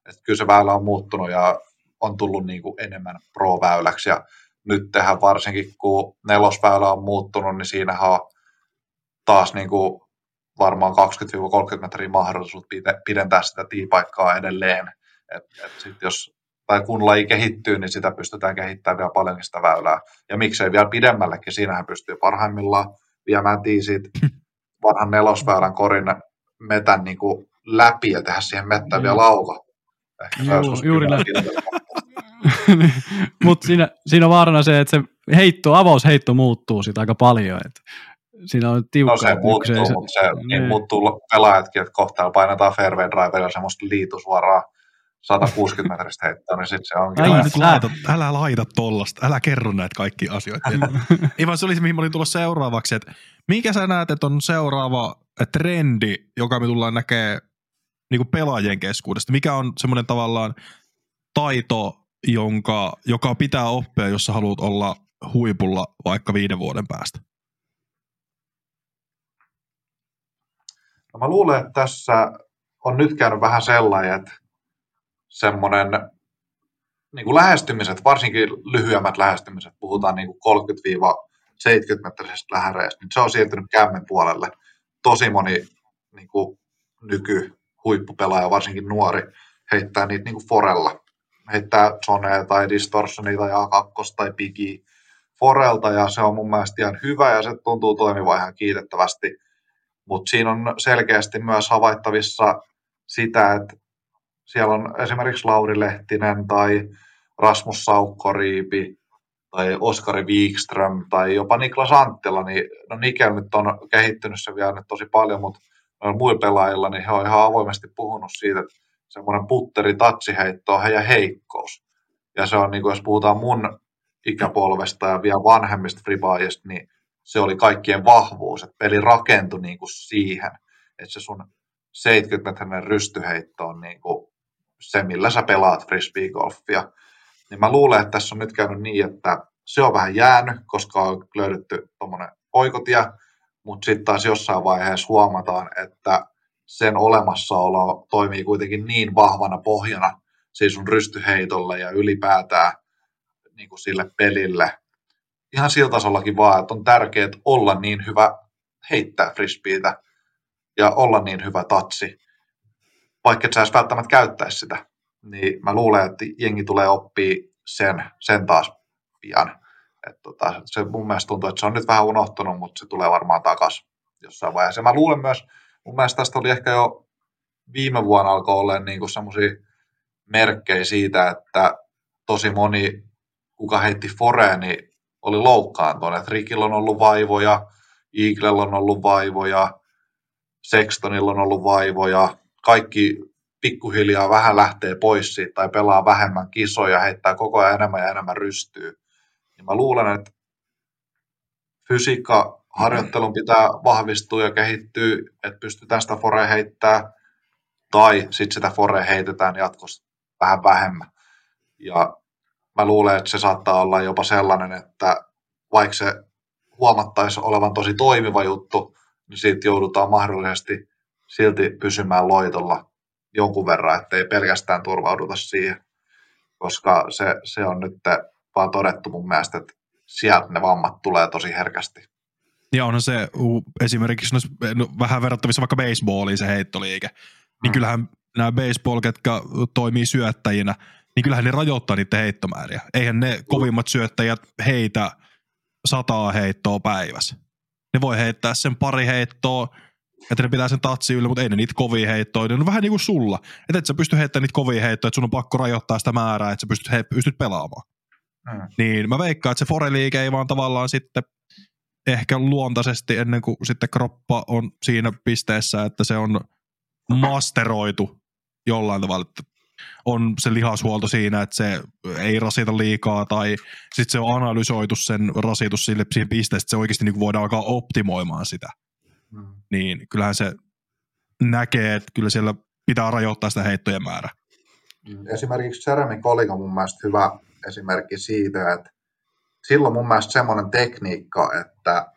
Et kyllä se väylä on muuttunut ja on tullut niin kuin enemmän pro-väyläksi. Ja nyt tehdään varsinkin, kun nelosväylä on muuttunut, niin siinähän on taas niin kuin varmaan 20-30 metriä mahdollisuus pidentää sitä tiipaikkaa edelleen. Et, et sit jos tai kun laji kehittyy, niin sitä pystytään kehittämään vielä paljonkin sitä väylää. Ja miksei vielä pidemmällekin, siinähän pystyy parhaimmillaan viemään tiisit vanhan nelosväylän korin metän niin kuin läpi ja tehdä siihen mettään vielä lauka. Joo, juuri näin. *laughs* Mutta siinä, siinä on vaarana se, että se heitto, avausheitto muuttuu siitä aika paljon. Että siinä on tiukkaa. No se muuttuu, se, mutta se niin. muuttuu pelaajatkin, että kohta painetaan fairway driverilla semmoista liitusuoraa 160 metristä heittoa, niin sitten se onkin. Ai, Ai, nyt laita, älä laita tollasta, älä kerro näitä kaikki asioita. *laughs* Ei vaan se oli se, mihin mä olin tullut seuraavaksi, että minkä sä näet, että on seuraava trendi, joka me tullaan näkee niin kuin pelaajien keskuudesta? Mikä on semmoinen tavallaan taito, jonka, joka pitää oppia, jos sä haluat olla huipulla vaikka viiden vuoden päästä? No mä luulen, että tässä on nyt käynyt vähän sellainen, että semmoinen niin kuin lähestymiset, varsinkin lyhyemmät lähestymiset, puhutaan niin kuin 30-70 metrisestä lähäreistä, niin se on siirtynyt kämmen puolelle. Tosi moni niin kuin nyky huippupelaaja, varsinkin nuori, heittää niitä niin kuin forella. Heittää zonea tai distortionia tai A2 tai pigi forelta ja se on mun mielestä ihan hyvä ja se tuntuu toimivan ihan kiitettävästi. Mutta siinä on selkeästi myös havaittavissa sitä, että siellä on esimerkiksi Lauri Lehtinen tai Rasmus Saukkoriipi tai Oskari Wikström tai jopa Niklas Anttila, niin no Nikel nyt on kehittynyt se vielä nyt tosi paljon, mutta muilla pelaajilla, niin he on ihan avoimesti puhunut siitä, että semmoinen putteri tatsiheitto on heidän heikkous. Ja se on, niin kuin jos puhutaan mun ikäpolvesta ja vielä vanhemmista fribaajista, niin se oli kaikkien vahvuus, että peli rakentui niin kuin siihen, että se sun 70 metrinen rystyheitto on niin kuin se, millä sä pelaat frisbeegolfia. Niin mä luulen, että tässä on nyt käynyt niin, että se on vähän jäänyt, koska on löydetty tuommoinen oikotie, mutta sitten taas jossain vaiheessa huomataan, että sen olemassaolo toimii kuitenkin niin vahvana pohjana siis sun rystyheitolle ja ylipäätään niin kuin sille pelille. Ihan sillä tasollakin vaan, että on tärkeää olla niin hyvä heittää frisbeitä ja olla niin hyvä tatsi, vaikka et sä välttämättä käyttäisi sitä. Niin mä luulen, että jengi tulee oppia sen, sen taas pian. Et tota, se mun mielestä tuntuu, että se on nyt vähän unohtunut, mutta se tulee varmaan takaisin jossain vaiheessa. Ja mä luulen myös, mun mielestä tästä oli ehkä jo viime vuonna alkoi olla niin semmoisia merkkejä siitä, että tosi moni, kuka heitti Foreen, niin oli loukkaantunut. Rikillä on ollut vaivoja, Eaglella on ollut vaivoja, Sextonilla on ollut vaivoja, kaikki pikkuhiljaa vähän lähtee pois siitä tai pelaa vähemmän kisoja, heittää koko ajan enemmän ja enemmän rystyy. Ja mä luulen, että fysiikka harjoittelun pitää vahvistua ja kehittyä, että pystytään sitä fore heittää, tai sitten sitä fore heitetään jatkossa vähän vähemmän. Ja mä luulen, että se saattaa olla jopa sellainen, että vaikka se huomattaisi olevan tosi toimiva juttu, niin siitä joudutaan mahdollisesti silti pysymään loitolla jonkun verran, ettei pelkästään turvauduta siihen, koska se, se on nyt vaan todettu mun mielestä, että sieltä ne vammat tulee tosi herkästi. Ja onhan se esimerkiksi no, vähän verrattavissa vaikka baseballiin se heittoliike, niin hmm. kyllähän nämä baseball, ketkä toimii syöttäjinä, niin kyllähän ne rajoittaa niiden heittomääriä. Eihän ne kovimmat syöttäjät heitä sataa heittoa päivässä. Ne voi heittää sen pari heittoa, että ne pitää sen tatsi yllä, mutta ei ne niitä kovia heittoja. Ne on vähän niin kuin sulla. Että et sä pysty heittämään niitä kovia heittoja, että sun on pakko rajoittaa sitä määrää, että sä pystyt, he, pystyt pelaamaan. Hmm. Niin mä veikkaan, että se foreliike ei vaan tavallaan sitten ehkä luontaisesti ennen kuin sitten kroppa on siinä pisteessä, että se on masteroitu jollain tavalla, että on se lihashuolto siinä, että se ei rasita liikaa tai sitten se on analysoitu sen rasitus sille siihen pisteeseen, että se oikeasti niin voidaan alkaa optimoimaan sitä. Hmm. Niin kyllähän se näkee, että kyllä siellä pitää rajoittaa sitä heittojen määrää. Mm. Esimerkiksi Jeremy on mun mielestä hyvä esimerkki siitä, että silloin mun mielestä semmoinen tekniikka, että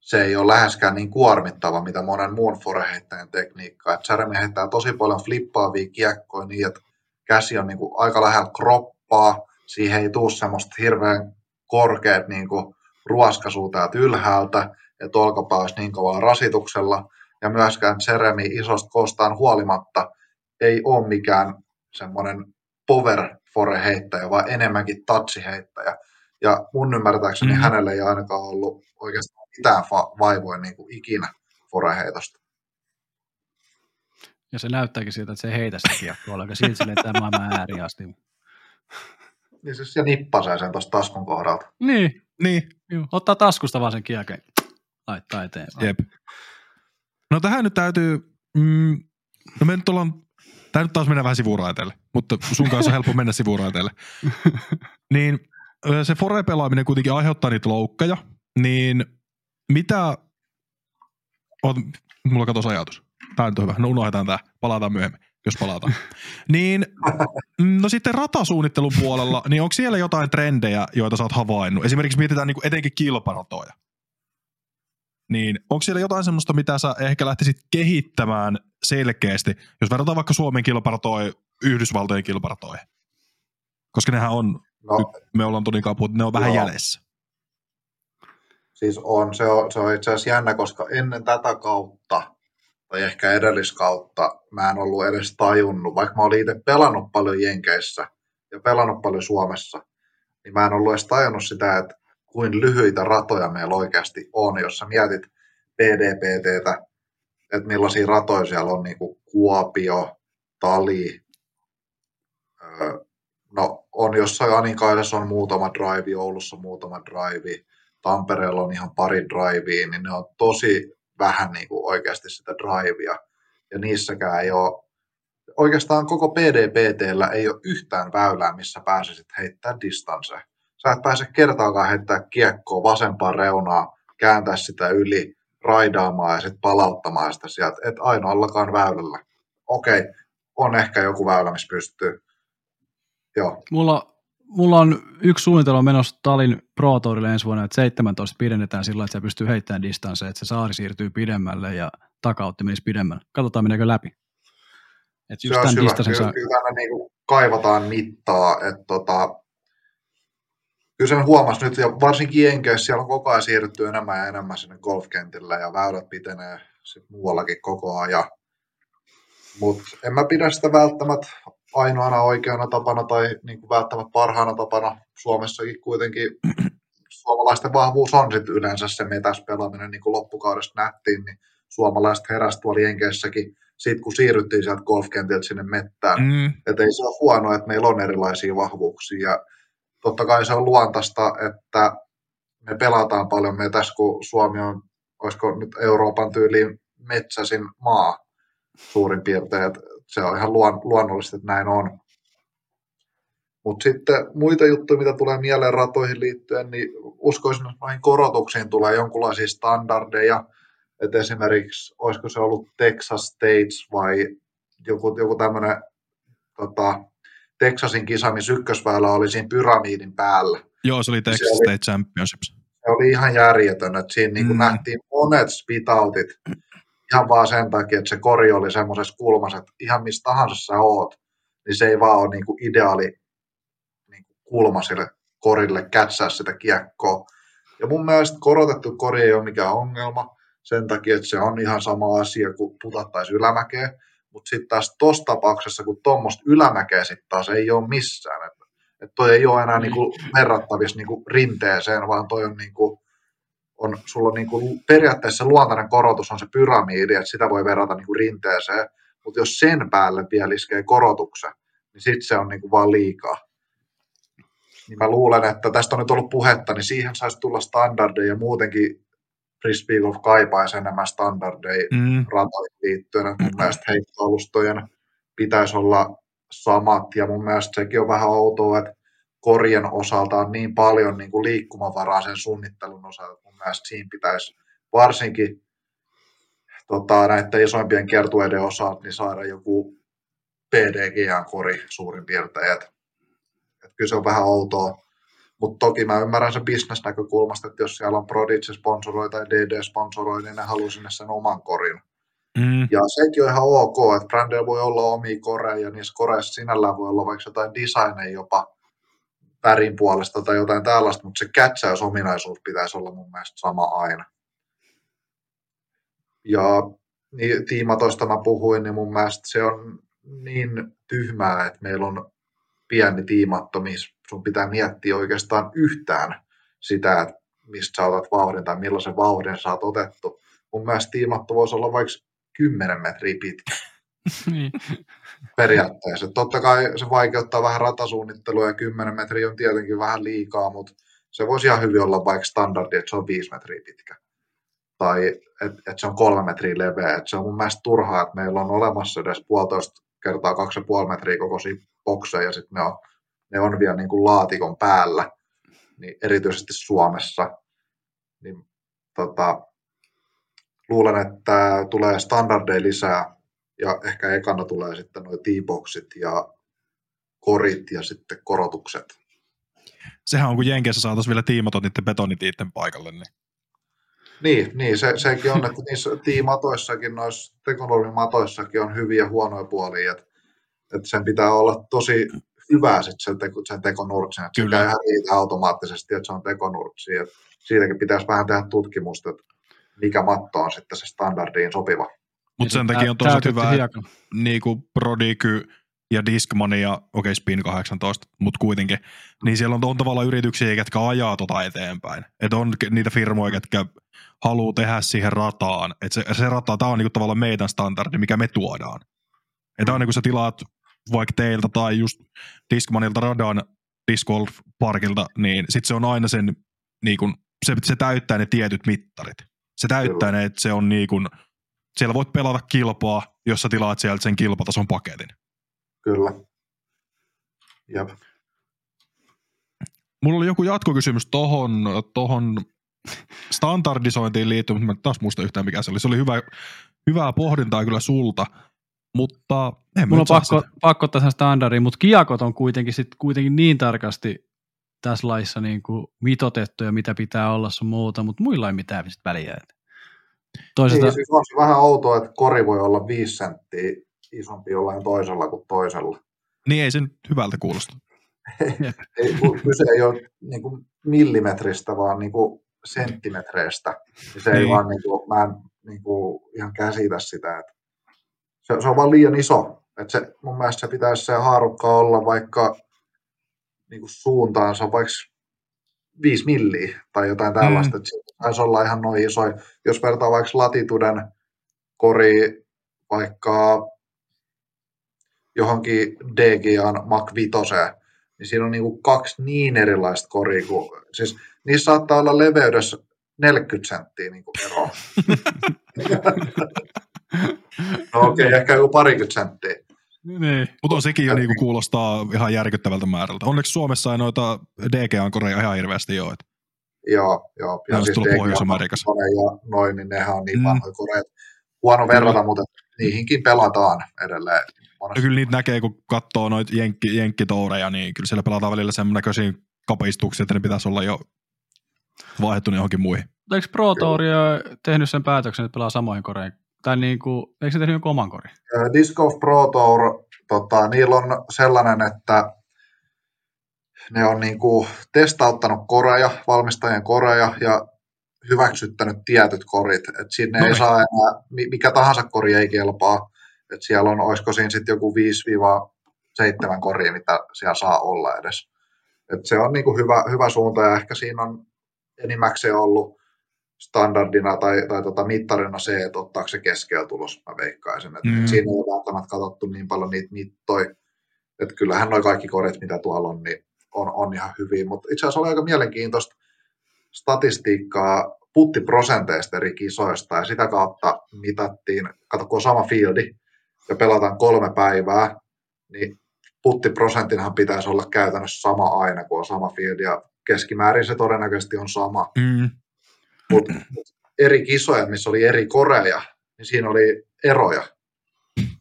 se ei ole läheskään niin kuormittava, mitä monen muun foreheittäjän tekniikka. Että Jeremy heittää tosi paljon flippaavia kiekkoja niin, että käsi on niin kuin aika lähellä kroppaa, siihen ei tule semmoista hirveän korkeat niin kuin ruoskaisua täältä ylhäältä, että olkapää olisi niin kovalla rasituksella, ja myöskään Jeremy isosta koostaan huolimatta ei ole mikään semmoinen power fore heittäjä, vaan enemmänkin touch-heittäjä. Ja mun ymmärtääkseni mm. hänelle ei ainakaan ollut oikeastaan mitään fa- vaivoja niin kuin ikinä foreheitosta. Ja se näyttääkin siltä, että se ei heitä sitä kiekkoa, eikä silti lentää maailman ääriin asti. Niin siis se nippasee sen tuosta taskun kohdalta. Niin, niin. Joo. Ottaa taskusta vaan sen kiekon laittaa eteenpäin. Jep. No tähän nyt täytyy, mm, no me nyt ollaan Tämä nyt taas menee vähän sivuraiteelle, mutta sun kanssa on helppo mennä sivuraiteelle. *laughs* niin se fore-pelaaminen kuitenkin aiheuttaa niitä loukkeja, niin mitä... Oot, mulla katos ajatus. Tämä on hyvä. No unohdetaan tämä. Palataan myöhemmin, jos palataan. *laughs* niin, no sitten ratasuunnittelun puolella, niin onko siellä jotain trendejä, joita sä oot havainnut? Esimerkiksi mietitään niin etenkin kilparatoja. Niin onko siellä jotain semmoista, mitä sä ehkä lähtisit kehittämään selkeästi, jos verrataan vaikka Suomen kilparatoja Yhdysvaltojen kilparatoja? Koska nehän on, no, me ollaan todinkaan puhuttu, ne on vähän joo. jäljessä. Siis on, se on, se on itse asiassa jännä, koska ennen tätä kautta, tai ehkä edelliskautta, mä en ollut edes tajunnut, vaikka mä olin itse pelannut paljon Jenkeissä ja pelannut paljon Suomessa, niin mä en ollut edes tajunnut sitä, että kuin lyhyitä ratoja meillä oikeasti on, jos sä mietit PDPTtä, että millaisia ratoja siellä on, niin kuin Kuopio, Tali, no on jossain Aninkaidessa on muutama drive, Oulussa muutama drive, Tampereella on ihan pari drivea, niin ne on tosi vähän niin kuin oikeasti sitä drivea. Ja niissäkään ei ole, oikeastaan koko PDPTllä ei ole yhtään väylää, missä pääsisit heittämään distanse. Sä et pääse kertaakaan heittää kiekkoa vasempaan reunaa, kääntää sitä yli, raidaamaan ja sitten palauttamaan sitä sieltä, et ainoallakaan väylällä. Okei, on ehkä joku väylä, missä pystyy. Joo. Mulla, mulla on yksi suunnitelma menossa Talin Pro Tourille ensi vuonna, että 17 pidennetään sillä, että se pystyy heittämään distansseja, että se saari siirtyy pidemmälle ja takautti menisi pidemmälle. Katsotaan, meneekö läpi. Että just se tämän Kyllä, saa... kyllä niin kaivataan mittaa, että tota, kyllä sen huomasi nyt, ja varsinkin Jenkeissä siellä on koko ajan siirrytty enemmän ja enemmän sinne golfkentille, ja väylät pitenee sit muuallakin koko ajan. Mutta en mä pidä sitä välttämättä ainoana oikeana tapana tai niin kuin välttämättä parhaana tapana. Suomessakin kuitenkin *clears throat* suomalaisten vahvuus on sit yleensä se metäs pelaaminen, niin kuin loppukaudesta nähtiin, niin suomalaiset heräsi tuolla Jenkeissäkin siitä, kun siirryttiin sieltä golfkentiltä sinne mettään. Mm. Että ei se ole huono, että meillä on erilaisia vahvuuksia. Ja totta kai se on luontaista, että me pelataan paljon metäs, kun Suomi on, olisiko nyt Euroopan tyyliin metsäsin maa suurin piirtein. Että se on ihan luon, luonnollista, että näin on. Mutta sitten muita juttuja, mitä tulee mieleen ratoihin liittyen, niin uskoisin, että noihin korotuksiin tulee jonkinlaisia standardeja. Että esimerkiksi, olisiko se ollut Texas States vai joku, joku tämmöinen tota, Texasin kisa, missä ykkösväylä oli siinä pyramidin päällä. Joo, se oli Texas se State oli, Championships. Se oli ihan järjetön, että siinä niin mm. nähtiin monet spitautit ihan vaan sen takia, että se kori oli semmoisessa kulmassa, että ihan mistä tahansa sä oot, niin se ei vaan ole niin kuin ideaali niin kuin kulma sille korille kätsää sitä kiekkoa. Ja mun mielestä korotettu kori ei ole mikään ongelma sen takia, että se on ihan sama asia kuin putattaisi ylämäkeä. Mutta sitten taas tuossa tapauksessa, kun tuommoista ylämäkeä sitten taas ei ole missään. Että et toi ei ole enää niinku verrattavissa niinku rinteeseen, vaan toi on niinku, on, sulla on niinku, periaatteessa luontainen korotus on se pyramidi, että sitä voi verrata niinku rinteeseen, mutta jos sen päälle vielä iskee korotuksen, niin sitten se on niinku vaan liikaa. Niin mä luulen, että tästä on nyt ollut puhetta, niin siihen saisi tulla standardeja muutenkin Frisbee Golf kaipaisi enemmän standardeja mm. ratoihin liittyen. Mun mielestä heittoalustojen pitäisi olla samat, ja mun mielestä sekin on vähän outoa, että korjen osalta on niin paljon niin kuin liikkumavaraa sen suunnittelun osalta, mun mielestä siinä pitäisi varsinkin tota, näiden isoimpien kertueiden osalta niin saada joku PDGA-kori suurin piirtein. Et, et kyllä se on vähän outoa, mutta toki mä ymmärrän sen bisnesnäkökulmasta, että jos siellä on Prodigy sponsoroi tai DD sponsoroi, niin ne haluaa sinne sen oman korin. Mm. Ja sekin on ihan ok, että brändeillä voi olla omia koreja, ja niissä koreissa sinällään voi olla vaikka jotain designeja jopa värin puolesta tai jotain tällaista, mutta se kätsäysominaisuus pitäisi olla mun mielestä sama aina. Ja niin, tiimatoista mä puhuin, niin mun mielestä se on niin tyhmää, että meillä on pieni tiimatto, missä sun pitää miettiä oikeastaan yhtään sitä, että mistä sä otat vauhdin tai millaisen vauhdin sä oot otettu. Mun mielestä tiimatto voisi olla vaikka 10 metriä pitkä. *laughs* niin. Periaatteessa. Totta kai se vaikeuttaa vähän ratasuunnittelua ja 10 metriä on tietenkin vähän liikaa, mutta se voisi ihan hyvin olla vaikka standardi, että se on 5 metriä pitkä. Tai että et se on kolme metriä leveä. Et se on mun mielestä turhaa, että meillä on olemassa edes puolitoista kertaa 2,5 metriä kokoisia bokseja ja sitten ne on, ne on vielä niin kuin laatikon päällä, niin erityisesti Suomessa, niin tota, luulen, että tulee standardeja lisää ja ehkä ekana tulee sitten nuo T-boxit ja korit ja sitten korotukset. Sehän on, kun Jenkeissä saataisiin vielä tiimatot niiden betonitiitten paikalle. Niin. Niin, niin se, sekin on, että niissä tiimatoissakin, noissa tekonormimatoissakin on hyviä ja huonoja puolia, että, että sen pitää olla tosi hyvää sit sen, teko, sen tekonurksin, että Kyllä. se ihan riitä automaattisesti, että se on tekonurksi, että siitäkin pitäisi vähän tehdä tutkimusta, että mikä matto on sitten se standardiin sopiva. Mutta sen takia on tosi hyvä, että niin kuin Prodigy ja Discman ja okei okay, Spin 18, mutta kuitenkin, niin siellä on, on tavallaan yrityksiä, jotka ajaa tota eteenpäin. Että on niitä firmoja, jotka haluaa tehdä siihen rataan. Että se, se rata, tämä on niinku tavallaan meidän standardi, mikä me tuodaan. Että on niin kuin sä tilaat vaikka teiltä tai just Discmanilta radan Disc Golf Parkilta, niin sitten se on aina sen, niin kuin, se, se täyttää ne tietyt mittarit. Se täyttää Kyllä. ne, että se on niin kuin, siellä voit pelata kilpaa, jos sä tilaat sieltä sen kilpatason paketin. Kyllä. Jep. Mulla oli joku jatkokysymys tohon, tohon standardisointiin liittyen, mutta mä taas muista yhtään mikä se oli. Se oli hyvä, hyvää pohdintaa kyllä sulta, mutta en Mulla on pakko, pakko ottaa sen standardiin, mutta kiakot on kuitenkin, sit, kuitenkin niin tarkasti tässä laissa niin kuin mitotettu ja mitä pitää olla sun muuta, mutta muilla ei mitään sit väliä. Toisaalta... Niin, siis on se vähän outoa, että kori voi olla viisi senttiä isompi jollain toisella kuin toisella. Niin ei se nyt hyvältä kuulosta. *laughs* ei, kyse ei ole niin kuin millimetristä, vaan niin kuin senttimetreistä. Niin se niin. ei vaan, niin kuin, mä en niin kuin, ihan käsitä sitä, että se, se on vaan liian iso. Että se, mun mielestä se pitäisi se haarukka olla vaikka niin kuin suuntaansa vaikka 5 milliä tai jotain tällaista. Mm. Se taisi olla ihan noin iso. Jos vertaa vaikka latituden kori vaikka johonkin DGAn Mac 5, niin siinä on niin kuin kaksi niin erilaista koria. Kuin, siis niissä saattaa olla leveydessä 40 senttiä niin kuin ero. *laughs* *laughs* no okei, okay, ehkä joku parikymmentä senttiä. Niin. Mutta sekin jo niinku kuulostaa ihan järkyttävältä määrältä. Onneksi Suomessa ei noita DGA-koreja ihan hirveästi ole. Joo, joo. Ja, ja siis Pohjois-Amerikassa. Ja noin, niin nehän on niin mm. vanhoja koreja. Huono verrata, mutta niihinkin pelataan edelleen. No kyllä niitä näkee, kun katsoo noita jenkki, jenkkitoureja, niin kyllä siellä pelataan välillä sen näköisiä kapeistuksia, että ne pitäisi olla jo vaihdettu johonkin muihin. Eikö Pro Tour tehnyt sen päätöksen, että pelaa samoin koreihin? Tai niin kuin, eikö se tehnyt jonkun oman korin? Disc Golf Pro Tour, tota, niillä on sellainen, että ne on niin kuin testauttanut koreja, valmistajien koreja ja hyväksyttänyt tietyt korit. Et sinne no ei saa enää, mikä tahansa kori ei kelpaa. Et siellä on, olisiko siinä sitten joku 5-7 koria, mitä siellä saa olla edes. Et se on niinku hyvä, hyvä suunta ja ehkä siinä on enimmäkseen ollut standardina tai, tai tota mittarina se, että ottaako se keskeltulos, mä veikkaisin. Et mm. Siinä ei ole välttämättä katsottu niin paljon niitä mittoja. Että kyllähän noin kaikki korit, mitä tuolla on, niin on, on ihan hyviä. Mutta itse asiassa oli aika mielenkiintoista statistiikkaa puttiprosenteista eri kisoista ja sitä kautta mitattiin, kato kun on sama fieldi ja pelataan kolme päivää, niin puttiprosentinhan pitäisi olla käytännössä sama aina, kun on sama field, ja keskimäärin se todennäköisesti on sama. Mm. Mutta eri kisoja, missä oli eri koreja, niin siinä oli eroja.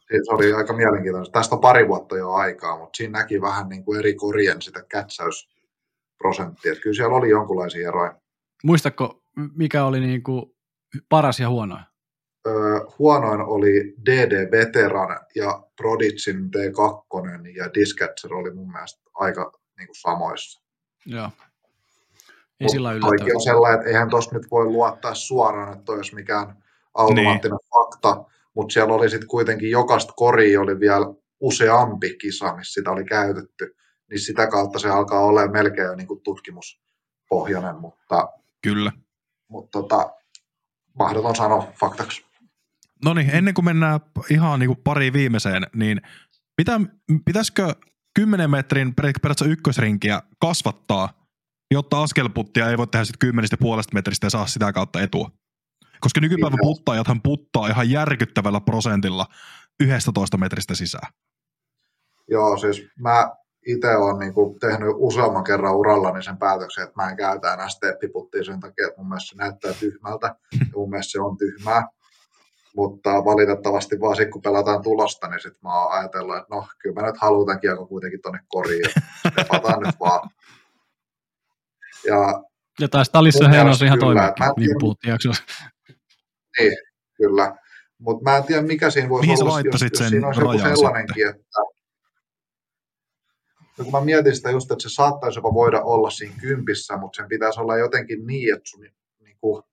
Se oli aika mielenkiintoista. Tästä on pari vuotta jo aikaa, mutta siinä näki vähän niin kuin eri korien sitä kätsäysprosenttia. kyllä siellä oli jonkinlaisia eroja. Muistatko, mikä oli niin kuin paras ja huono? huonoin oli DD Veteran ja Prodigin D2 ja Discatcher oli mun mielestä aika niin kuin samoissa. Joo. Ei sillä on sellainen, että eihän tuossa nyt voi luottaa suoraan, että olisi mikään automaattinen niin. fakta, mutta siellä oli sitten kuitenkin jokaista koria oli vielä useampi kisa, missä sitä oli käytetty, niin sitä kautta se alkaa olla melkein jo niin kuin tutkimuspohjainen, mutta, Kyllä. mutta tota, mahdoton sanoa faktaksi. No niin, ennen kuin mennään ihan niin kuin pari viimeiseen, niin mitä, pitäisikö 10 metrin periaatteessa ykkösrinkiä kasvattaa, jotta askelputtia ei voi tehdä sitten 10 puolesta metristä ja saa sitä kautta etua? Koska nykypäivän puttaajathan puttaa ihan järkyttävällä prosentilla 11 metristä sisään. Joo, siis mä itse olen niinku tehnyt useamman kerran urallani sen päätöksen, että mä en käytä enää steppiputtia sen takia, että mun mielestä se näyttää tyhmältä ja mun mielestä se on tyhmää. Mutta valitettavasti vaan sitten kun pelataan tulosta, niin sitten mä oon ajatellut, että no kyllä mä nyt haluan tämän kiekon kuitenkin tonne koriin, *laughs* stepataan nyt vaan. Ja, ja taisi Talissa Heinos ihan toimia, niin puhuttiin jaksossa. Niin, kyllä. Mutta mä en tiedä, mikä siinä voisi Mihin olla, jos, jos sen siinä olisi joku sellainenkin, sitten? että no kun mä mietin sitä just, että se saattaisi jopa voida olla siinä kympissä, mutta sen pitäisi olla jotenkin niin, että sun niin kuin,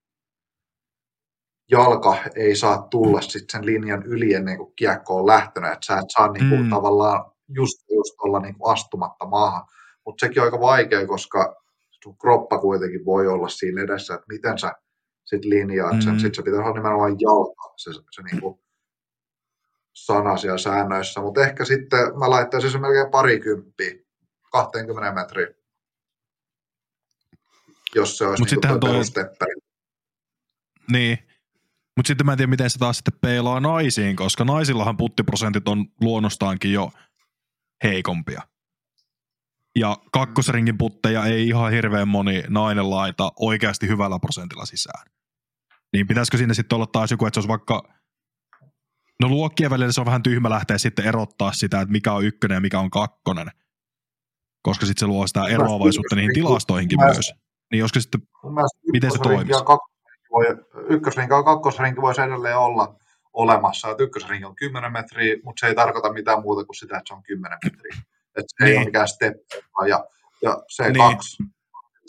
jalka ei saa tulla sit sen linjan yli ennen kuin kiekko on lähtönyt, että sä et saa niin kuin, mm. tavallaan just, just olla niin kuin astumatta maahan. Mutta sekin on aika vaikea, koska kroppa kuitenkin voi olla siinä edessä, että miten sä sit linjaat sen. Mm. Sitten se pitää olla nimenomaan jalka, se, se niin kuin sana siellä säännöissä. Mutta ehkä sitten mä laittaisin se melkein parikymppiä, 20 metriä, jos se olisi Mut niin toi... Niin, mutta sitten mä en tiedä, miten se taas sitten peilaa naisiin, koska naisillahan puttiprosentit on luonnostaankin jo heikompia. Ja kakkosringin putteja ei ihan hirveän moni nainen laita oikeasti hyvällä prosentilla sisään. Niin pitäisikö sinne sitten olla taas joku, että se olisi vaikka, no luokkien välillä se on vähän tyhmä lähteä sitten erottaa sitä, että mikä on ykkönen ja mikä on kakkonen. Koska sitten se luo sitä eroavaisuutta niihin tilastoihinkin myös. Niin joskus sitten, miten se toimii? Ykkösrinki ja kakkosrinki voisi edelleen olla olemassa. Että ykkösrinki on 10 metriä, mutta se ei tarkoita mitään muuta kuin sitä, että se on 10 metriä. Että se niin. ei ole mikään step. Ja, ja se niin. kaksi,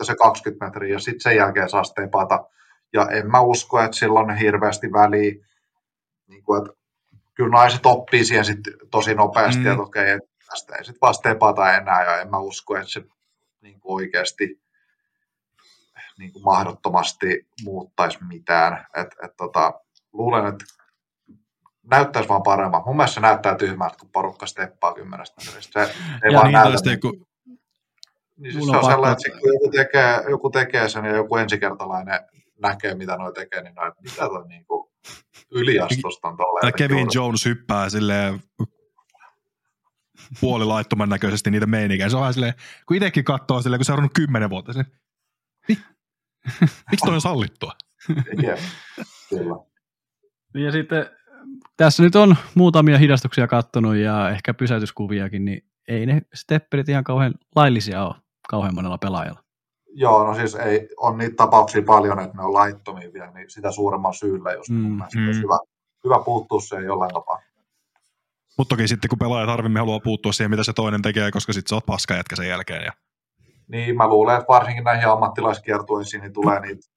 se 20 metriä ja sitten sen jälkeen saa stepata. Ja en mä usko, että sillä on hirveästi väliä. Niin kuin, että kyllä naiset oppii siihen sit tosi nopeasti, mm. että okei, että tästä ei sitten vaan stepata enää, ja en mä usko, että se niin kuin oikeasti niin kuin mahdottomasti muuttaisi mitään. Et, et tota, luulen, että näyttäisi vaan paremmin. Mun mielestä se näyttää tyhmältä, kun porukka steppaa kymmenestä metristä. Se ei ja vaan niin näytä. Niin, kun... niin siis se on sellainen, että kun joku tekee, joku tekee sen ja joku ensikertalainen näkee, mitä noi tekee, niin noi, mitä toi niin kuin yliastosta on tolleen. Kevin juuri. Jones hyppää silleen puolilaittoman näköisesti niitä meininkiä. Se on vähän silleen, kun itsekin katsoo silleen, kun se on ollut kymmenen vuotta, silleen, miksi toi on sallittua? Kyllä. Ja sitten tässä nyt on muutamia hidastuksia kattonut ja ehkä pysäytyskuviakin, niin ei ne stepperit ihan kauhean laillisia ole kauhean monella pelaajalla. Joo, no siis ei, on niitä tapauksia paljon, että ne on laittomia vielä, niin sitä suuremman syyllä, jos mm, mm. hyvä, hyvä puuttua se jollain tapaa. Mutta toki sitten kun pelaajat harvemmin haluaa puuttua siihen, mitä se toinen tekee, koska sitten sä oot paska jätkä sen jälkeen. Ja... Niin, mä luulen, että varsinkin näihin ammattilaiskiertueisiin niin tulee niitä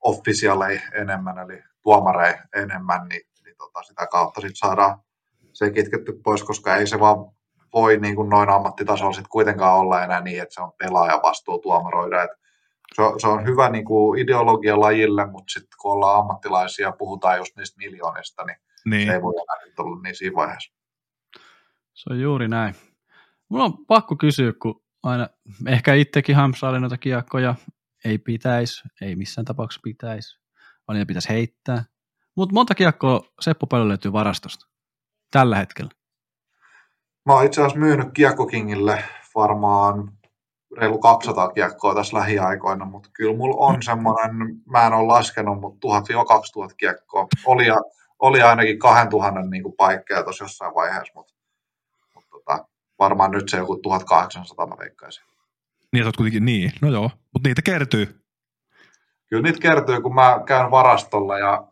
officialeja enemmän, eli tuomareja enemmän, niin tota, sitä kautta sitten saadaan se kitketty pois, koska ei se vaan voi niin kuin noin ammattitasolla sitten kuitenkaan olla enää niin, että se on pelaaja vastuu tuomaroida. Et se, on, se on hyvä niin kuin ideologia lajille, mutta sitten kun ollaan ammattilaisia ja puhutaan just niistä miljoonista, niin, niin. se ei voi enää nyt olla niin siinä vaiheessa. Se on juuri näin. Mulla on pakko kysyä, kun aina ehkä itsekin hamsailen noita kiekkoja, ei pitäisi, ei missään tapauksessa pitäisi, vaan niitä pitäisi heittää. Mutta monta kiekkoa Seppo paljon löytyy varastosta tällä hetkellä. Mä oon itse asiassa myynyt Kiekkokingille varmaan reilu 200 kiekkoa tässä lähiaikoina, mutta kyllä mulla on semmoinen, mä en ole laskenut, mutta 1000-2000 kiekkoa. Oli, oli ainakin 2000 niin kuin paikkeja tuossa jossain vaiheessa, mutta, mutta tota, varmaan nyt se joku 1800 mä veikkaisin. Niin, että kuitenkin niin. No joo, mutta niitä kertyy. Kyllä niitä kertyy, kun mä käyn varastolla ja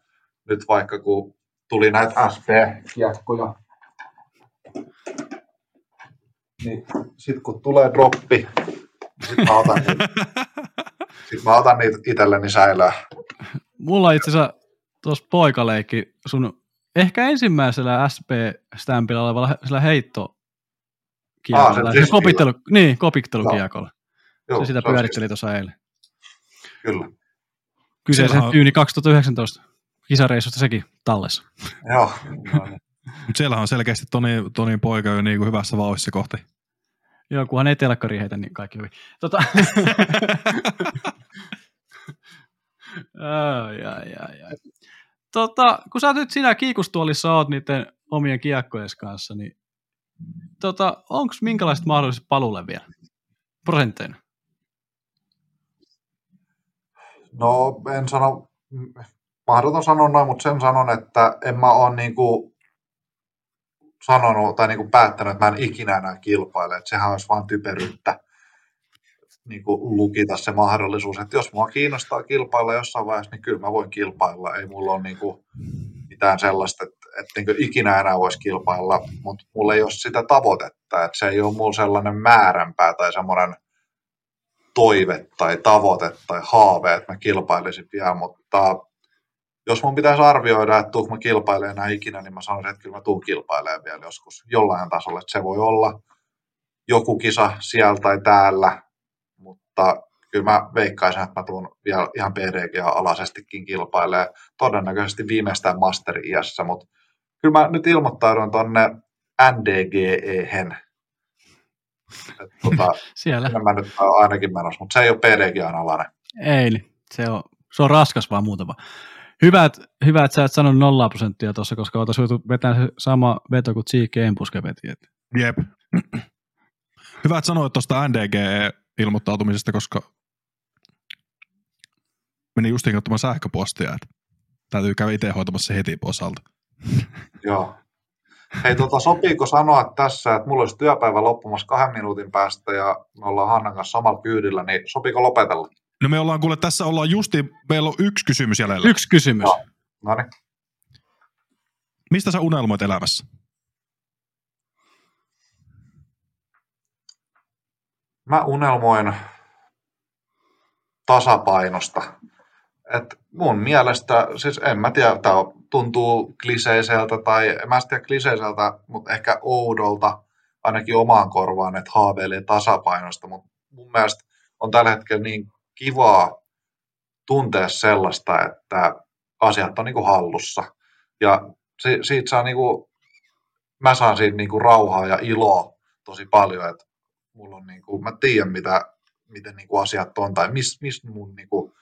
nyt vaikka kun tuli näitä SP-kiekkoja, niin sitten kun tulee droppi, niin sitten mä otan niitä, *laughs* sit mä otan niitä itselleni säilöä. Mulla itse asiassa tuossa poikaleikki sun ehkä ensimmäisellä SP-stämpillä olevalla sillä heitto kiekolla. Ah, se, siis kopittelu, niin, kopittelukiekolla. Joo, se sitä se pyöritteli siis- tuossa eilen. Kyllä. Kyseisen tyyni 2019 kisareissusta sekin tallessa. Joo. Mutta siellä on selkeästi Toni, Tonin poika jo niin kuin hyvässä vauhissa kohti. Joo, kunhan ei telkkari heitä, niin kaikki hyvin. Tota... *laughs* ai, ai, ai, ai. Tota, kun sä nyt siinä kiikustuolissa oot niiden omien kiekkojen kanssa, niin tota, onko minkälaiset mahdolliset palulle vielä? Prosentteina. No en sano, mahdoton sanoa noin, mutta sen sanon, että en mä ole niinku sanonut tai niinku päättänyt, että mä en ikinä enää kilpaile. Että sehän olisi vain typeryyttä niinku lukita se mahdollisuus, että jos mua kiinnostaa kilpailla jossain vaiheessa, niin kyllä mä voin kilpailla. Ei mulla ole niinku mitään sellaista, että, että niinku ikinä enää voisi kilpailla, mutta mulla ei ole sitä tavoitetta, että se ei ole mulla sellainen määränpää tai semmoinen toive tai tavoite tai haave, että mä kilpailisin vielä, mutta jos mun pitäisi arvioida, että tuunko mä kilpailemaan enää ikinä, niin mä sanoisin, että kyllä mä tuun kilpailemaan vielä joskus jollain tasolla. Että se voi olla joku kisa siellä tai täällä, mutta kyllä mä veikkaisin, että mä tuun vielä ihan PDG-alaisestikin kilpailemaan. Todennäköisesti viimeistään master-iässä, mutta kyllä mä nyt ilmoittaudun tonne NDGE-hen. tota, *laughs* Siellä. mä nyt ainakin menossa, mutta se ei ole PDG-alainen. Ei, niin. se on, se on raskas vaan muutama. Hyvä, että, hyvä, että sä et sanonut nolla prosenttia tuossa, koska oltaisiin voitu vetää se sama veto kuin Cheek Empuske veti. että- Jep. *clears throat* Hyvä, että sanoit tuosta NDG-ilmoittautumisesta, koska meni justiin katsomaan sähköpostia, että täytyy käydä itse hoitamassa se heti osalta. *laughs* Joo. Hei, tota, sopiiko sanoa tässä, että mulla olisi työpäivä loppumassa kahden minuutin päästä ja me ollaan Hannan kanssa samalla kyydillä, niin sopiiko lopetella? No me ollaan kuule, tässä ollaan justi, meillä on yksi kysymys jäljellä. Yksi kysymys. Joo. No niin. Mistä sä unelmoit elämässä? Mä unelmoin tasapainosta. Et mun mielestä, siis en mä tiedä, tämä tuntuu kliseiseltä tai en mä tiedä kliseiseltä, mutta ehkä oudolta ainakin omaan korvaan, että haaveilee tasapainosta, mutta mun mielestä on tällä hetkellä niin kivaa tuntea sellaista, että asiat on niin kuin hallussa. Ja si- siitä saa niin kuin, mä saan siitä niin kuin rauhaa ja iloa tosi paljon, että mulla on niin kuin, mä tiedän mitä, miten niin kuin asiat on tai missä mis mun niin kuin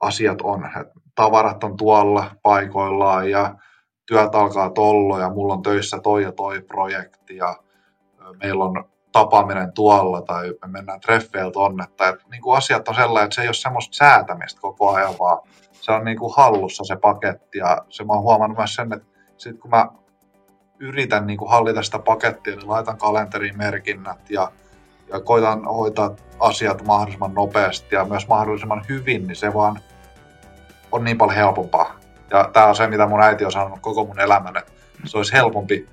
asiat on. Et tavarat on tuolla paikoillaan ja työt alkaa tollo ja mulla on töissä toi ja toi projekti ja meillä on tapaaminen tuolla tai me mennään treffeillä tonne. Tai, et, niin kuin asiat on sellainen, että se ei ole semmoista säätämistä koko ajan, vaan se on niin kuin hallussa se paketti ja se mä oon huomannut myös sen, että sit kun mä yritän niin kuin hallita sitä pakettia, niin laitan kalenteriin merkinnät ja, ja koitan hoitaa asiat mahdollisimman nopeasti ja myös mahdollisimman hyvin, niin se vaan on niin paljon helpompaa. Ja tämä on se, mitä mun äiti on sanonut koko mun elämän, että se olisi helpompi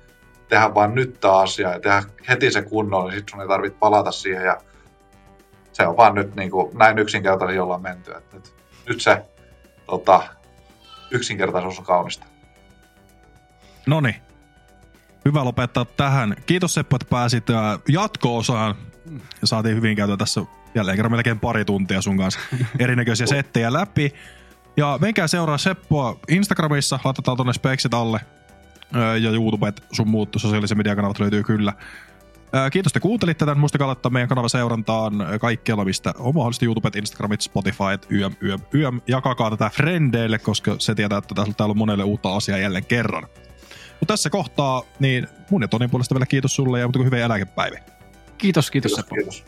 tehdä vain nyt tämä asia ja tehdä heti se kunnolla, niin sitten sun ei tarvitse palata siihen ja se on vaan nyt niin kuin, näin yksinkertaisesti ollaan menty. Että nyt, nyt se tota, yksinkertaisuus on kaunista. No niin. Hyvä lopettaa tähän. Kiitos Seppo, että pääsit ää, jatko-osaan. Ja saatiin hyvin käytyä tässä jälleen kerran melkein pari tuntia sun kanssa *laughs* erinäköisiä settejä läpi. Ja menkää seuraa Seppoa Instagramissa, laitetaan tonne speksit alle. Ää, Ja YouTubet, sun muut sosiaalisen mediakanavat löytyy kyllä. Kiitos, että kuuntelitte tämän. Muistakaa laittaa meidän kanava seurantaan kaikkialla, mistä on mahdollisesti YouTubet, Instagramit, Spotifyt, YM, YM, YM. Jakakaa tätä frendeille, koska se tietää, että täällä on monelle uutta asiaa jälleen kerran. Mutta tässä kohtaa, niin mun ja Tonin puolesta vielä kiitos sulle ja mutta hyviä eläkepäiviä. Kiitos, kiitos Kiitos, Seppo. kiitos.